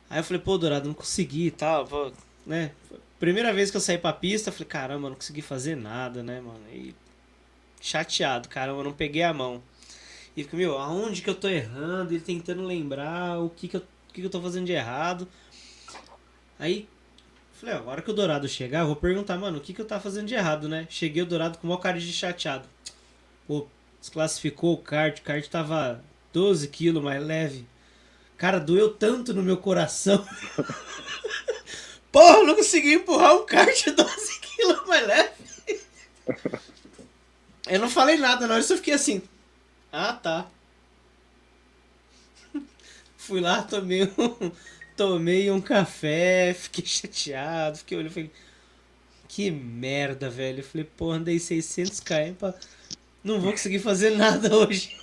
Aí eu falei, pô, Dourado, não consegui e tal, pô, né? Primeira vez que eu saí pra pista, eu falei, caramba, não consegui fazer nada, né, mano? E chateado, caramba, não peguei a mão. E fico, meu, aonde que eu tô errando? E tentando lembrar o que que eu, o que que eu tô fazendo de errado. Aí, falei, a hora que o Dourado chegar, eu vou perguntar, mano, o que que eu tava fazendo de errado, né? Cheguei o Dourado com o maior cara de chateado. Pô, desclassificou o kart, o kart tava 12 quilos mais leve. Cara, doeu tanto no meu coração. Porra, eu não consegui empurrar um kart 12 quilos mais leve. Eu não falei nada, não. Eu só fiquei assim. Ah, tá. Fui lá, tomei um, tomei um café, fiquei chateado, fiquei olhando, falei, que merda, velho. Eu falei, pô, andei 600 km pra... Não vou conseguir fazer nada hoje.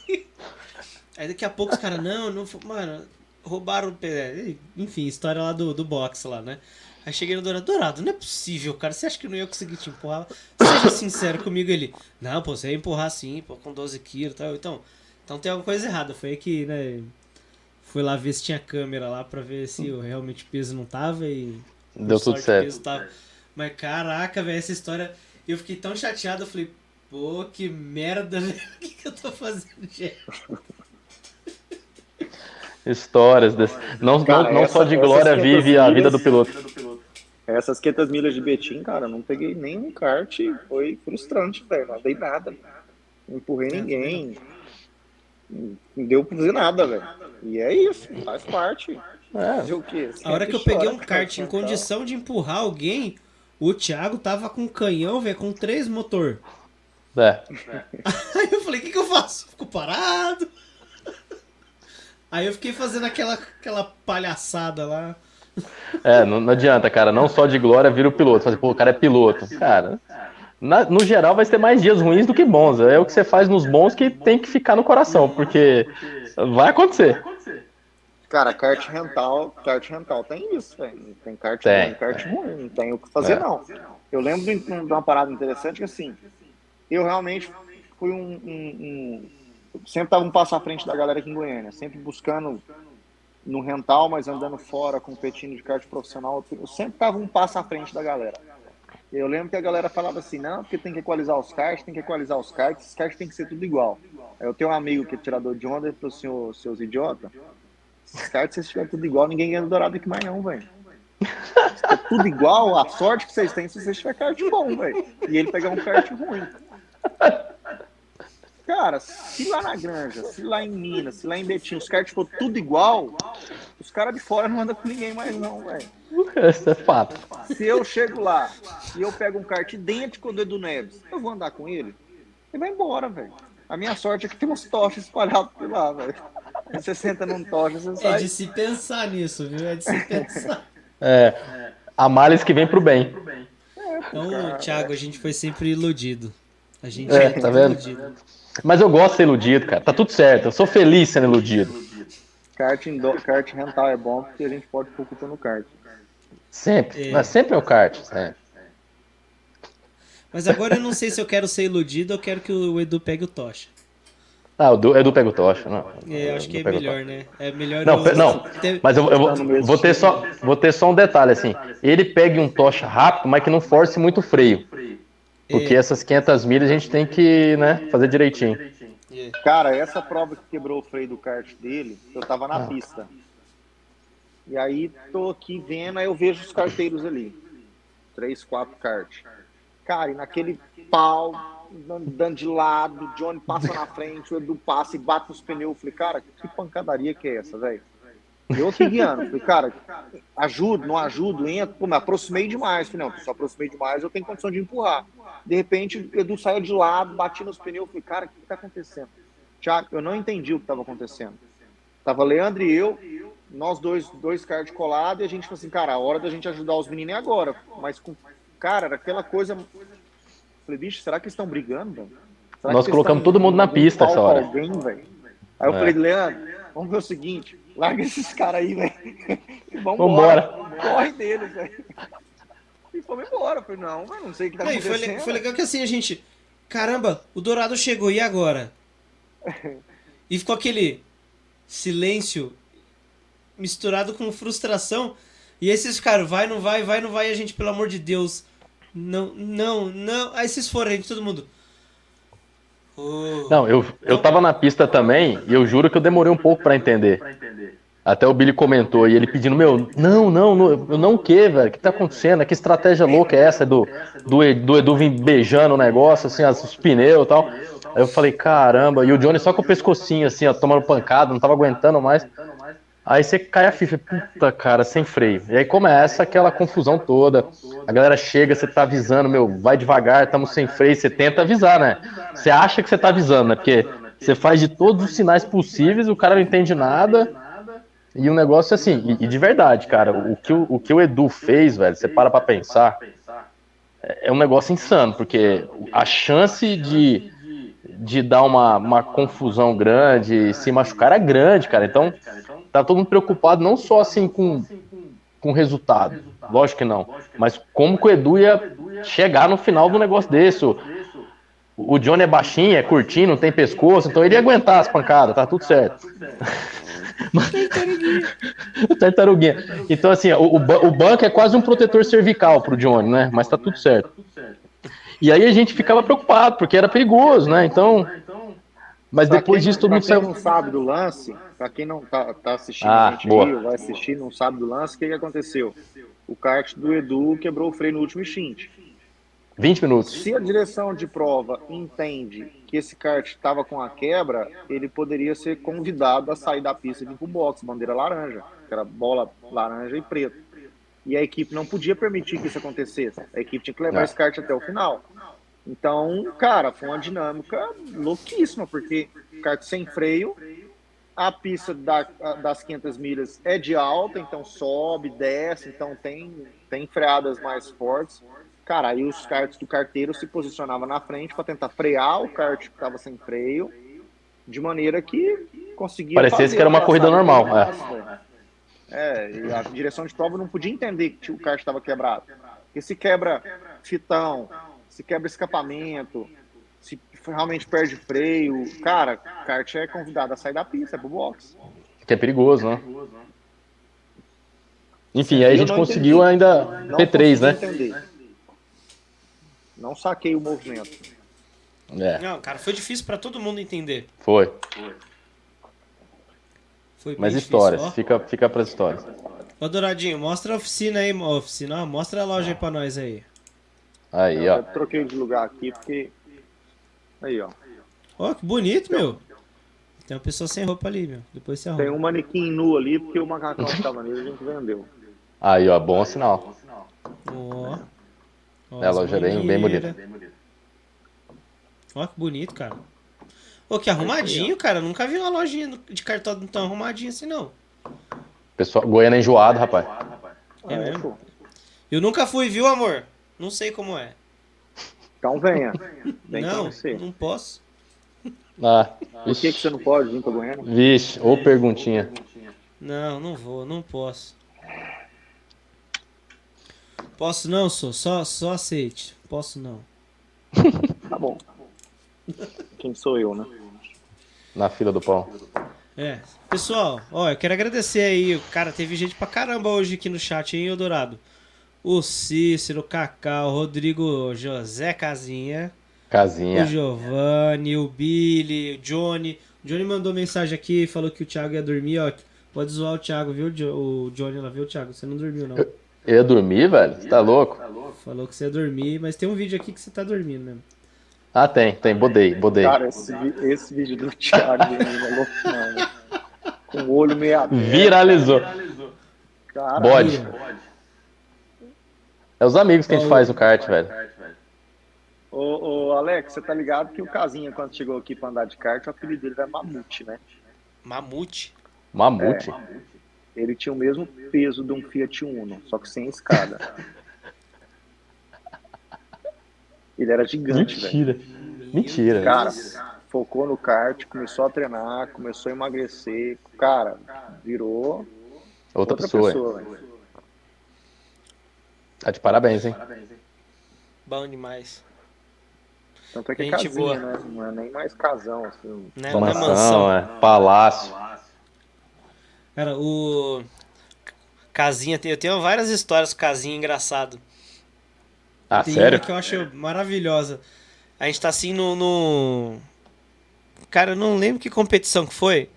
Aí daqui a pouco os caras, não, não, mano, roubaram o. Enfim, história lá do, do box lá, né? Aí cheguei no Dourado, Dourado, não é possível, cara. Você acha que não ia conseguir te empurrar? Seja sincero comigo, ele. Não, pô, você ia empurrar sim, pô, com 12 quilos e tal. Então, então tem alguma coisa errada. Foi aí que, né? Fui lá ver se tinha câmera lá pra ver se realmente o peso não tava e. Deu tudo certo. Tava. Mas caraca, velho, essa história. Eu fiquei tão chateado, eu falei, pô, que merda, velho. O que, que eu tô fazendo, gente? Histórias desse... não, cara, não, não essa, só de glória vive a vida do piloto. Essas 500 milhas de Betim, cara, não peguei nenhum kart, foi frustrante, velho. Não dei nada. Não empurrei ninguém. Não deu pra fazer nada, velho. E é isso, faz parte. É. o quê? a hora que eu peguei um kart em condição de empurrar alguém, o Thiago tava com um canhão, velho, com três motor. É. Aí eu falei, o que, que eu faço? Fico parado. Aí eu fiquei fazendo aquela, aquela palhaçada lá. É, não, não adianta, cara. Não só de glória vira o piloto. Fazer, pô, o cara é piloto. Cara, na, no geral vai ter mais dias ruins do que bons. É o que você faz nos bons que tem que ficar no coração, porque vai acontecer. Cara, kart rental, kart rental tem isso, velho. Tem kart tem, kart ruim, não tem o que fazer, é. não. Eu lembro de uma parada interessante que assim, eu realmente fui um, um, um sempre estava um passo à frente da galera aqui em Goiânia, sempre buscando no rental, mas andando fora, competindo de kart profissional, eu sempre estava um passo à frente da galera. Eu lembro que a galera falava assim, não, porque tem que equalizar os karts, tem que equalizar os karts, esses karts tem que ser tudo igual. Eu tenho um amigo que é tirador de onda, ele falou assim, seus idiotas, esses karts, se estiver tudo igual, ninguém ganha do Dourado aqui mais não, velho. Se tudo igual, a sorte que vocês têm se vocês tiver kart bom, velho. E ele pegar um kart ruim. Cara, se lá na Granja, se lá em Minas, se lá em Betim, os caras, tipo, tudo igual, os caras de fora não andam com ninguém mais, não, velho. Isso é fato. Se eu chego lá e eu pego um kart idêntico ao do Edu Neves, eu vou andar com ele? Ele vai embora, velho. A minha sorte é que tem uns tochas espalhados por lá, velho. Você senta num tocha, você sai. É de se pensar nisso, viu? É de se pensar. É. A males que vem pro bem. Então, Thiago, a gente foi sempre iludido. A gente é, tá vendo? Iludido. Mas eu gosto de ser iludido, cara. Tá tudo certo. Eu sou feliz sendo iludido. Kart, do... kart rental é bom porque a gente pode pôr culpa no kart. Sempre. É. Mas sempre é o kart, sempre. Mas agora eu não sei se eu quero ser iludido ou quero que o Edu pegue o Tocha. Ah, o Edu pega o Tocha, não. É, eu acho que é melhor, né? É melhor Não, eu... não. Mas eu, eu vou, vou, ter só, vou ter só um detalhe, assim. Ele pegue um Tocha rápido, mas que não force muito freio. Porque é. essas 500 milhas a gente tem que né, fazer direitinho. Cara, essa prova que quebrou o freio do kart dele, eu tava na ah. pista. E aí tô aqui vendo, aí eu vejo os carteiros ali. Três, quatro kart. Cara, e naquele pau, dando de lado, o Johnny passa na frente, o Edu passa e bate nos pneus. Eu falei, cara, que pancadaria que é essa, velho? Eu aqui guiando. Falei, cara, ajudo, não ajudo, entra. Pô, me aproximei demais. Falei, não, se eu aproximei demais, eu tenho condição de empurrar. De repente, o Edu saiu de lado, bati nos pneus. Falei, cara, o que está acontecendo? Tiago, eu não entendi o que estava acontecendo. Tava Leandro e eu, nós dois, dois caras de colado, e a gente falou assim, cara, a hora da gente ajudar os meninos é agora. Mas, com, cara, era aquela coisa. Falei, bicho, será que eles estão brigando? Nós colocamos todo mundo na pista essa hora. Alguém, aí eu é. falei, Leandro, vamos ver o seguinte Larga esses caras aí, velho. Vamos embora. Corre deles, velho. E fomos embora. Falei, não, mas não sei o que tá Aí, acontecendo. Foi, foi legal que assim a gente. Caramba, o Dourado chegou, e agora? E ficou aquele silêncio misturado com frustração. E aí vocês ficaram, vai, não vai, vai, não vai, e a gente, pelo amor de Deus. Não, não, não. Aí vocês foram, a gente, todo mundo. Oh. Não, eu, eu tava na pista também e eu juro que eu demorei um pouco para entender. Até o Billy comentou e ele pedindo, meu, não, não, não eu não o que, velho? O que tá acontecendo? Que estratégia louca é essa do, do, do Edu vir beijando o negócio, assim, os pneus e tal. Aí eu falei, caramba, e o Johnny só com o pescocinho, assim, ó, tomando pancada, não tava aguentando mais. Aí você cai a ficha, puta cara, sem freio. E aí começa aquela confusão toda. A galera chega, você tá avisando, meu, vai devagar, estamos sem freio, você tenta avisar, né? Você acha que você tá avisando, né? Porque você faz de todos os sinais possíveis, o cara não entende nada. E o negócio assim, e, e, de verdade, cara, o que o, o que o Edu fez, velho, você para pra pensar, é, é um negócio insano, porque a chance de, de dar uma, uma confusão grande, se machucar é grande, cara. Então, tá todo mundo preocupado não só assim com com resultado, lógico que não, mas como que o Edu ia chegar no final do negócio desse. O, o Johnny é baixinho, é curtinho, não tem pescoço, então ele ia aguentar as pancadas, tá tudo certo. Tartaruguinha. Tartaruguinha. Então, assim, o, o, banco é quase um protetor cervical pro Johnny, né? Mas tá tudo certo. E aí a gente ficava preocupado, porque era perigoso, né? Então. Mas depois disso todo mundo saiu. Pra quem não sabe do lance, pra quem não tá, tá assistindo ah, a gente boa. aí, vai assistir, não sabe do lance, o que, que aconteceu? O kart do Edu quebrou o freio no último stint. 20 minutos. Se a direção de prova entende que esse kart estava com a quebra, ele poderia ser convidado a sair da pista e vir para o box, bandeira laranja, que era bola laranja e preto. E a equipe não podia permitir que isso acontecesse. A equipe tinha que levar é. esse kart até o final. Então, cara, foi uma dinâmica louquíssima, porque kart sem freio, a pista da, das 500 milhas é de alta, então sobe, desce, então tem, tem freadas mais fortes. Cara, aí os karts do carteiro se posicionavam na frente para tentar frear o kart que estava sem freio, de maneira que conseguia. Parecesse que era uma corrida normal. É. é, e a direção de prova não podia entender que o kart estava quebrado. Porque se quebra fitão, se quebra escapamento, se realmente perde freio, cara, o kart é convidado a sair da pista, é pro box. Que é perigoso, né? Enfim, aí a gente conseguiu ainda P3, né? Entender. Não saquei o movimento. É. Não, cara, foi difícil para todo mundo entender. Foi. Foi Mas histórias, fica, fica para histórias. Ô Douradinho, mostra a oficina aí, oficina, mostra a loja aí pra nós aí. Aí, ó. Eu troquei de lugar aqui porque. Aí, ó. Ó, que bonito, meu. Tem uma pessoa sem roupa ali, meu. Depois você arruma. Tem um manequim nu ali porque o macacão que tava nele a gente vendeu. Aí, ó, bom sinal. Ó. Ó, é, a loja bem, bem bonita. Ó, que bonito, cara. Ô, que arrumadinho, cara. Nunca vi uma lojinha de cartão tão arrumadinho assim, não. Pessoal, Goiânia enjoado, rapaz. É mesmo? Eu nunca fui, viu, amor? Não sei como é. Então venha. Vem não, não posso. Ah, Por que, que você não pode vir pra Goiânia? Vixe, ou perguntinha. Não, não vou, não posso. Posso não, sou. Só, só aceite. Posso não. Tá bom. Quem sou eu, né? Na fila do pão. É. Pessoal, ó, eu quero agradecer aí. Cara, teve gente pra caramba hoje aqui no chat, hein, Eldorado? O Cícero, o Cacau, o Rodrigo José Casinha. Casinha. O Giovanni, o Billy, o Johnny. O Johnny mandou mensagem aqui, falou que o Thiago ia dormir, ó. Pode zoar o Thiago, viu? O Johnny lá, viu, Thiago? Você não dormiu, não. Eu... Eu ia dormir, velho? Você tá louco? Falou que você ia dormir, mas tem um vídeo aqui que você tá dormindo mesmo. Ah, tem, tem, bodei, bodei. Cara, esse, esse vídeo do Thiago é louco, mano. Com o olho meio aberto. Viralizou. Caralho. Bode. É os amigos que a gente faz no kart, velho. Ô, ô, Alex, você tá ligado que o Casinha, quando chegou aqui pra andar de kart, o apelido dele era Mamute, né? Mamute? Mamute? É ele tinha o mesmo peso de um Fiat Uno, só que sem escada. Ele era gigante, Mentira. Véio. Mentira. Cara, focou no kart, começou a treinar, começou a emagrecer. Cara, virou outra, outra pessoa. pessoa tá de parabéns, hein? Bom demais. Tanto é que é casinha, boa. né? Não é nem mais casão, assim. Não é, não é mansão, é palácio. Cara, o. Casinha, eu tenho várias histórias com Casinha engraçado. Ah, tem sério? uma que eu acho maravilhosa. A gente tá assim no, no. Cara, eu não lembro que competição que foi.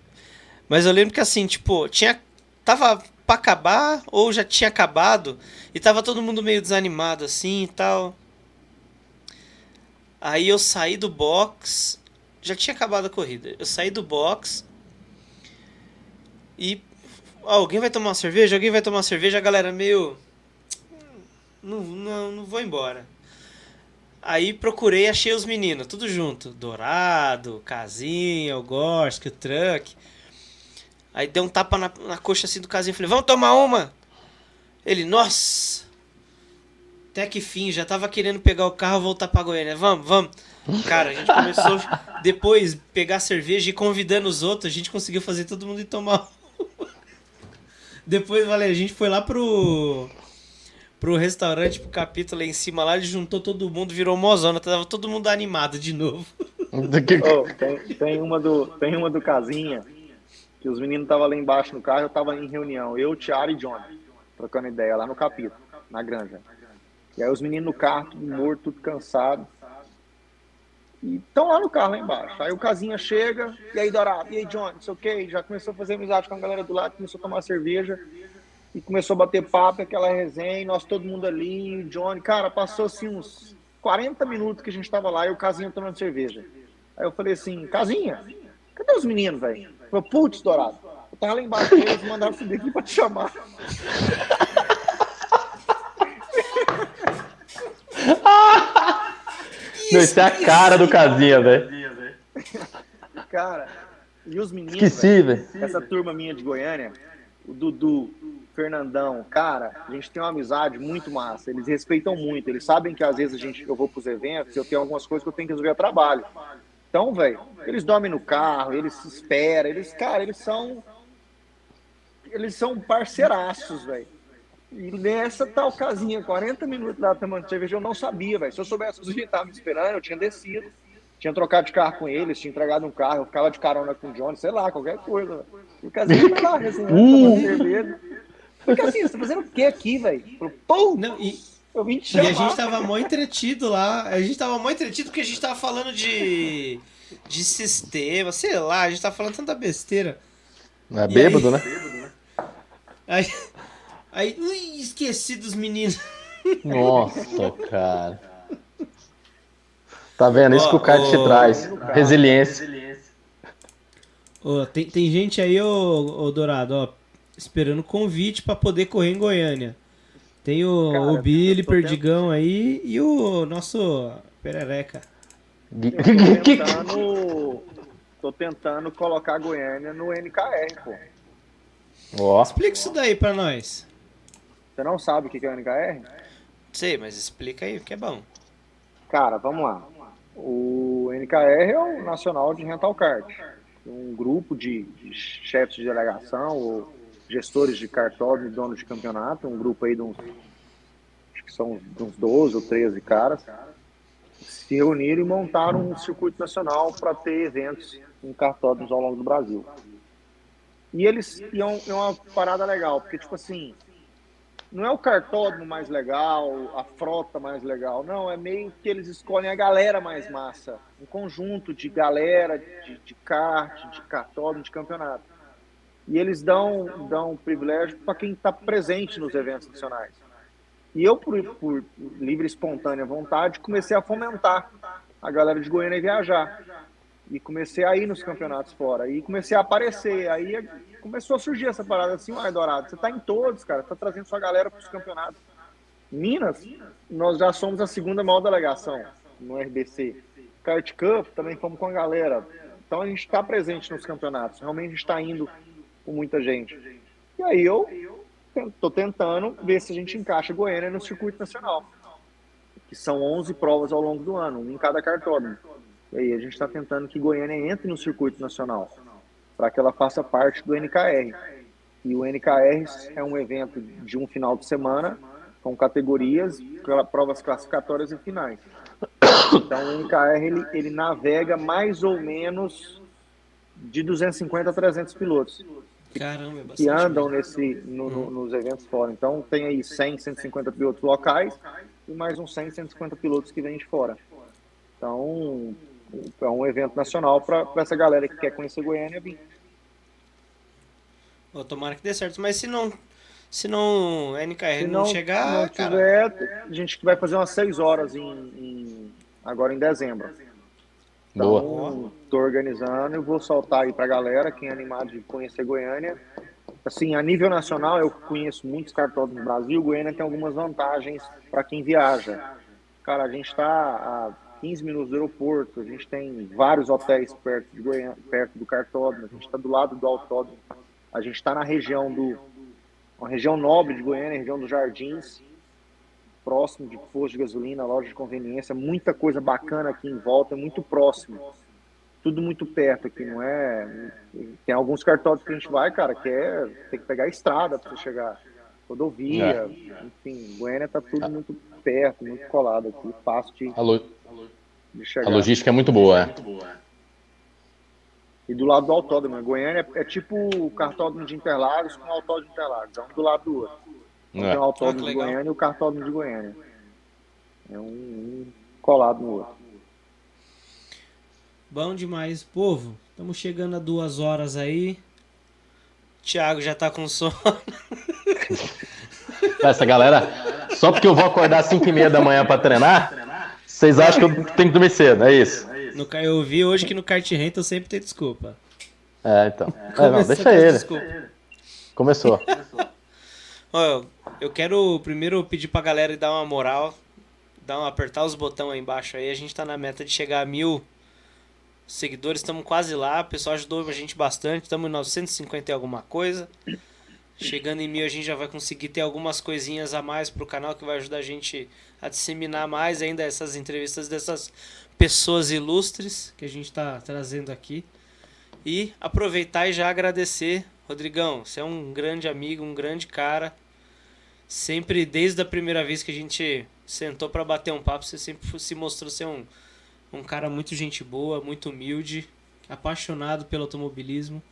Mas eu lembro que assim, tipo, tinha. Tava pra acabar ou já tinha acabado. E tava todo mundo meio desanimado assim e tal. Aí eu saí do box. Já tinha acabado a corrida. Eu saí do box. E alguém vai tomar uma cerveja? Alguém vai tomar uma cerveja? A galera meio. Não, não, não vou embora. Aí procurei achei os meninos, tudo junto. Dourado, Casinha, o Gorsk, o Truck. Aí deu um tapa na, na coxa assim do Casinha. Falei, vamos tomar uma? Ele, nossa! Até que fim, já tava querendo pegar o carro e voltar pra Goiânia. Vamos, vamos. Cara, a gente começou depois pegar cerveja e convidando os outros, a gente conseguiu fazer todo mundo ir tomar. Depois, valeu, a gente foi lá pro pro restaurante, pro capítulo lá em cima lá, ele juntou todo mundo, virou mozona, tava todo mundo animado de novo. oh, tem, tem, uma do, tem uma do Casinha, que os meninos estavam lá embaixo no carro, eu tava em reunião, eu, Tiara e Johnny, trocando ideia lá no capítulo, na granja. E aí os meninos no carro, tudo morto, tudo cansado. E estão lá no carro lá embaixo. Aí o Casinha chega, e aí Dourado, e aí Johnny, não sei o que, já começou a fazer amizade com a galera do lado, começou a tomar cerveja e começou a bater papo, aquela resenha, nós todo mundo ali, o Johnny, cara, passou assim uns 40 minutos que a gente tava lá e o Casinha tomando cerveja. Aí eu falei assim, Casinha, cadê os meninos, velho? Falei, putz, Dourado, eu tava lá embaixo eles mandaram subir aqui pra te chamar. Não, isso é a cara do Casinha, velho. Cara, e os meninos, Esqueci, velho. Essa turma minha de Goiânia, o Dudu, Fernandão, cara, a gente tem uma amizade muito massa. Eles respeitam muito. Eles sabem que às vezes a gente, eu vou pros eventos, eu tenho algumas coisas que eu tenho que resolver a trabalho. Então, velho, eles dormem no carro, eles se esperam, eles, cara, eles são. Eles são parceiraços, velho. E nessa tal casinha, 40 minutos lá tomando cerveja, eu não sabia, velho. Se eu soubesse que os estavam me esperando, eu tinha descido, tinha trocado de carro com eles, tinha entregado um carro, eu ficava de carona com o Johnny, sei lá, qualquer coisa. E o casinha foi lá, resenhando, tomando cerveja. Porque assim, você tá fazendo o que aqui, velho? Pum! Não, e, Eu vim te e a chamar. gente tava mó entretido lá. A gente tava mó entretido porque a gente tava falando de. de sistema, sei lá, a gente tava falando tanta besteira. É bêbado, né? Aí. Aí. Ui, esqueci dos meninos. Nossa, cara. Tá vendo? Isso Ó, que o kart te ó, traz. Resiliência. Ô, tem, tem gente aí, ô, Dourado, ó, esperando convite pra poder correr em Goiânia. Tem o, Cara, o Billy Perdigão aí e o nosso Perereca. Eu tô tentando, tô tentando colocar a Goiânia no NKR, pô. Ó, Explica isso daí pra nós. Você não sabe o que é o NKR? Sei, mas explica aí, que é bom. Cara, vamos lá. O NKR é o Nacional de Rental Kart. Um grupo de, de chefes de delegação ou gestores de cartódromo e donos de campeonato. Um grupo aí de uns, acho que são uns 12 ou 13 caras. Se reuniram e montaram um circuito nacional para ter eventos em cartódromos ao longo do Brasil. E eles e é, é uma parada legal, porque tipo assim, não é o cartódromo mais legal, a frota mais legal, não, é meio que eles escolhem a galera mais massa, um conjunto de galera, de, de kart, de cartódromo, de campeonato. E eles dão, dão privilégio para quem está presente nos eventos nacionais. E eu, por, por livre e espontânea vontade, comecei a fomentar a galera de Goiânia viajar. E comecei a ir nos campeonatos fora. E comecei a aparecer. Aí começou a surgir essa parada assim, uai, Dourado, você tá em todos, cara, tá trazendo sua galera para os campeonatos. Minas, nós já somos a segunda maior delegação no RBC. Kart Cup também fomos com a galera. Então a gente está presente nos campeonatos. Realmente a gente está indo com muita gente. E aí eu tô tentando ver se a gente encaixa Goiânia no circuito nacional. Que são 11 provas ao longo do ano, um em cada cartódromo. E aí a gente está tentando que Goiânia entre no circuito nacional, para que ela faça parte do NKR. E o NKR é um evento de um final de semana, com categorias, provas classificatórias e finais. Então o NKR ele, ele navega mais ou menos de 250 a 300 pilotos Caramba, é bastante. que andam nesse, no- no- nos eventos fora. Então tem aí 100, 150 pilotos locais e mais uns 100, 150 pilotos que vêm de fora. Então é um evento nacional para essa galera que quer conhecer Goiânia vir. Ô, tomara que dê certo. Mas se não. Se não NKR Se não, chegar, não cara. tiver, a gente vai fazer umas 6 horas em, em- agora em dezembro. boa. Então, tô organizando e vou soltar aí pra galera, quem é animado de conhecer Goiânia, assim, a nível nacional, eu conheço muitos cartódromos no Brasil. Goiânia tem algumas vantagens para quem viaja. Cara, a gente está a 15 minutos do aeroporto, a gente tem vários hotéis perto, de Goiânia, perto do cartódromo, a gente está do lado do autódromo, a gente está na região do, uma região nobre de Goiânia, região dos Jardins, próximo de posto de gasolina, loja de conveniência, muita coisa bacana aqui em volta, muito próximo. Tudo muito perto aqui, não é? Tem alguns cartórios que a gente vai, cara, que é, tem que pegar a estrada para você chegar. Rodovia, é. enfim, Goiânia tá tudo muito perto, muito colado aqui, fácil de, a, lo... de chegar. A logística é muito boa, é. E do lado do autódromo, Goiânia é, é tipo o cartódromo de Interlagos com o autódromo de Interlagos, é um do lado do outro. Então, é. Tem o autódromo ah, de Goiânia e o cartódromo de Goiânia. É um, um colado no outro. Bom demais, povo. Estamos chegando a duas horas aí. Thiago já tá com sono. Essa galera, só porque eu vou acordar às 5 e meia da manhã para treinar, vocês acham que eu tenho que dormir cedo, é isso? No, eu vi hoje que no kart rental sempre tem desculpa. É, então. É, não, deixa ele. Desculpa. Começou. Ó, eu quero primeiro pedir pra galera dar uma moral, dar um, apertar os botões aí embaixo aí. A gente tá na meta de chegar a mil seguidores, estamos quase lá. O pessoal ajudou a gente bastante, estamos em 950 e alguma coisa. Chegando em mil, a gente já vai conseguir ter algumas coisinhas a mais pro canal que vai ajudar a gente a disseminar mais ainda essas entrevistas dessas pessoas ilustres que a gente está trazendo aqui. E aproveitar e já agradecer. Rodrigão, você é um grande amigo, um grande cara. Sempre, desde a primeira vez que a gente sentou para bater um papo, você sempre se mostrou ser um, um cara muito gente boa, muito humilde, apaixonado pelo automobilismo.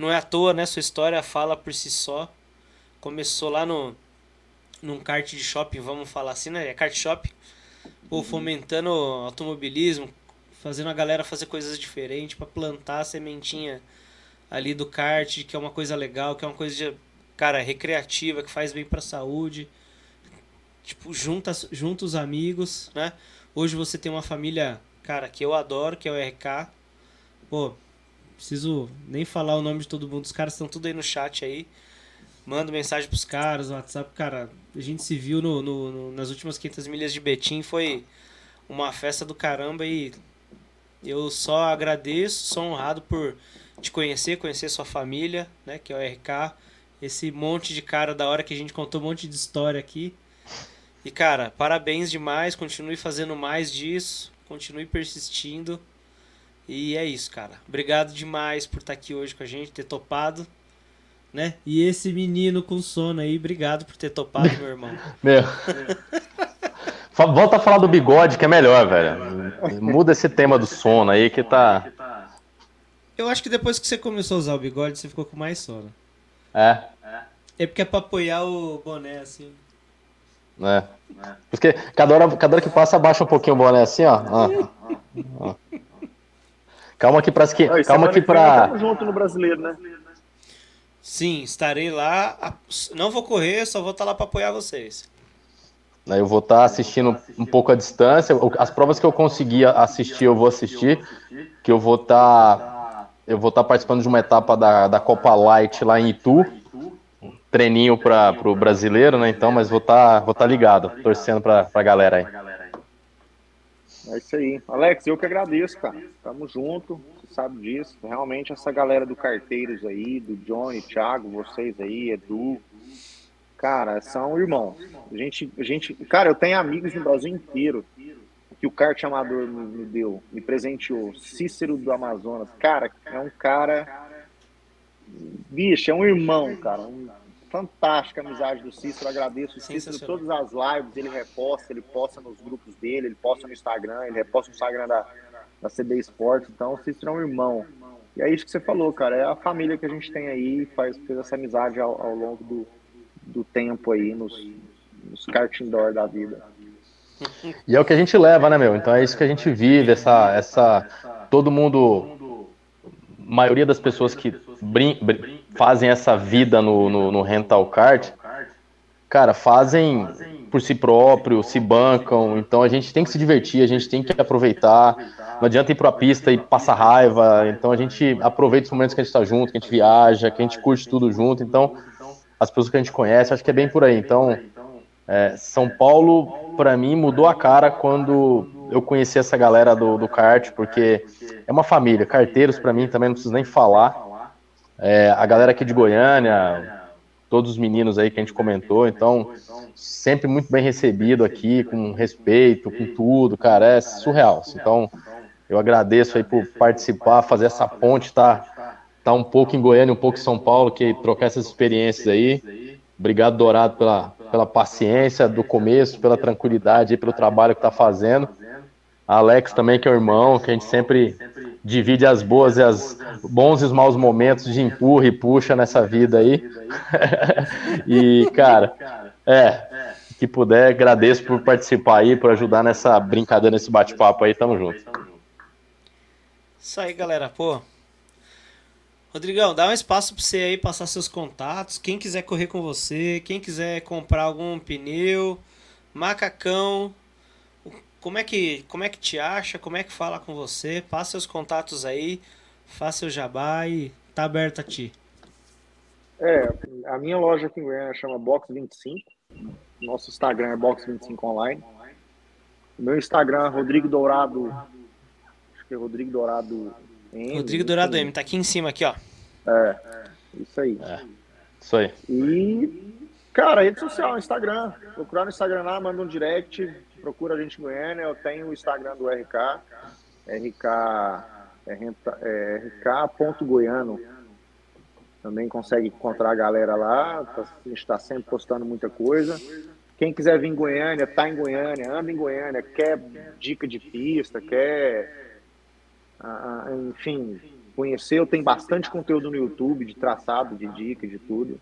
Não é à toa, né? Sua história fala por si só. Começou lá no num kart de shopping, vamos falar assim, né? É kart shopping. Pô, fomentando automobilismo, fazendo a galera fazer coisas diferentes para plantar a sementinha ali do kart, que é uma coisa legal, que é uma coisa de, cara, recreativa, que faz bem para a saúde. Tipo, junta, junta os amigos, né? Hoje você tem uma família, cara, que eu adoro, que é o RK. Pô, preciso nem falar o nome de todo mundo, os caras estão tudo aí no chat aí. Mando mensagem pros caras, no WhatsApp, cara. A gente se viu no, no, no, nas últimas 500 milhas de Betim, foi uma festa do caramba e eu só agradeço, sou honrado por te conhecer, conhecer sua família, né, que é o RK, esse monte de cara da hora que a gente contou um monte de história aqui. E cara, parabéns demais, continue fazendo mais disso, continue persistindo. E é isso, cara. Obrigado demais por estar aqui hoje com a gente, ter topado, né? E esse menino com sono aí, obrigado por ter topado, meu irmão. meu. Volta a falar do bigode, que é melhor, velho. Muda esse tema do sono aí que tá. Eu acho que depois que você começou a usar o bigode, você ficou com mais sono. É? É porque é pra apoiar o boné assim. É. Porque cada hora, cada hora que passa, abaixa um pouquinho o boné assim, ó. ó. Calma aqui pra. Que, calma aqui. Tamo junto no brasileiro, né? Sim, estarei lá. Não vou correr, só vou estar lá pra apoiar vocês. Eu vou estar assistindo um pouco à distância. As provas que eu conseguir assistir, eu vou assistir. Que eu vou estar eu vou estar participando de uma etapa da, da Copa Light lá em Itu. Treininho para o brasileiro, né? Então, mas vou estar vou estar ligado, torcendo para a galera aí. É isso aí. Alex, eu que agradeço, cara. Tamo junto, você sabe disso. Realmente essa galera do Carteiros aí, do Johnny, Thiago, vocês aí, Edu. Cara, são irmãos. A gente, a gente, cara, eu tenho amigos no Brasil inteiro que o kart amador me, deu, me presenteou, Cícero do Amazonas. Cara, é um cara. Bicho, é um irmão, cara. Um, fantástica amizade do Cícero. Agradeço o Cícero todas as lives. Ele reposta, ele posta nos grupos dele, ele posta no Instagram, ele reposta no Instagram da, da CB Esportes. Então, o Cícero é um irmão. E é isso que você falou, cara. É a família que a gente tem aí, faz, fez essa amizade ao, ao longo do, do tempo aí, nos, nos kart indoor da vida. E é o que a gente leva, né, meu? Então é isso que a gente vive, essa. essa todo mundo. maioria das pessoas que brin, brin, fazem essa vida no, no, no rental kart cara, fazem por si próprio, se bancam, então a gente tem que se divertir, a gente tem que aproveitar. Não adianta ir para a pista e passar raiva, então a gente aproveita os momentos que a gente está junto, que a gente viaja, que a gente curte tudo junto, então as pessoas que a gente conhece, acho que é bem por aí. Então, é, São Paulo, para mim, mudou a cara quando eu conheci essa galera do, do kart, porque é uma família. Carteiros, para mim, também não preciso nem falar. É, a galera aqui de Goiânia, todos os meninos aí que a gente comentou, então, sempre muito bem recebido aqui, com respeito, com tudo, cara, é surreal. Então, eu agradeço aí por participar, fazer essa ponte, tá? tá um pouco em Goiânia, um pouco em São Paulo, que trocar essas experiências aí. Obrigado, Dourado, pela, pela paciência do começo, pela tranquilidade e pelo trabalho que tá fazendo. Alex também, que é o irmão, que a gente sempre divide as boas e as bons e os maus momentos de empurra e puxa nessa vida aí. e, cara, é, que puder, agradeço por participar aí, por ajudar nessa brincadeira, nesse bate-papo aí, tamo junto. Isso aí, galera, pô, Rodrigão, dá um espaço para você aí passar seus contatos. Quem quiser correr com você, quem quiser comprar algum pneu, macacão, como é que como é que te acha, como é que fala com você, passa seus contatos aí, faça o jabá e tá aberto a ti. É, a minha loja aqui em Goiânia chama Box 25. Nosso Instagram é Box 25 Online. Meu Instagram é Rodrigo Dourado. Acho que é Rodrigo Dourado M, Rodrigo Dourado M, tá aqui em cima, aqui, ó. É, isso aí. É, isso aí. E, cara, rede social, Instagram. Procurar no Instagram lá, manda um direct, procura a gente em Goiânia. Eu tenho o Instagram do RK, RK, é, é, RK.goiano. Também consegue encontrar a galera lá. Tá, a gente está sempre postando muita coisa. Quem quiser vir em Goiânia, tá em Goiânia, anda em Goiânia, quer dica de pista, quer enfim, conheceu, tem bastante conteúdo no YouTube de traçado, de dica, de tudo.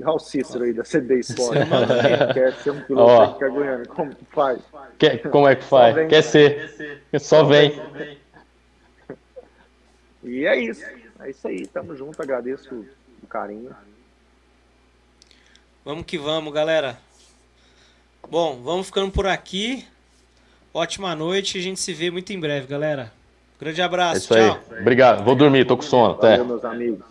Olha o Cícero aí da CD Sport. quer ser um piloto oh. Goiânia, como que faz? Quer, como é que faz? Vem, quer ser. Só vem. E é isso. É isso aí. Tamo junto. Agradeço o carinho. Vamos que vamos, galera. Bom, vamos ficando por aqui. Ótima noite. A gente se vê muito em breve, galera. Grande abraço. É isso tchau. aí. Obrigado. Vou dormir, tô com sono. Até. Valeu, meus amigos.